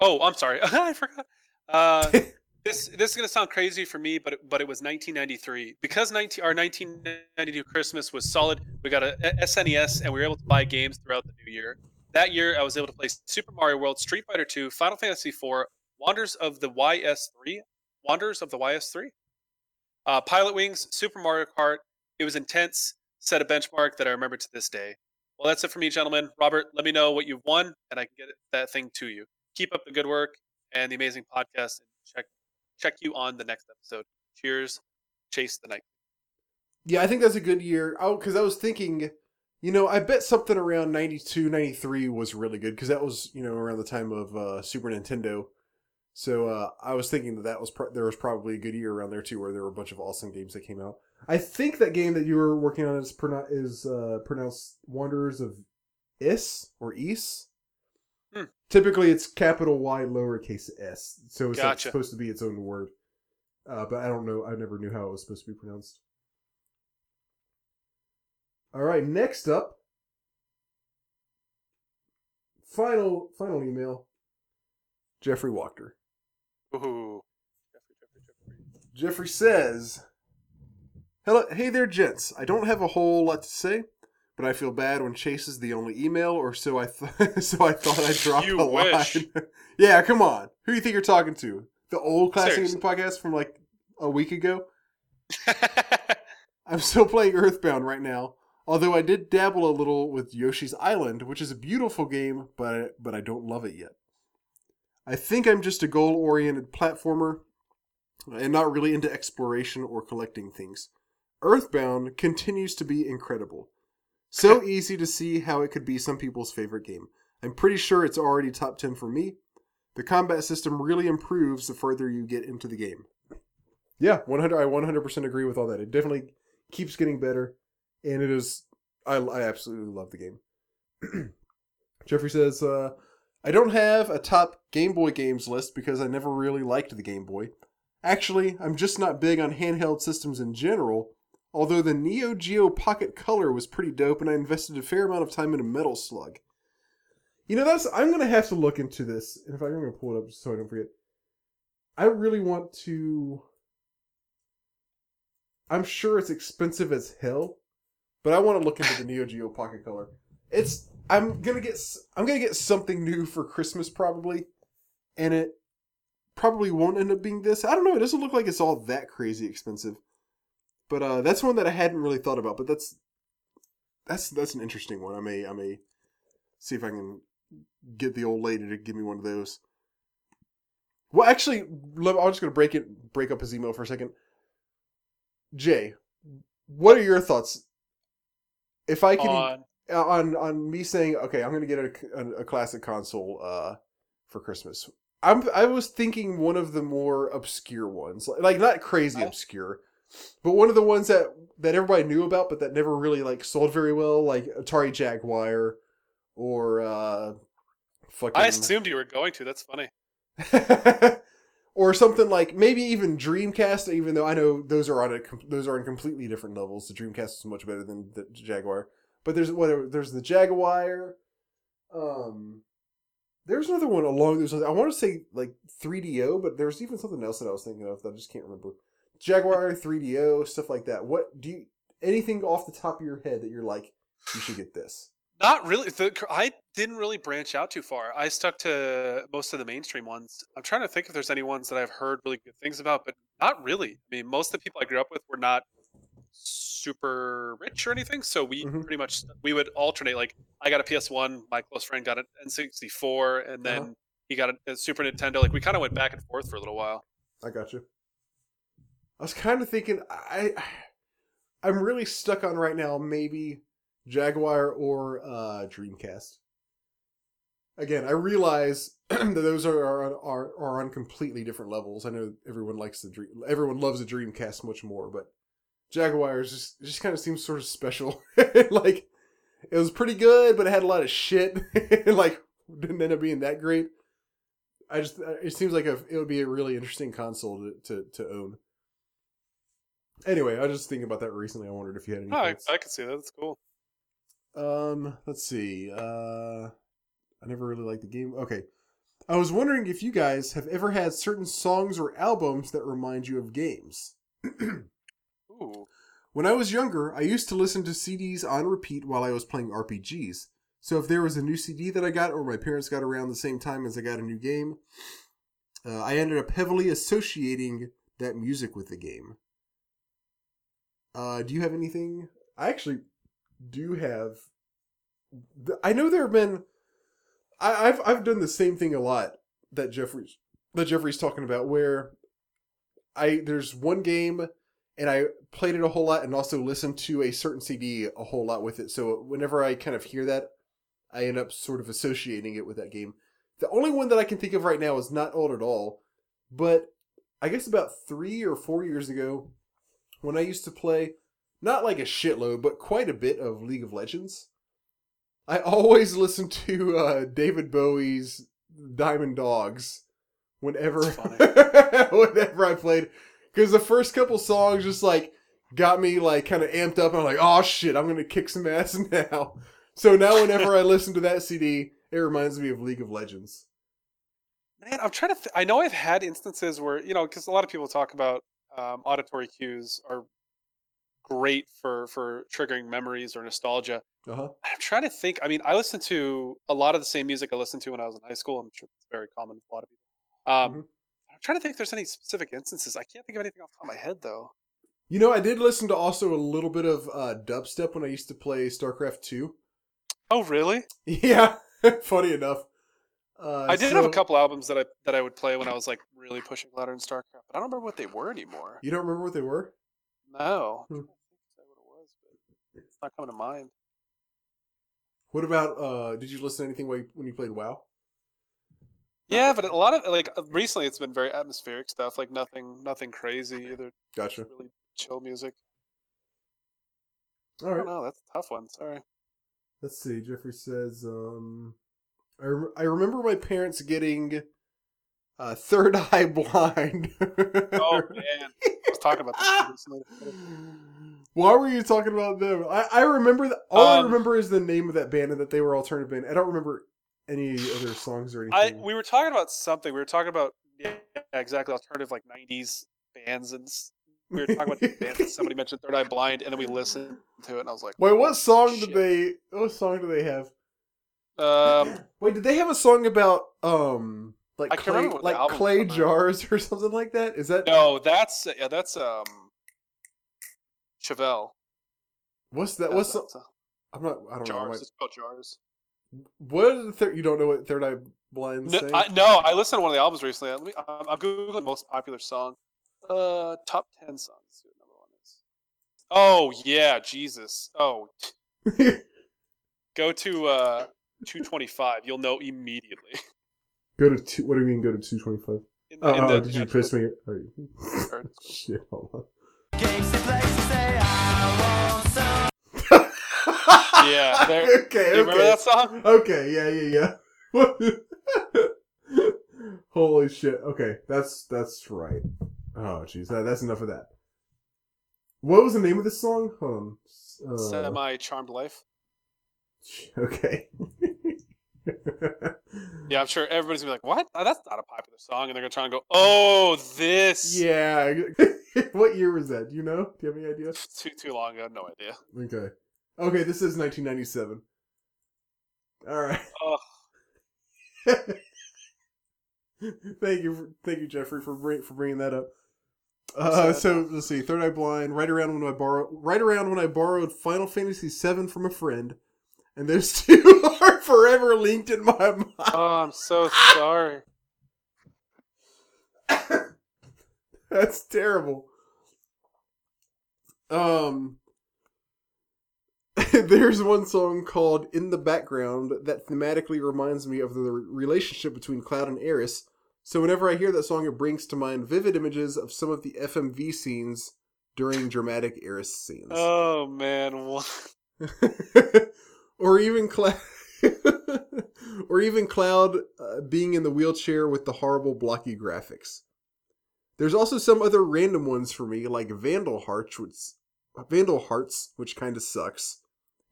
[SPEAKER 3] Oh, I'm sorry. I forgot. Uh, this this is gonna sound crazy for me, but it, but it was 1993 because 19 our 1992 Christmas was solid. We got a, SNES and we were able to buy games throughout the new year. That year, I was able to play Super Mario World, Street Fighter 2, Final Fantasy 4, Wonders of the YS3, Wonders of the YS3, uh, Pilot Wings, Super Mario Kart. It was intense. Set a benchmark that I remember to this day. Well, that's it for me, gentlemen. Robert, let me know what you've won, and I can get that thing to you. Keep up the good work and the amazing podcast, and check check you on the next episode. Cheers, Chase the Night.
[SPEAKER 2] Yeah, I think that's a good year. Oh, because I was thinking, you know, I bet something around 92, 93 was really good because that was, you know, around the time of uh, Super Nintendo. So uh, I was thinking that that was pro- there was probably a good year around there too, where there were a bunch of awesome games that came out. I think that game that you were working on is pronou- is uh, pronounced Wanderers of Is or Is.
[SPEAKER 3] Hmm.
[SPEAKER 2] Typically, it's capital Y lowercase s, so it's like
[SPEAKER 3] Gotcha.
[SPEAKER 2] supposed to be its own word. Uh, but I don't know. I never knew how it was supposed to be pronounced. All right, next up, final final email. Jeffrey Walker.
[SPEAKER 3] Ooh. Jeffrey, Jeffrey, Jeffrey.
[SPEAKER 2] Jeffrey says, "Hello, hey there, gents. I don't have a whole lot to say, but I feel bad when Chase is the only email, or so I th- so I thought I'd drop
[SPEAKER 3] You
[SPEAKER 2] a
[SPEAKER 3] wish.
[SPEAKER 2] line. yeah, come on. Who do you think you're talking to? The old classic
[SPEAKER 3] Seriously.
[SPEAKER 2] podcast from like a week ago? I'm still playing Earthbound right now." Although I did dabble a little with Yoshi's Island, which is a beautiful game, but but I don't love it yet. I think I'm just a goal-oriented platformer and not really into exploration or collecting things. Earthbound continues to be incredible. So easy to see how it could be some people's favorite game. I'm pretty sure it's already top 10 for me. The combat system really improves the further you get into the game. Yeah, 100 I 100% agree with all that. It definitely keeps getting better and it is I I absolutely love the game. Jeffrey says uh I don't have a top Game Boy games list because I never really liked the Game Boy. Actually, I'm just not big on handheld systems in general, although the Neo Geo Pocket Color was pretty dope and I invested a fair amount of time into Metal Slug. You know, that's I'm gonna have to look into this. And if I'm gonna pull it up just so I don't forget. I really want to I'm sure it's expensive as hell, but I want to look into the Neo Geo Pocket Color. It's I'm gonna get I'm gonna get something new for Christmas probably, and it probably won't end up being this. I don't know. It doesn't look like it's all that crazy expensive, but uh, that's one that I hadn't really thought about. But that's that's that's an interesting one. I may I may see if I can get the old lady to give me one of those. Well, actually, I'm just gonna break it break up his email for a second. Jay, what are your thoughts? If I can
[SPEAKER 3] On
[SPEAKER 2] on on me saying okay i'm gonna get a, a, a classic console uh for christmas i'm i was thinking one of the more obscure ones like, like not crazy
[SPEAKER 3] Oh.
[SPEAKER 2] obscure but one of the ones that that everybody knew about but that never really like sold very well like atari jaguar or uh fucking
[SPEAKER 3] I assumed you were going to. That's funny.
[SPEAKER 2] or something like maybe even Dreamcast. Even though I know those are on a those are on completely different levels. The Dreamcast is much better than the Jaguar. But there's whatever. There's the Jaguar. Um, there's another one along those. lines. I want to say like 3DO, but there's even something else that I was thinking of that I just can't remember. Jaguar 3DO stuff like that. What do you anything off the top of your head that you're like you should get this?
[SPEAKER 3] Not really. The, I didn't really branch out too far. I stuck to most of the mainstream ones. I'm trying to think if there's any ones that I've heard really good things about, but not really. I mean, most of the people I grew up with were not super rich or anything, so we
[SPEAKER 2] Mhm.
[SPEAKER 3] pretty much we would alternate. Like I got a PS One, my close friend got an N64, and then
[SPEAKER 2] Uh-huh.
[SPEAKER 3] he got a, a Super Nintendo. Like we kind of went back and forth for a little while.
[SPEAKER 2] I got you. I was kind of thinking I I'm really stuck on right now maybe Jaguar or uh Dreamcast. Again, I realize that those are are, are are on completely different levels. I know everyone likes the dream everyone loves the Dreamcast much more, but Jaguar is just just kind of seems sort of special. like it was pretty good, but it had a lot of shit. like didn't end up being that great. I just it seems like a, it would be a really interesting console to, to, to own. Anyway, I was just thinking about that recently. I wondered if you had any
[SPEAKER 3] Oh, I. I can see that. That's cool.
[SPEAKER 2] Um, let's see. Uh, I never really liked the game. Okay, I was wondering if you guys have ever had certain songs or albums that remind you of games. When I was younger, I used to listen to CDs on repeat while I was playing RPGs. So if there was a new CD that I got, or my parents got around the same time as I got a new game, uh, I ended up heavily associating that music with the game. Uh, do you have anything? I actually do have. I know there have been. I, I've I've done the same thing a lot that Jeffrey's that Jeffrey's talking about, where I there's one game and I played it a whole lot and also listened to a certain CD a whole lot with it. So whenever I kind of hear that, I end up sort of associating it with that game. The only one that I can think of right now is not old at all, but I guess about three or four years ago, when I used to play, not like a shitload, but quite a bit of League of Legends, I always listened to uh, David Bowie's Diamond Dogs whenever whenever I played because the first couple songs just like got me like kind of amped up. I'm like, oh shit, I'm gonna kick some ass now. So now whenever I listen to that CD, it reminds me of League of Legends.
[SPEAKER 3] Man, I'm trying to. Th- I know I've had instances where you know, because a lot of people talk about um, auditory cues are great for for triggering memories or nostalgia.
[SPEAKER 2] Uh huh.
[SPEAKER 3] I'm trying to think. I mean, I listened to a lot of the same music I listened to when I was in high school. I'm sure it's very common for a lot of people. Um,
[SPEAKER 2] Mhm.
[SPEAKER 3] I'm trying to think if there's any specific instances. I can't think of anything off the top of my head though.
[SPEAKER 2] You know, I did listen to also a little bit of uh, dubstep when I used to play StarCraft Two.
[SPEAKER 3] Oh, really?
[SPEAKER 2] Yeah, funny enough. Uh,
[SPEAKER 3] I did have a couple albums that I that I would play when I was like really pushing louder in StarCraft, but I don't remember what they were anymore.
[SPEAKER 2] You don't remember what they were?
[SPEAKER 3] No,
[SPEAKER 2] Hmm.
[SPEAKER 3] I'm trying to think what it was, but it's not coming to mind.
[SPEAKER 2] What about? uh Did you listen to anything when you played WoW?
[SPEAKER 3] Yeah, but a lot of like uh, recently, it's been very atmospheric stuff. Like nothing, nothing crazy. Either
[SPEAKER 2] Gotcha.
[SPEAKER 3] really chill music.
[SPEAKER 2] All right.
[SPEAKER 3] I know. That's a tough one. Sorry.
[SPEAKER 2] Let's see. Jeffrey says, um, I, rem- I remember my parents getting uh, third eye blind.
[SPEAKER 3] Oh man, I was talking about this.
[SPEAKER 2] Why were you talking about them? I, I remember that. All I
[SPEAKER 3] Um,
[SPEAKER 2] remember is the name of that band and that they were alternative band. I don't remember any other songs or
[SPEAKER 3] I
[SPEAKER 2] anything.
[SPEAKER 3] we were talking about something. We were talking about yeah, exactly alternative like '90s bands, and we were talking about bands. and Somebody mentioned Third Eye Blind, and then we listened to it, and I was like,
[SPEAKER 2] Wait, what song
[SPEAKER 3] Shit.
[SPEAKER 2] did they? What song do they have?
[SPEAKER 3] um,
[SPEAKER 2] Wait, did they have a song about um like
[SPEAKER 3] I
[SPEAKER 2] clay,
[SPEAKER 3] remember what the
[SPEAKER 2] like clay jars or something like that? Is that
[SPEAKER 3] no, that's yeah, that's um, Chevelle.
[SPEAKER 2] what's that?
[SPEAKER 3] That's-
[SPEAKER 2] What's the,
[SPEAKER 3] uh,
[SPEAKER 2] I'm not. I don't know. I
[SPEAKER 3] jars? It's called jars.
[SPEAKER 2] What the third? You don't know what Third Eye Blind
[SPEAKER 3] No. I, no, I listened to one of the albums recently. Let me, I'm, I'm googling most popular song. Uh, top ten songs. See what number one is. Oh yeah, Jesus. Oh, go to uh 225. You'll know immediately.
[SPEAKER 2] go to two. What do you mean? Go to two twenty five?
[SPEAKER 3] In,
[SPEAKER 2] Oh,
[SPEAKER 3] in
[SPEAKER 2] oh,
[SPEAKER 3] the
[SPEAKER 2] did you piss me? Oh, you- Shit, hold on.
[SPEAKER 3] Yeah, there-
[SPEAKER 2] okay,
[SPEAKER 3] Do you
[SPEAKER 2] okay.
[SPEAKER 3] remember that song?
[SPEAKER 2] Okay, yeah, yeah, yeah. Holy shit. Okay, that's that's right. Oh, jeez, that, that's enough of that. What was the name of this song? Hold on. Uh,
[SPEAKER 3] Semi Charmed Life.
[SPEAKER 2] Okay.
[SPEAKER 3] Yeah, I'm sure everybody's gonna be like, "What? Oh, that's not a popular song," and they're gonna try and go, "Oh, this."
[SPEAKER 2] Yeah. what year was that? Do you know? Do you have any idea?
[SPEAKER 3] Too too long ago. No idea.
[SPEAKER 2] Okay. Okay, this is 1997. All right. Thank you, for, thank you, Jeffrey, for bring, for bringing that up. Uh, so let's see. Third Eye Blind. Right around when I borrowed. Right around when I borrowed Final Fantasy VII from a friend, and those two are forever linked in my mind.
[SPEAKER 3] Oh, I'm so sorry.
[SPEAKER 2] That's terrible. Um, there's one song called "In the Background" that thematically reminds me of the relationship between Cloud and Aeris. So whenever I hear that song, it brings to mind vivid images of some of the FMV scenes during dramatic Aeris scenes.
[SPEAKER 3] Oh man, what?
[SPEAKER 2] or even Cloud, or even Cloud uh, being in the wheelchair with the horrible blocky graphics. There's also some other random ones for me, like Vandal Hearts, which Vandal Hearts, which kind of sucks,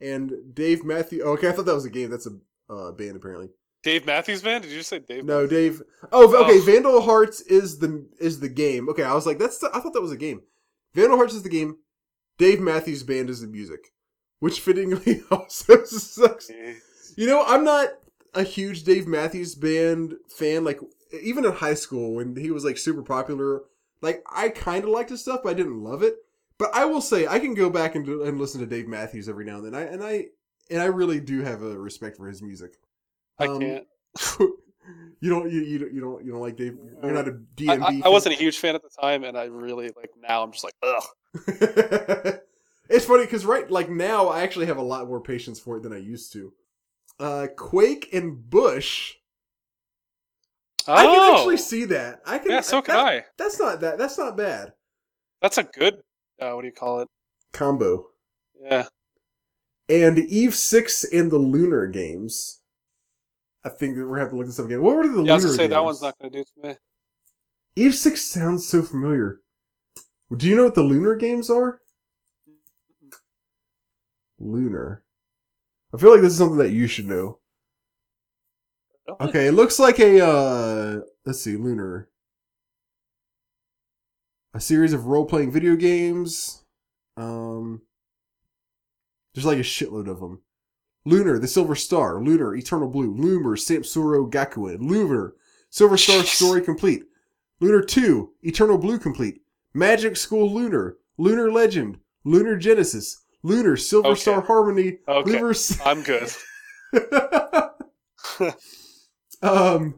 [SPEAKER 2] and Dave Matthew. Oh, okay, I thought that was a game. That's a uh, band apparently.
[SPEAKER 3] Dave Matthews Band? Did you just say Dave?
[SPEAKER 2] No,
[SPEAKER 3] Matthews?
[SPEAKER 2] Dave. Oh, okay.
[SPEAKER 3] Oh.
[SPEAKER 2] Vandal Hearts is the is the game. Okay, I was like, that's. The, I thought that was a game. Vandal Hearts is the game. Dave Matthews Band is the music, which fittingly also sucks. You know, I'm not a huge Dave Matthews Band fan. Like, even in high school when he was like super popular, like I kind of liked his stuff, but I didn't love it. But I will say, I can go back and, and listen to Dave Matthews every now and then. I and I and I really do have a respect for his music.
[SPEAKER 3] I
[SPEAKER 2] Um,
[SPEAKER 3] can't.
[SPEAKER 2] you don't you, you don't you don't you don't like Dave. You're not a
[SPEAKER 3] I,
[SPEAKER 2] DMB.
[SPEAKER 3] I, I
[SPEAKER 2] fan?
[SPEAKER 3] wasn't a huge fan at the time, and I really like now. I'm just like, ugh.
[SPEAKER 2] it's funny because right like now I actually have a lot more patience for it than I used to. Uh, Quake and Bush. I can actually see that. I can.
[SPEAKER 3] Oh! yeah, so can
[SPEAKER 2] that-
[SPEAKER 3] I.
[SPEAKER 2] That's not that. That's not bad.
[SPEAKER 3] That's a good. Uh, what do you call it?
[SPEAKER 2] Combo.
[SPEAKER 3] Yeah.
[SPEAKER 2] And Eve Six and the Lunar Games. I think we're gonna have to look this up again. What were the
[SPEAKER 3] Yeah, I
[SPEAKER 2] Lunar
[SPEAKER 3] was gonna say that one's not gonna do it to me.
[SPEAKER 2] Eve Six sounds so familiar. Do you know what the Lunar Games are? Lunar. I feel like this is something that you should know. Okay, it looks like a uh let's see, Lunar. A series of role-playing video games. Um There's like a shitload of them. Lunar, the Silver Star, Lunar, Eternal Blue, Lunar, Samsuro Gakuen, Lunar, Silver Star
[SPEAKER 3] Jeez.
[SPEAKER 2] Story Complete, Lunar 2, Eternal Blue Complete, Magic School Lunar, Lunar Legend, Lunar Genesis, Lunar Silver
[SPEAKER 3] Okay.
[SPEAKER 2] Star Harmony,
[SPEAKER 3] Okay.
[SPEAKER 2] Lunar
[SPEAKER 3] I'm good.
[SPEAKER 2] um,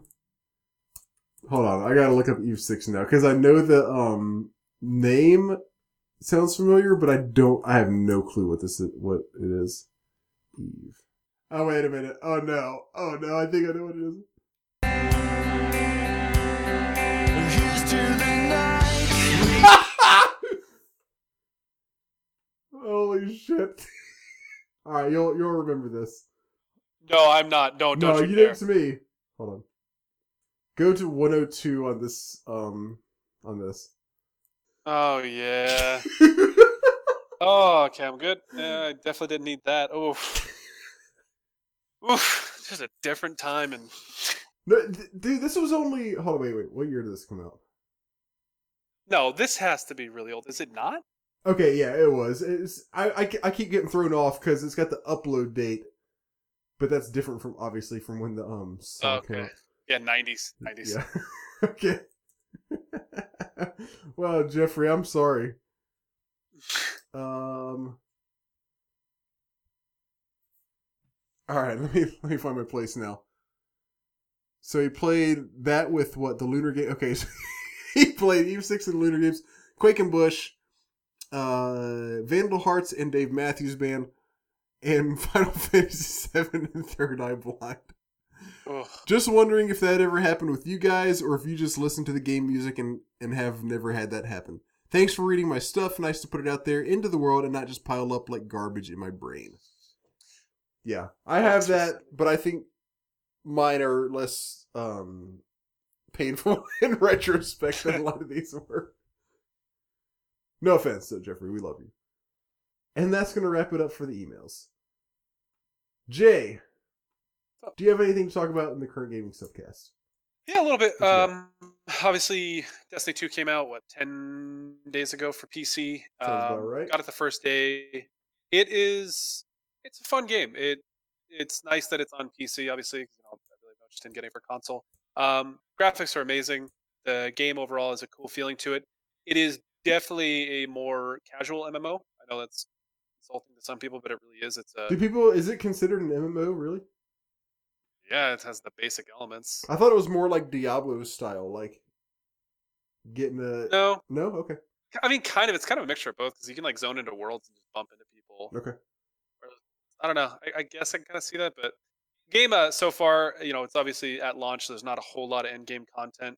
[SPEAKER 2] hold on, I gotta look up Eve Six now because I know the um name sounds familiar, but I don't. I have no clue what this is. What it is. Eve. Oh wait a minute. Oh no. Oh no. I think I know what it is. Holy shit! All right, you'll you'll remember this.
[SPEAKER 3] No, I'm not. No, don't
[SPEAKER 2] no,
[SPEAKER 3] you,
[SPEAKER 2] you
[SPEAKER 3] dare.
[SPEAKER 2] did it to me. Hold on. Go to 102 on this. Um, on this.
[SPEAKER 3] Oh yeah. Oh, okay, I'm good. Yeah, I definitely didn't need that. Oh. Oof. Just a different time and
[SPEAKER 2] no, th- dude, this was only. Hold on, wait, wait. What year did this come out?
[SPEAKER 3] no, this has to be really old. Is it not?
[SPEAKER 2] Okay, yeah, it was. It's I I, I keep getting thrown off because it's got the upload date, but that's different from obviously from when the um. song came
[SPEAKER 3] Okay.
[SPEAKER 2] out.
[SPEAKER 3] Yeah, 90s. 90s.
[SPEAKER 2] Yeah. okay. well, Jeffrey, I'm sorry. Um. All right, let me let me find my place now. So he played that with what the Lunar Game. Okay, so he played Eve Six and the Lunar Games, Quake and Bush, uh, Vandal Hearts and Dave Matthews Band, and Final Fantasy Seven and Third Eye Blind. Just wondering if that ever happened with you guys, or if you just listen to the game music and, and have never had that happen. Thanks for reading my stuff. Nice to put it out there into the world and not just pile up like garbage in my brain. Yeah, I have that, but I think mine are less um, painful in retrospect than a lot of these were. No offense, though, Jeffrey. We love you. And that's going to wrap it up for the emails. Jay, do you have anything to talk about in the current gaming subcast?
[SPEAKER 3] Yeah, a little bit.
[SPEAKER 2] What you got?
[SPEAKER 3] Um, obviously, Destiny 2 came out what 10 days ago for PC.
[SPEAKER 2] Sounds about
[SPEAKER 3] Um,
[SPEAKER 2] right.
[SPEAKER 3] Got it the first day. It is. It's a fun game. It. It's nice that it's on PC. obviously. you know, I really in getting it for console. Um, graphics are amazing. The game overall has a cool feeling to it. It is definitely a more casual MMO. I know that's insulting to some people, but it really is. It's a
[SPEAKER 2] Do people? Is it considered an MMO? Really?
[SPEAKER 3] Yeah, it has the basic elements.
[SPEAKER 2] I thought it was more like Diablo style, like getting the.
[SPEAKER 3] No,
[SPEAKER 2] No. Okay.
[SPEAKER 3] I mean, kind of. It's kind of a mixture of both because you can like zone into worlds and just bump into people.
[SPEAKER 2] Okay.
[SPEAKER 3] I don't know. I, I guess I can kind of see that, but game uh, so far, you know, it's obviously at launch. There's not a whole lot of end game content.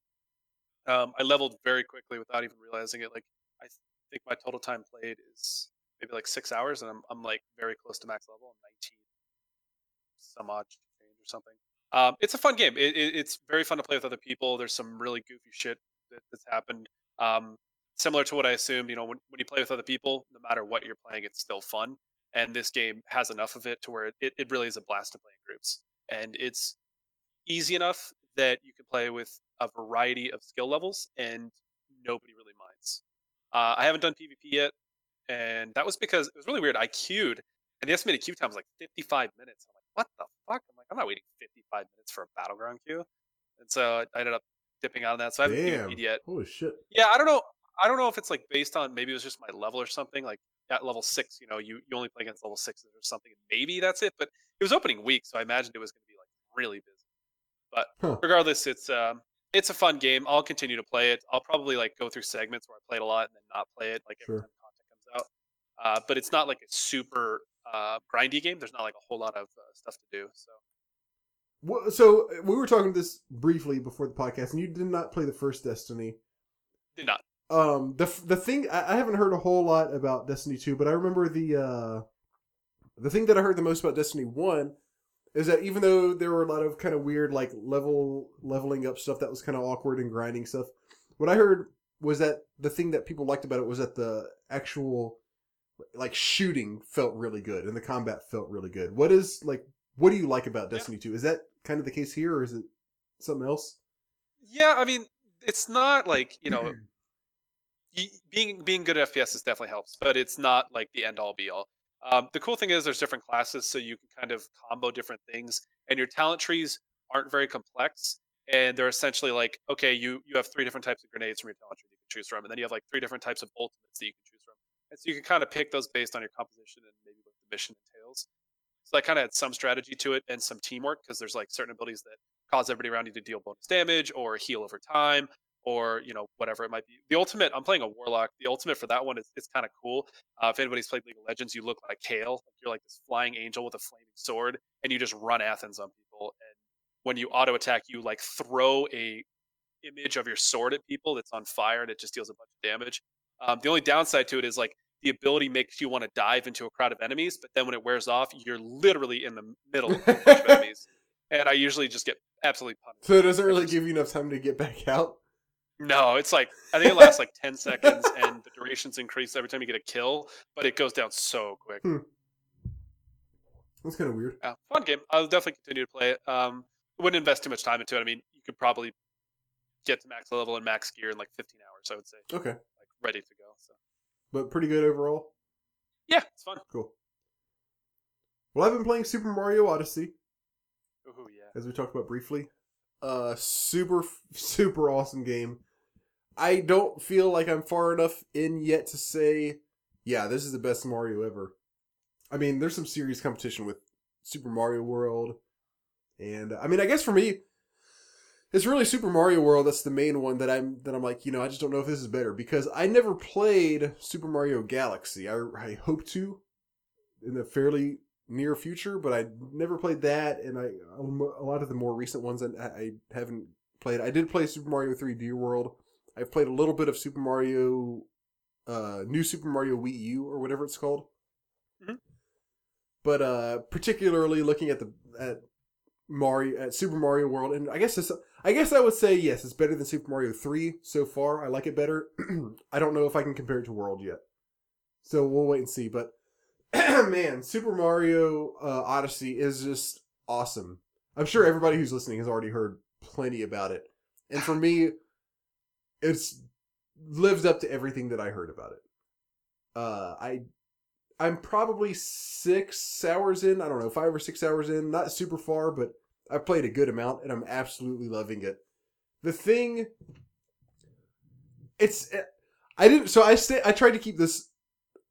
[SPEAKER 3] Um, I leveled very quickly without even realizing it. Like I think my total time played is maybe like six hours, and I'm I'm like very close to max level. I'm 19, some odd or something. Um, it's a fun game. It, it, it's very fun to play with other people. There's some really goofy shit that, that's happened. Um, similar to what I assumed. You know, when, when you play with other people, no matter what you're playing, it's still fun. And this game has enough of it to where it, it really is a blast to play in groups. And it's easy enough that you can play with a variety of skill levels and nobody really minds. Uh, I haven't done PvP yet, and that was because it was really weird. I queued, and the estimated queue time was like 55 minutes. I'm like, what the fuck? I'm like, I'm not waiting 55 minutes for a battleground queue. And so I ended up dipping out of that. So I haven't
[SPEAKER 2] Damn.
[SPEAKER 3] Yet.
[SPEAKER 2] Holy shit.
[SPEAKER 3] Yeah, I don't know. I don't know if it's like based on maybe it was just my level or something. Like at level six, you know, you, you only play against level sixes or something, and maybe that's it. But it was opening week, so I imagined it was going to be like really busy. But
[SPEAKER 2] Huh.
[SPEAKER 3] regardless, it's um, it's a fun game. I'll continue to play it. I'll probably like go through segments where I played a lot and then not play it like every
[SPEAKER 2] Sure.
[SPEAKER 3] time content comes out. Uh, but it's not like a super uh, grindy game. There's not like a whole lot of uh, stuff to do. So
[SPEAKER 2] What, so uh, we were talking this briefly before the podcast, and you did not play the first Destiny.
[SPEAKER 3] did not.
[SPEAKER 2] Um, the the thing I, I haven't heard a whole lot about Destiny two, but I remember the uh, the thing that I heard the most about Destiny one is that even though there were a lot of kind of weird like level leveling up stuff that was kind of awkward and grinding stuff, what I heard was that the thing that people liked about it was that the actual like shooting felt really good and the combat felt really good. What is like what do you like about
[SPEAKER 3] Yeah.
[SPEAKER 2] Destiny two? Is that kind of the case here, or is it something else?
[SPEAKER 3] Yeah, I mean, it's not like you know being being good at FPS is definitely helps, but it's not like the end all be all. Um, the cool thing is there's different classes, so you can kind of combo different things, and your talent trees aren't very complex, and they're essentially like, okay, you you have three different types of grenades from your talent tree you can choose from, and then you have like three different types of ultimates that you can choose and so you can kind of pick those based on your composition and maybe what the mission entails. So I kind of had some strategy to it and some teamwork because there's like certain abilities that cause everybody around you to deal bonus damage or heal over time or you know whatever it might be. The ultimate, I'm playing a warlock. The ultimate for that one is it's kind of cool. Uh, if anybody's played League of Legends, you look like Kayle. You're like this flying angel with a flaming sword, and you just run Athens on people. And when you auto attack, you like throw a image of your sword at people that's on fire, and it just deals a bunch of damage. Um, the only downside to it is like the ability makes you want to dive into a crowd of enemies, but then when it wears off, you're literally in the middle of a bunch of enemies. And I usually just get absolutely punished.
[SPEAKER 2] So it doesn't really give you enough time to get back out.
[SPEAKER 3] No, it's like I think it lasts like ten seconds, and the duration's increased every time you get a kill, but it goes down so quick.
[SPEAKER 2] Hmm. That's kind of weird.
[SPEAKER 3] Yeah, fun game. I'll definitely continue to play it. Um, wouldn't invest too much time into it. I mean, you could probably get to max level and max gear in like 15 hours. I would say,
[SPEAKER 2] Okay,
[SPEAKER 3] ready to go. So
[SPEAKER 2] but pretty good overall.
[SPEAKER 3] yeah, it's fun.
[SPEAKER 2] Cool. Well, I've been playing Super Mario Odyssey,
[SPEAKER 3] Ooh, yeah.
[SPEAKER 2] as we talked about briefly. Uh, super, super awesome game. I don't feel like I'm far enough in yet to say, yeah, this is the best Mario ever. I mean, there's some serious competition with Super Mario World, and uh, I mean, I guess for me, it's really Super Mario World that's the main one that I'm that I'm like, you know, I just don't know if this is better because I never played Super Mario Galaxy. I I hope to in the fairly near future, but I never played that, and I a lot of the more recent ones I, I haven't played. I did play Super Mario 3D World. I've played a little bit of Super Mario, uh, New Super Mario Wii U or whatever it's called.
[SPEAKER 3] Mhm.
[SPEAKER 2] But uh, particularly looking at the at Mario at Super Mario World, and I guess it's, I guess I would say yes, it's better than Super Mario Three so far. I like it better. I don't know if I can compare it to World yet, so we'll wait and see. But man, Super Mario uh, Odyssey is just awesome. I'm sure everybody who's listening has already heard plenty about it, and for me, it's lives up to everything that I heard about it. Uh, I I'm probably six hours in. I don't know, five or six hours in. Not super far, but I've played a good amount, and I'm absolutely loving it. The thing, it's eh, I didn't. So I stay. I tried to keep this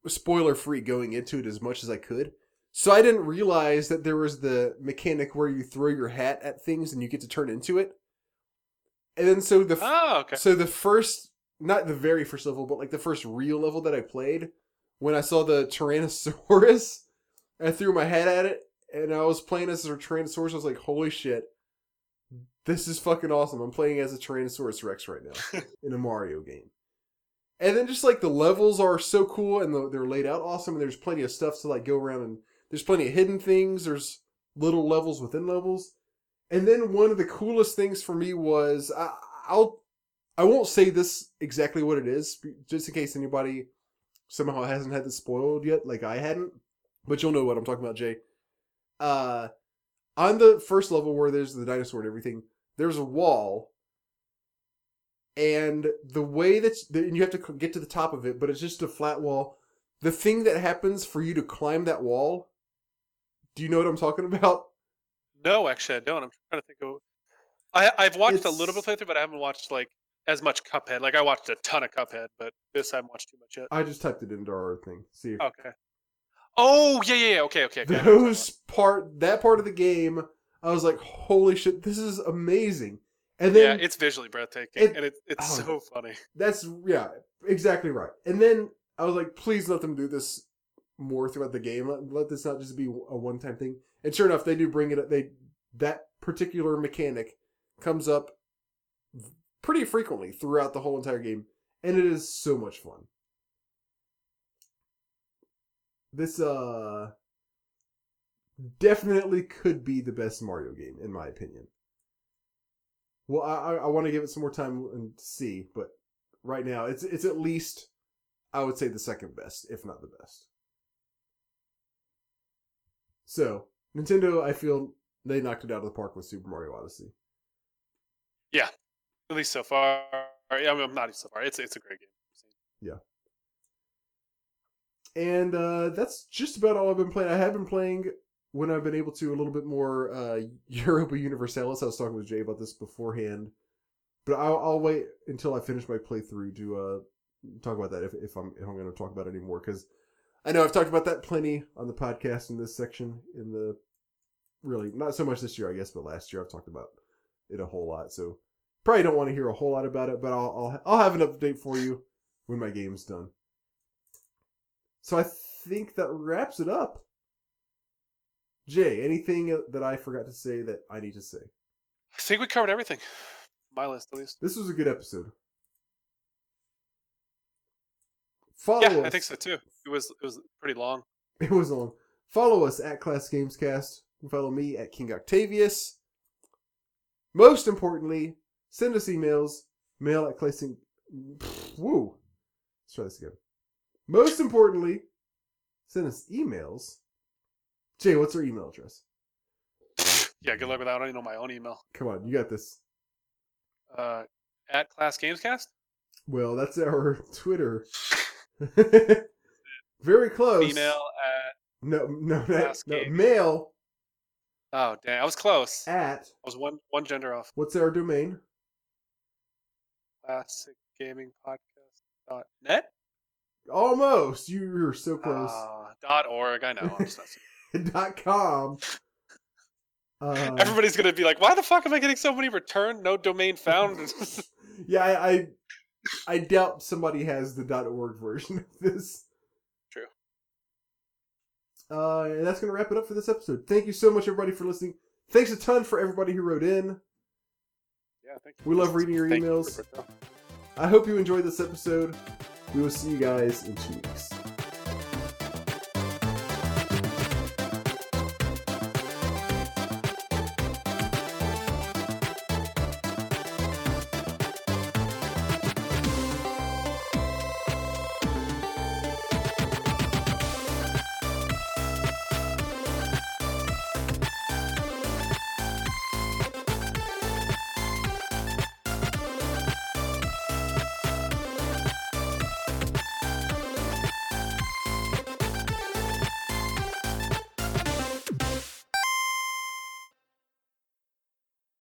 [SPEAKER 2] spoiler free going into it as much as I could. So I didn't realize that there was the mechanic where you throw your hat at things and you get to turn into it. And then so the
[SPEAKER 3] Oh, okay.
[SPEAKER 2] so the first, not the very first level, but like the first real level that I played, when I saw the Tyrannosaurus, I threw my head at it, and I was playing as a Tyrannosaurus. I was like, "Holy shit, this is fucking awesome!" I'm playing as a Tyrannosaurus Rex right now in a Mario game. And then just like the levels are so cool and the, they're laid out awesome, and there's plenty of stuff to like go around and there's plenty of hidden things. There's little levels within levels. And then one of the coolest things for me was I, I'll I won't say this exactly what it is, just in case anybody somehow hasn't had this spoiled yet, like I hadn't. But you'll know what I'm talking about, Jay. Uh, on the first level where there's the dinosaur and everything, there's a wall, and the way that and you have to get to the top of it, but it's just a flat wall. The thing that happens for you to climb that wall, do you know what I'm talking about?
[SPEAKER 3] No, actually, I don't. I'm trying to think of. I I've watched a little bit of playthrough, but I haven't watched like as much Cuphead. Like I watched a ton of Cuphead, but this I haven't watched too much yet.
[SPEAKER 2] I just typed it into our thing. See if
[SPEAKER 3] Okay. Oh yeah, yeah, yeah. Okay, okay. okay. I know what you're
[SPEAKER 2] those part that part of the game i was like holy shit this is amazing and then
[SPEAKER 3] yeah, it's visually breathtaking,
[SPEAKER 2] it-
[SPEAKER 3] and it, it's
[SPEAKER 2] oh.
[SPEAKER 3] so funny.
[SPEAKER 2] that's yeah exactly right and then i was like please let them do this more throughout the game let, let this not just be a one-time thing and sure enough they do bring it up they that particular mechanic comes up pretty frequently throughout the whole entire game and it is so much fun this uh definitely could be the best Mario game in my opinion. Well, I I, want to give it some more time and see, but right now it's it's at least I would say the second best, if not the best. So Nintendo, I feel they knocked it out of the park with Super Mario Odyssey.
[SPEAKER 3] At least so far. I mean, not even so far. It's it's a great game. Yeah.
[SPEAKER 2] And uh, that's just about all I've been playing. I have been playing when I've been able to a little bit more uh, Europa Universalis. I was talking with Jay about this beforehand, but I'll, I'll wait until I finish my playthrough to uh, talk about that if, if I'm if I'm going to talk about it anymore because I know I've talked about that plenty on the podcast in this section. In the really not so much this year, I guess, but last year I've talked about it a whole lot. So probably don't want to hear a whole lot about it, but I'll I'll, I'll have an update for you when my game's done. So I think that wraps it up. Jay, anything that I forgot to say that I need to say?
[SPEAKER 3] I think we covered everything. My list, at least.
[SPEAKER 2] This was a good episode. Follow
[SPEAKER 3] Yeah,
[SPEAKER 2] us.
[SPEAKER 3] I think so too. It was it was pretty long.
[SPEAKER 2] It was on. Follow us at Class Gamescast. You can follow me at King Octavius. Most importantly, send us emails. Mail at Classing. Woo. Let's try this again. Most importantly, send us emails. Jay, what's our email address?
[SPEAKER 3] Yeah, good luck with that. I don't even know my own email.
[SPEAKER 2] Come on, you got this.
[SPEAKER 3] Uh, at Class Gamescast.
[SPEAKER 2] Well, that's our Twitter. Very close.
[SPEAKER 3] Email at.
[SPEAKER 2] No, no, no,
[SPEAKER 3] Class
[SPEAKER 2] no.
[SPEAKER 3] Game.
[SPEAKER 2] Mail
[SPEAKER 3] Oh, dang! I was close.
[SPEAKER 2] At.
[SPEAKER 3] I was one one gender off.
[SPEAKER 2] what's our domain?
[SPEAKER 3] Classic Gaming Podcast. Dot net.
[SPEAKER 2] Almost. You were so close.
[SPEAKER 3] Uh, dot org. I know. I'm just
[SPEAKER 2] dot com. Uh,
[SPEAKER 3] Everybody's gonna be like, "Why the fuck am I getting so many return? No domain found."
[SPEAKER 2] yeah, I, I I doubt somebody has the dot org version of this.
[SPEAKER 3] True.
[SPEAKER 2] Uh, and that's gonna wrap it up for this episode. Thank you so much, everybody, for listening. Thanks a ton for everybody who wrote in.
[SPEAKER 3] Thank you.
[SPEAKER 2] We love reading your
[SPEAKER 3] Thank
[SPEAKER 2] emails.
[SPEAKER 3] for-
[SPEAKER 2] I hope you enjoyed this episode. We will see you guys in two weeks.